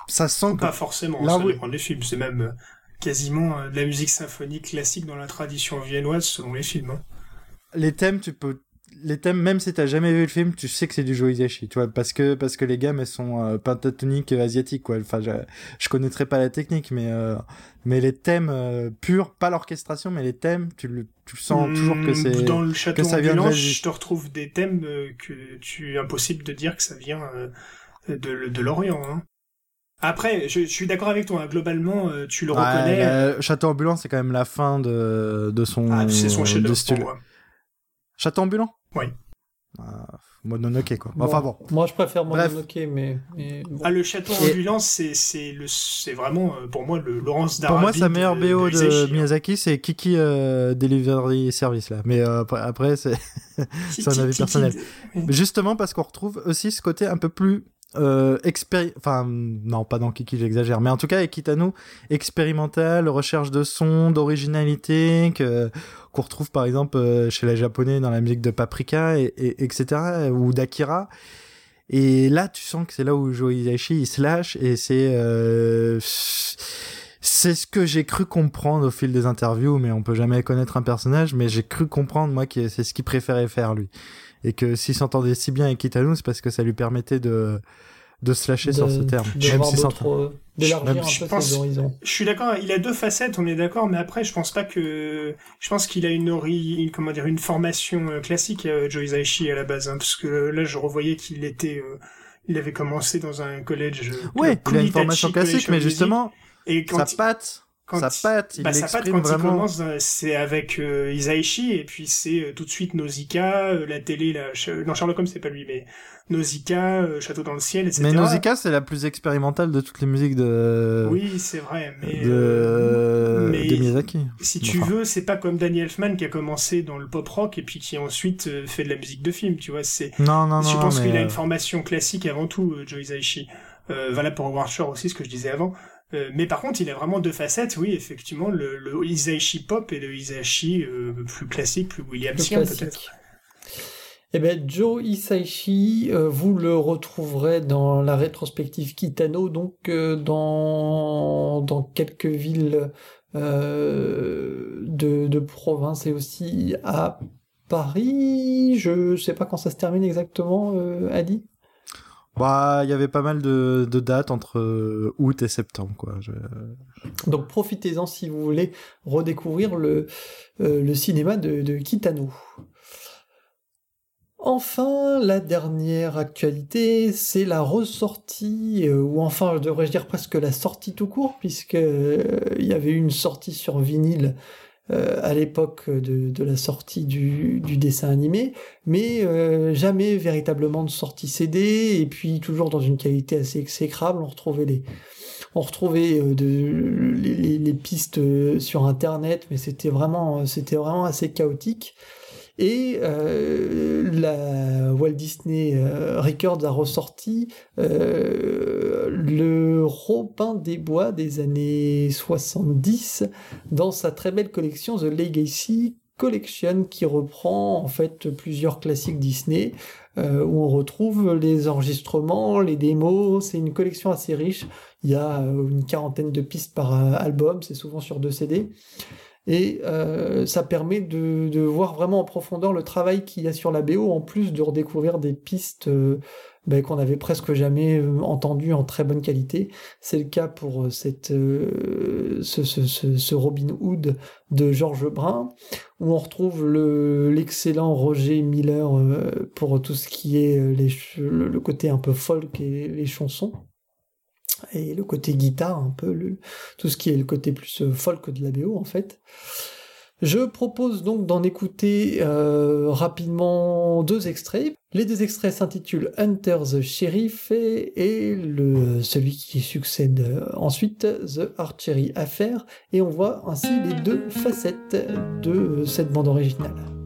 ça sent que Pas forcément, Là, ça oui. dépend des films. C'est même quasiment de la musique symphonique classique dans la tradition viennoise selon les films. hein. les thèmes, tu peux, les thèmes, même si t'as jamais vu le film, tu sais que c'est du Joe Hisaishi, tu vois, parce que, parce que les gammes, elles sont euh, pentatoniques euh, asiatiques, quoi. Enfin, je, je connaîtrais pas la technique, mais, euh, mais les thèmes euh, purs, pas l'orchestration, mais les thèmes, tu le, tu sens toujours que Hmm, c'est. Dans le château que ça vient de ambulant, je te retrouve des thèmes que tu impossible de dire que ça vient de, de l'Orient. hein. Après, je, je suis d'accord avec toi. hein, globalement, tu le Ouais, reconnais. la- Château ambulant, c'est quand même la fin de, de son. Ah, c'est son chef-d'œuvre. Château ambulant? Oui. Ah, Mononoke, quoi. Enfin bon. Moi, je préfère Bref. Mononoke, mais, mais bon. Ah, le château Et- ambulant, c'est c'est le c'est vraiment euh, pour moi le Laurence Pour d'Arabie. moi, sa meilleure de, BO de. Miyazaki, c'est Kiki euh, Delivery Service, là. Mais euh, après- c'est. c'est un avis personnel. Justement parce qu'on retrouve aussi ce côté un peu plus euh, expéri... Enfin, non, pas dans Kiki, j'exagère. Mais en tout cas, avec Kitano, expérimental, recherche de son, d'originalité, que qu'on retrouve par exemple euh, chez les Japonais dans la musique de Paprika, et, et- etc., ou d'Akira. Et là, tu sens que c'est là où Joe il se lâche, et c'est... Euh... C'est ce que j'ai cru comprendre au fil des interviews, mais on peut jamais connaître un personnage, mais j'ai cru comprendre, moi, que c'est ce qu'il préférait faire, lui et que s'il s'entendait si bien avec Kitano, c'est parce que ça lui permettait de, de se lâcher sur ce terme. Même si euh, d'élargir Même un je peu pense- ses horizons. Je suis d'accord, il a deux facettes, on est d'accord, mais après, je pense pas que, je pense qu'il a une ori, une- comment dire, une formation euh, classique, euh, Joe Hisaishi à la base, hein, parce que là, je revoyais qu'il était, euh, il avait commencé dans un collège. il a une formation classique, mais Music, justement, et quand sa il- patte, quand sa patte, il bah, sa patte, quand il commence, euh, c'est avec euh, Isaichi, et puis c'est euh, tout de suite Nausicaa, euh, la télé, la... Ch- non, Sherlock Holmes, c'est pas lui, mais Nausicaa, euh, Château dans le ciel, etc. Mais Nausicaa, c'est la plus expérimentale de toutes les musiques de, Oui, c'est vrai, mais... de, euh, mais de Miyazaki. Si tu Enfin. veux, c'est pas comme Danny Elfman qui a commencé dans le pop rock et puis qui ensuite euh, fait de la musique de film, tu vois. C'est, Non, non, non. je pense mais, qu'il a euh, une formation classique avant tout, euh, Joe Hisaishi. Euh, valable pour Shore aussi, ce que je disais avant. Euh, mais par contre, il a vraiment deux facettes, oui, effectivement, le, le pop et le Hisaishi euh, plus classique, plus Williamsien peut-être. Eh ben, Joe Hisaishi, euh, vous le retrouverez dans la rétrospective Kitano, donc euh, dans, dans quelques villes euh, de, de province et aussi à Paris. Je sais pas quand ça se termine exactement, euh, Adi. Bah, il y avait pas mal de, dates entre euh, août et septembre, quoi. Je- Donc profitez-en si vous voulez redécouvrir le, euh, cinéma de, Kitano. Enfin, la dernière actualité, c'est la ressortie, euh, ou enfin, devrais-je dire presque la sortie tout court, puisque il y avait eu une sortie sur vinyle euh, à l'époque de, de la sortie du, dessin animé, mais euh, jamais véritablement de sortie CD, et puis toujours dans une qualité assez exécrable. On retrouvait les, on retrouvait euh, les pistes euh, sur internet, mais c'était vraiment, c'était vraiment assez chaotique. Et euh, la Walt Disney euh, Records a ressorti euh, le Robin des Bois des années 70 dans sa très belle collection The Legacy Collection qui reprend en fait plusieurs classiques Disney où on retrouve les enregistrements, les démos. C'est une collection assez riche. Il y a une quarantaine de pistes par album, c'est souvent sur deux CD. Et euh, ça permet de, de voir vraiment en profondeur le travail qu'il y a sur la BO, en plus de redécouvrir des pistes euh, ben, qu'on n'avait presque jamais euh, entendues en très bonne qualité. C'est le cas pour euh, cette, ce, Robin Hood de Georges Brun, où on retrouve le- l'excellent Roger Miller pour tout ce qui est le côté un peu folk et les chansons. Et le côté guitare, un peu tout ce qui est le côté plus euh, folk de la BO en fait. Je propose donc d'en écouter euh, rapidement deux extraits. Les deux extraits s'intitulent Hunter the Sheriff et, celui qui succède euh, ensuite The Archery Affair et on voit ainsi les deux facettes de cette bande originale.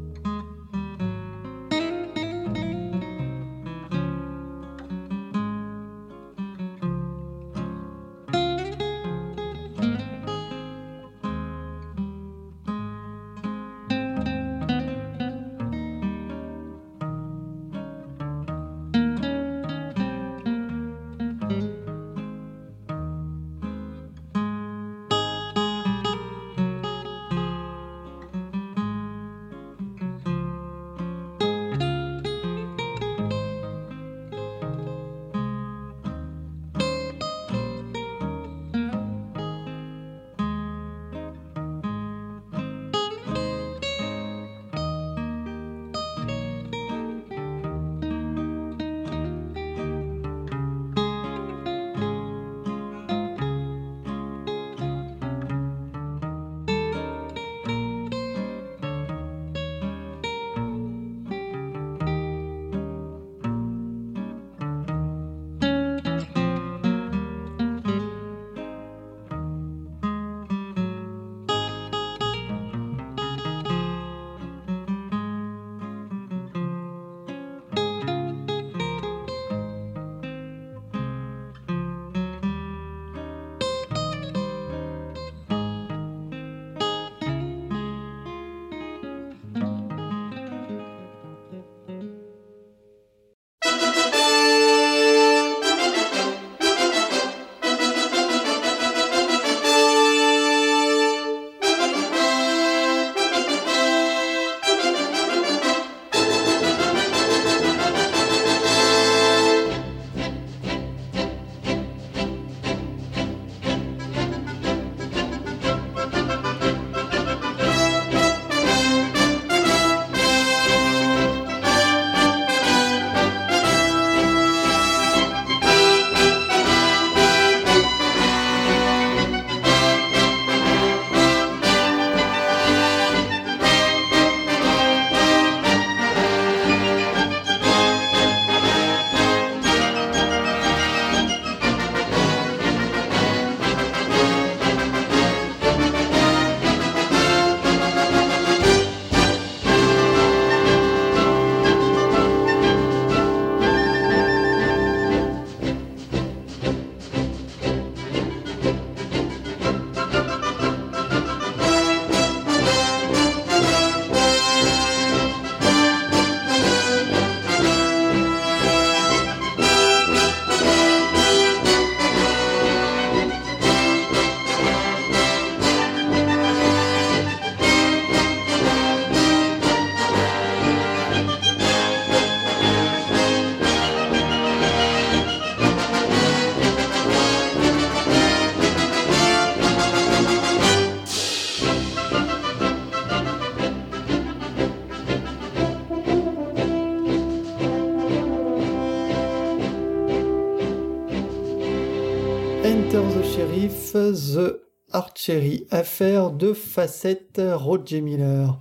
The Archery, affaire de facettes Roger Miller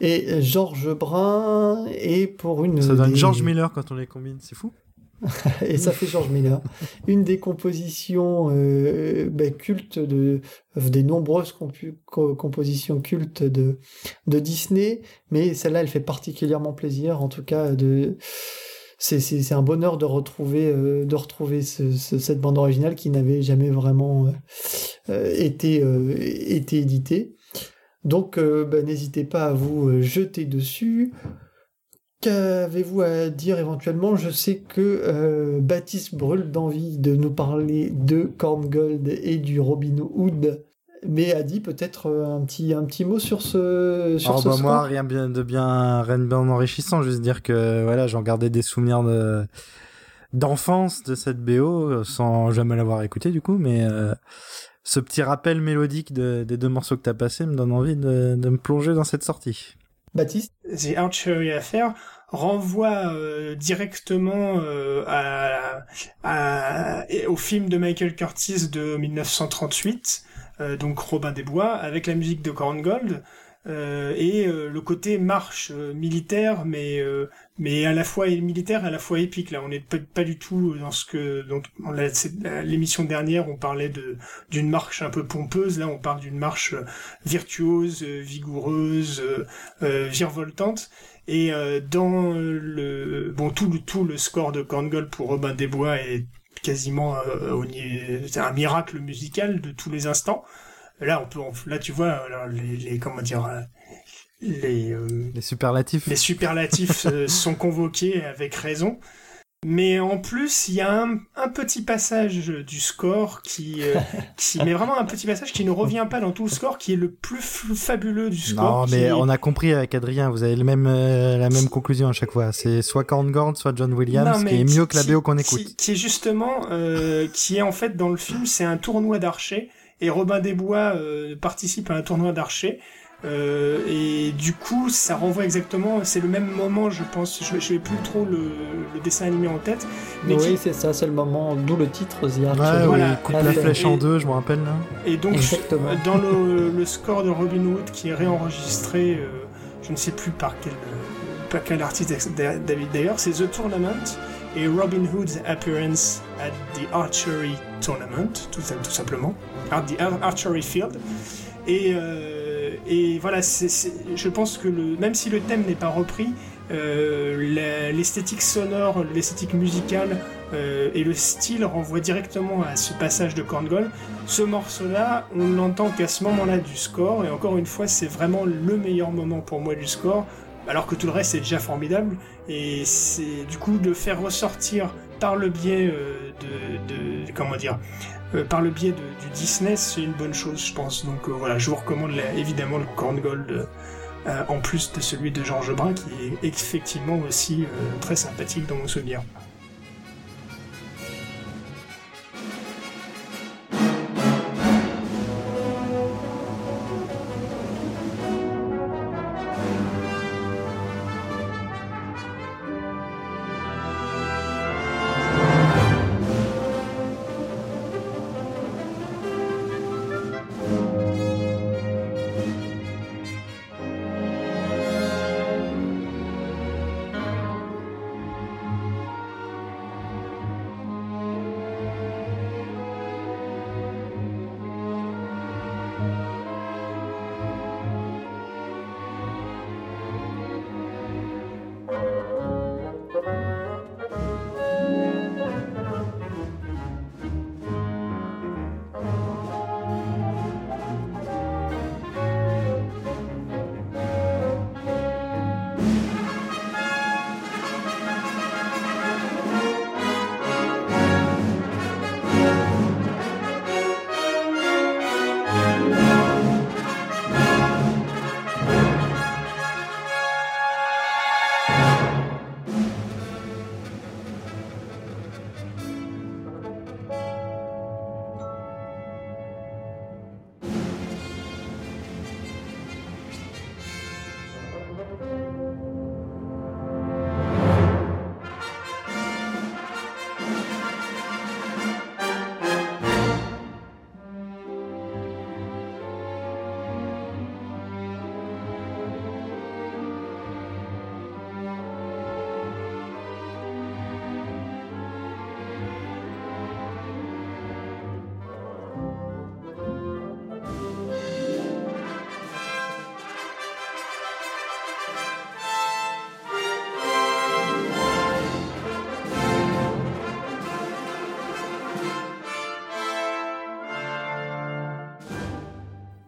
et George Brun et pour une Ça donne des- George Miller quand on les combine, c'est fou. et ça fait George Miller. Une des compositions euh, ben, cultes de des nombreuses compu- co- compositions cultes de de Disney, mais celle-là elle fait particulièrement plaisir. En tout cas, de c'est un bonheur de retrouver euh, de retrouver ce- ce- cette bande originale qui n'avait jamais vraiment euh, euh, été éditée. Donc, ben, n'hésitez pas à vous jeter dessus. Qu'avez-vous à dire éventuellement? Je sais que Baptiste brûle d'envie de nous parler de Corn Gold et du Robin Hood, mais a dit peut-être euh, un petit, un petit mot sur ce, sur Alors, ce bah, moi, rien bien de bien, rien de bien enrichissant, juste dire que voilà, j'en gardais des souvenirs de d'enfance de cette BO euh, sans jamais l'avoir écouté du coup, mais euh, ce petit rappel mélodique de- des deux morceaux que t'as passé me donne envie de, de me plonger dans cette sortie. Baptiste? The Archery Affair. renvoie euh, directement euh, à, à- au film de Michael Curtis de 1938, euh, donc Robin des Bois, avec la musique de Korngold. euh, et euh, le côté marche euh, militaire, mais euh, mais à la fois militaire, à la fois épique. Là, on n'est pas, du tout dans ce que donc l'émission dernière, on parlait de d'une marche un peu pompeuse. Là, on parle d'une marche euh, virtuose, euh, vigoureuse, euh, euh, virevoltante. Et euh, dans le bon tout le tout le score de Korngold pour Robin des Bois est quasiment euh, au c'est un miracle musical de tous les instants. Là, on peut on- là tu vois les, les comment dire euh, les euh, Les superlatifs. les superlatifs sont convoqués avec raison. Mais en plus, il y a un, un petit passage du score qui, euh, qui, mais vraiment un petit passage qui ne revient pas dans tout le score, qui est le plus fabuleux du score. Non, mais est- on a compris avec Adrien, vous avez le même, euh, la même conclusion à chaque fois. C'est soit Korngord, soit John Williams, Non, mais qui est mieux que la BO qu'on écoute. Qui, est justement, euh, qui est en fait dans le film, c'est un tournoi d'archers et Robin des Bois participe à un tournoi d'archers. Euh, et du coup, ça renvoie exactement, c'est le même moment, je pense, je je n'ai plus trop le, le dessin animé en tête, mais oui, qui- c'est ça, c'est le moment, d'où le titre The Ouais, Voilà. coupe la et- flèche en deux, je me rappelle là. Et donc, Exactement. dans le, le score de Robin Hood qui est réenregistré, euh, je ne sais plus par quel, par quel artiste d'a- David d'ailleurs, c'est The Tournament et Robin Hood's Appearance at the Archery Tournament, tout, tout simplement, at the Ar- Archery Field. Et, euh, et voilà, je pense que même si le thème n'est pas repris, euh, l'esthétique sonore, l'esthétique musicale euh, et le style renvoient directement à ce passage de Korngold. Ce morceau-là, on l'entend qu'à ce moment-là du score, et encore une fois, c'est vraiment le meilleur moment pour moi du score, alors que tout le reste est déjà formidable, et c'est du coup de faire ressortir par le biais euh, de, de- comment dire, euh, par le biais de- du Disney, c'est une bonne chose, je pense. Donc euh, voilà, je vous recommande évidemment le Korngold. euh, euh, en plus de celui de Georges Brun, qui est effectivement aussi euh, très sympathique dans mon souvenir.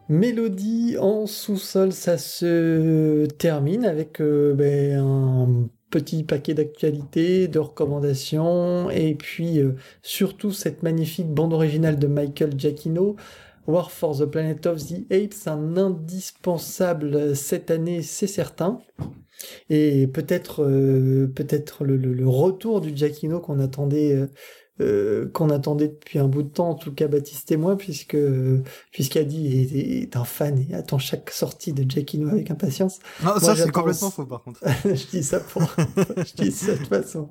Mélodie en sous-sol, ça se termine avec euh, ben, un petit paquet d'actualités, de recommandations, et puis euh, surtout cette magnifique bande originale de Michael Giacchino, War for the Planet of the Apes, un indispensable cette année, c'est certain. Et peut-être euh, peut-être le, le- le retour du Giacchino qu'on attendait euh, euh, qu'on attendait depuis un bout de temps, en tout cas Baptiste et moi, puisque puisqu'Adi est, est un fan et attend chaque sortie de Giacchino avec impatience. Non, Moi, ça c'est complètement faux par contre. je dis ça pour, je dis ça de de façon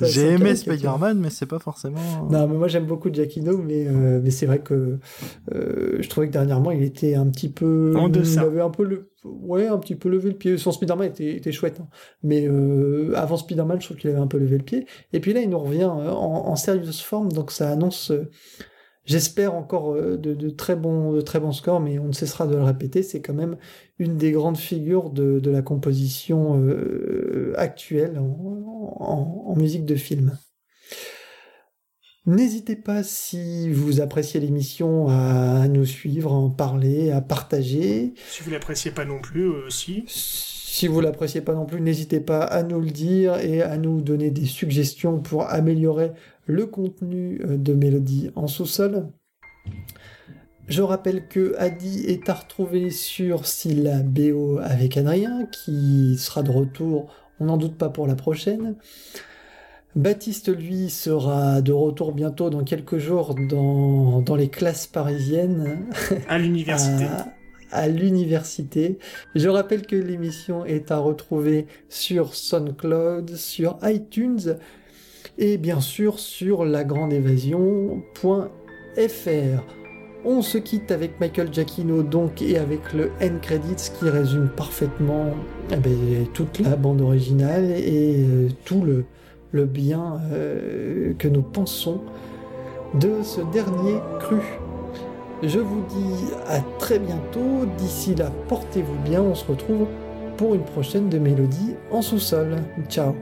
J'ai aimé. Spider-Man, mais c'est pas forcément. Non, mais moi j'aime beaucoup Giacchino, mais euh, mais c'est vrai que euh, je trouvais que dernièrement il était un petit peu En deçà. Il avait un peu le ouais un petit peu levé le pied. Son Spider-Man était, était chouette, hein. mais euh, avant Spider-Man je trouve qu'il avait un peu levé le pied. Et puis là il nous revient euh, en, en sérieuse forme, donc ça annonce. euh, J'espère encore euh, de, de très bons de très bons scores, mais on ne cessera de le répéter. C'est quand même une des grandes figures de, de la composition euh, actuelle en, en- en musique de film. N'hésitez pas, si vous appréciez l'émission, à nous suivre, à en parler, à partager. Si vous l'appréciez pas non plus, euh, aussi. Si vous l'appréciez pas non plus, n'hésitez pas à nous le dire et à nous donner des suggestions pour améliorer le contenu euh, de Mélodie en sous-sol. Je rappelle que Adi est à retrouver sur Silla BO avec Adrien, qui sera de retour, on n'en doute pas pour la prochaine. Baptiste, lui, sera de retour bientôt dans quelques jours dans, dans les classes parisiennes À l'université. à, à l'université. Je rappelle que l'émission est à retrouver sur SoundCloud, sur iTunes et bien sûr sur lagrandeévasion.fr. On se quitte avec Michael Giacchino donc et avec le end credits qui résume parfaitement eh ben, toute la bande originale et euh, tout le, bien euh, que nous pensons de ce dernier cru. Je vous dis à très bientôt. D'ici là, portez-vous bien. On se retrouve pour une prochaine de Mélodie en sous-sol. Ciao.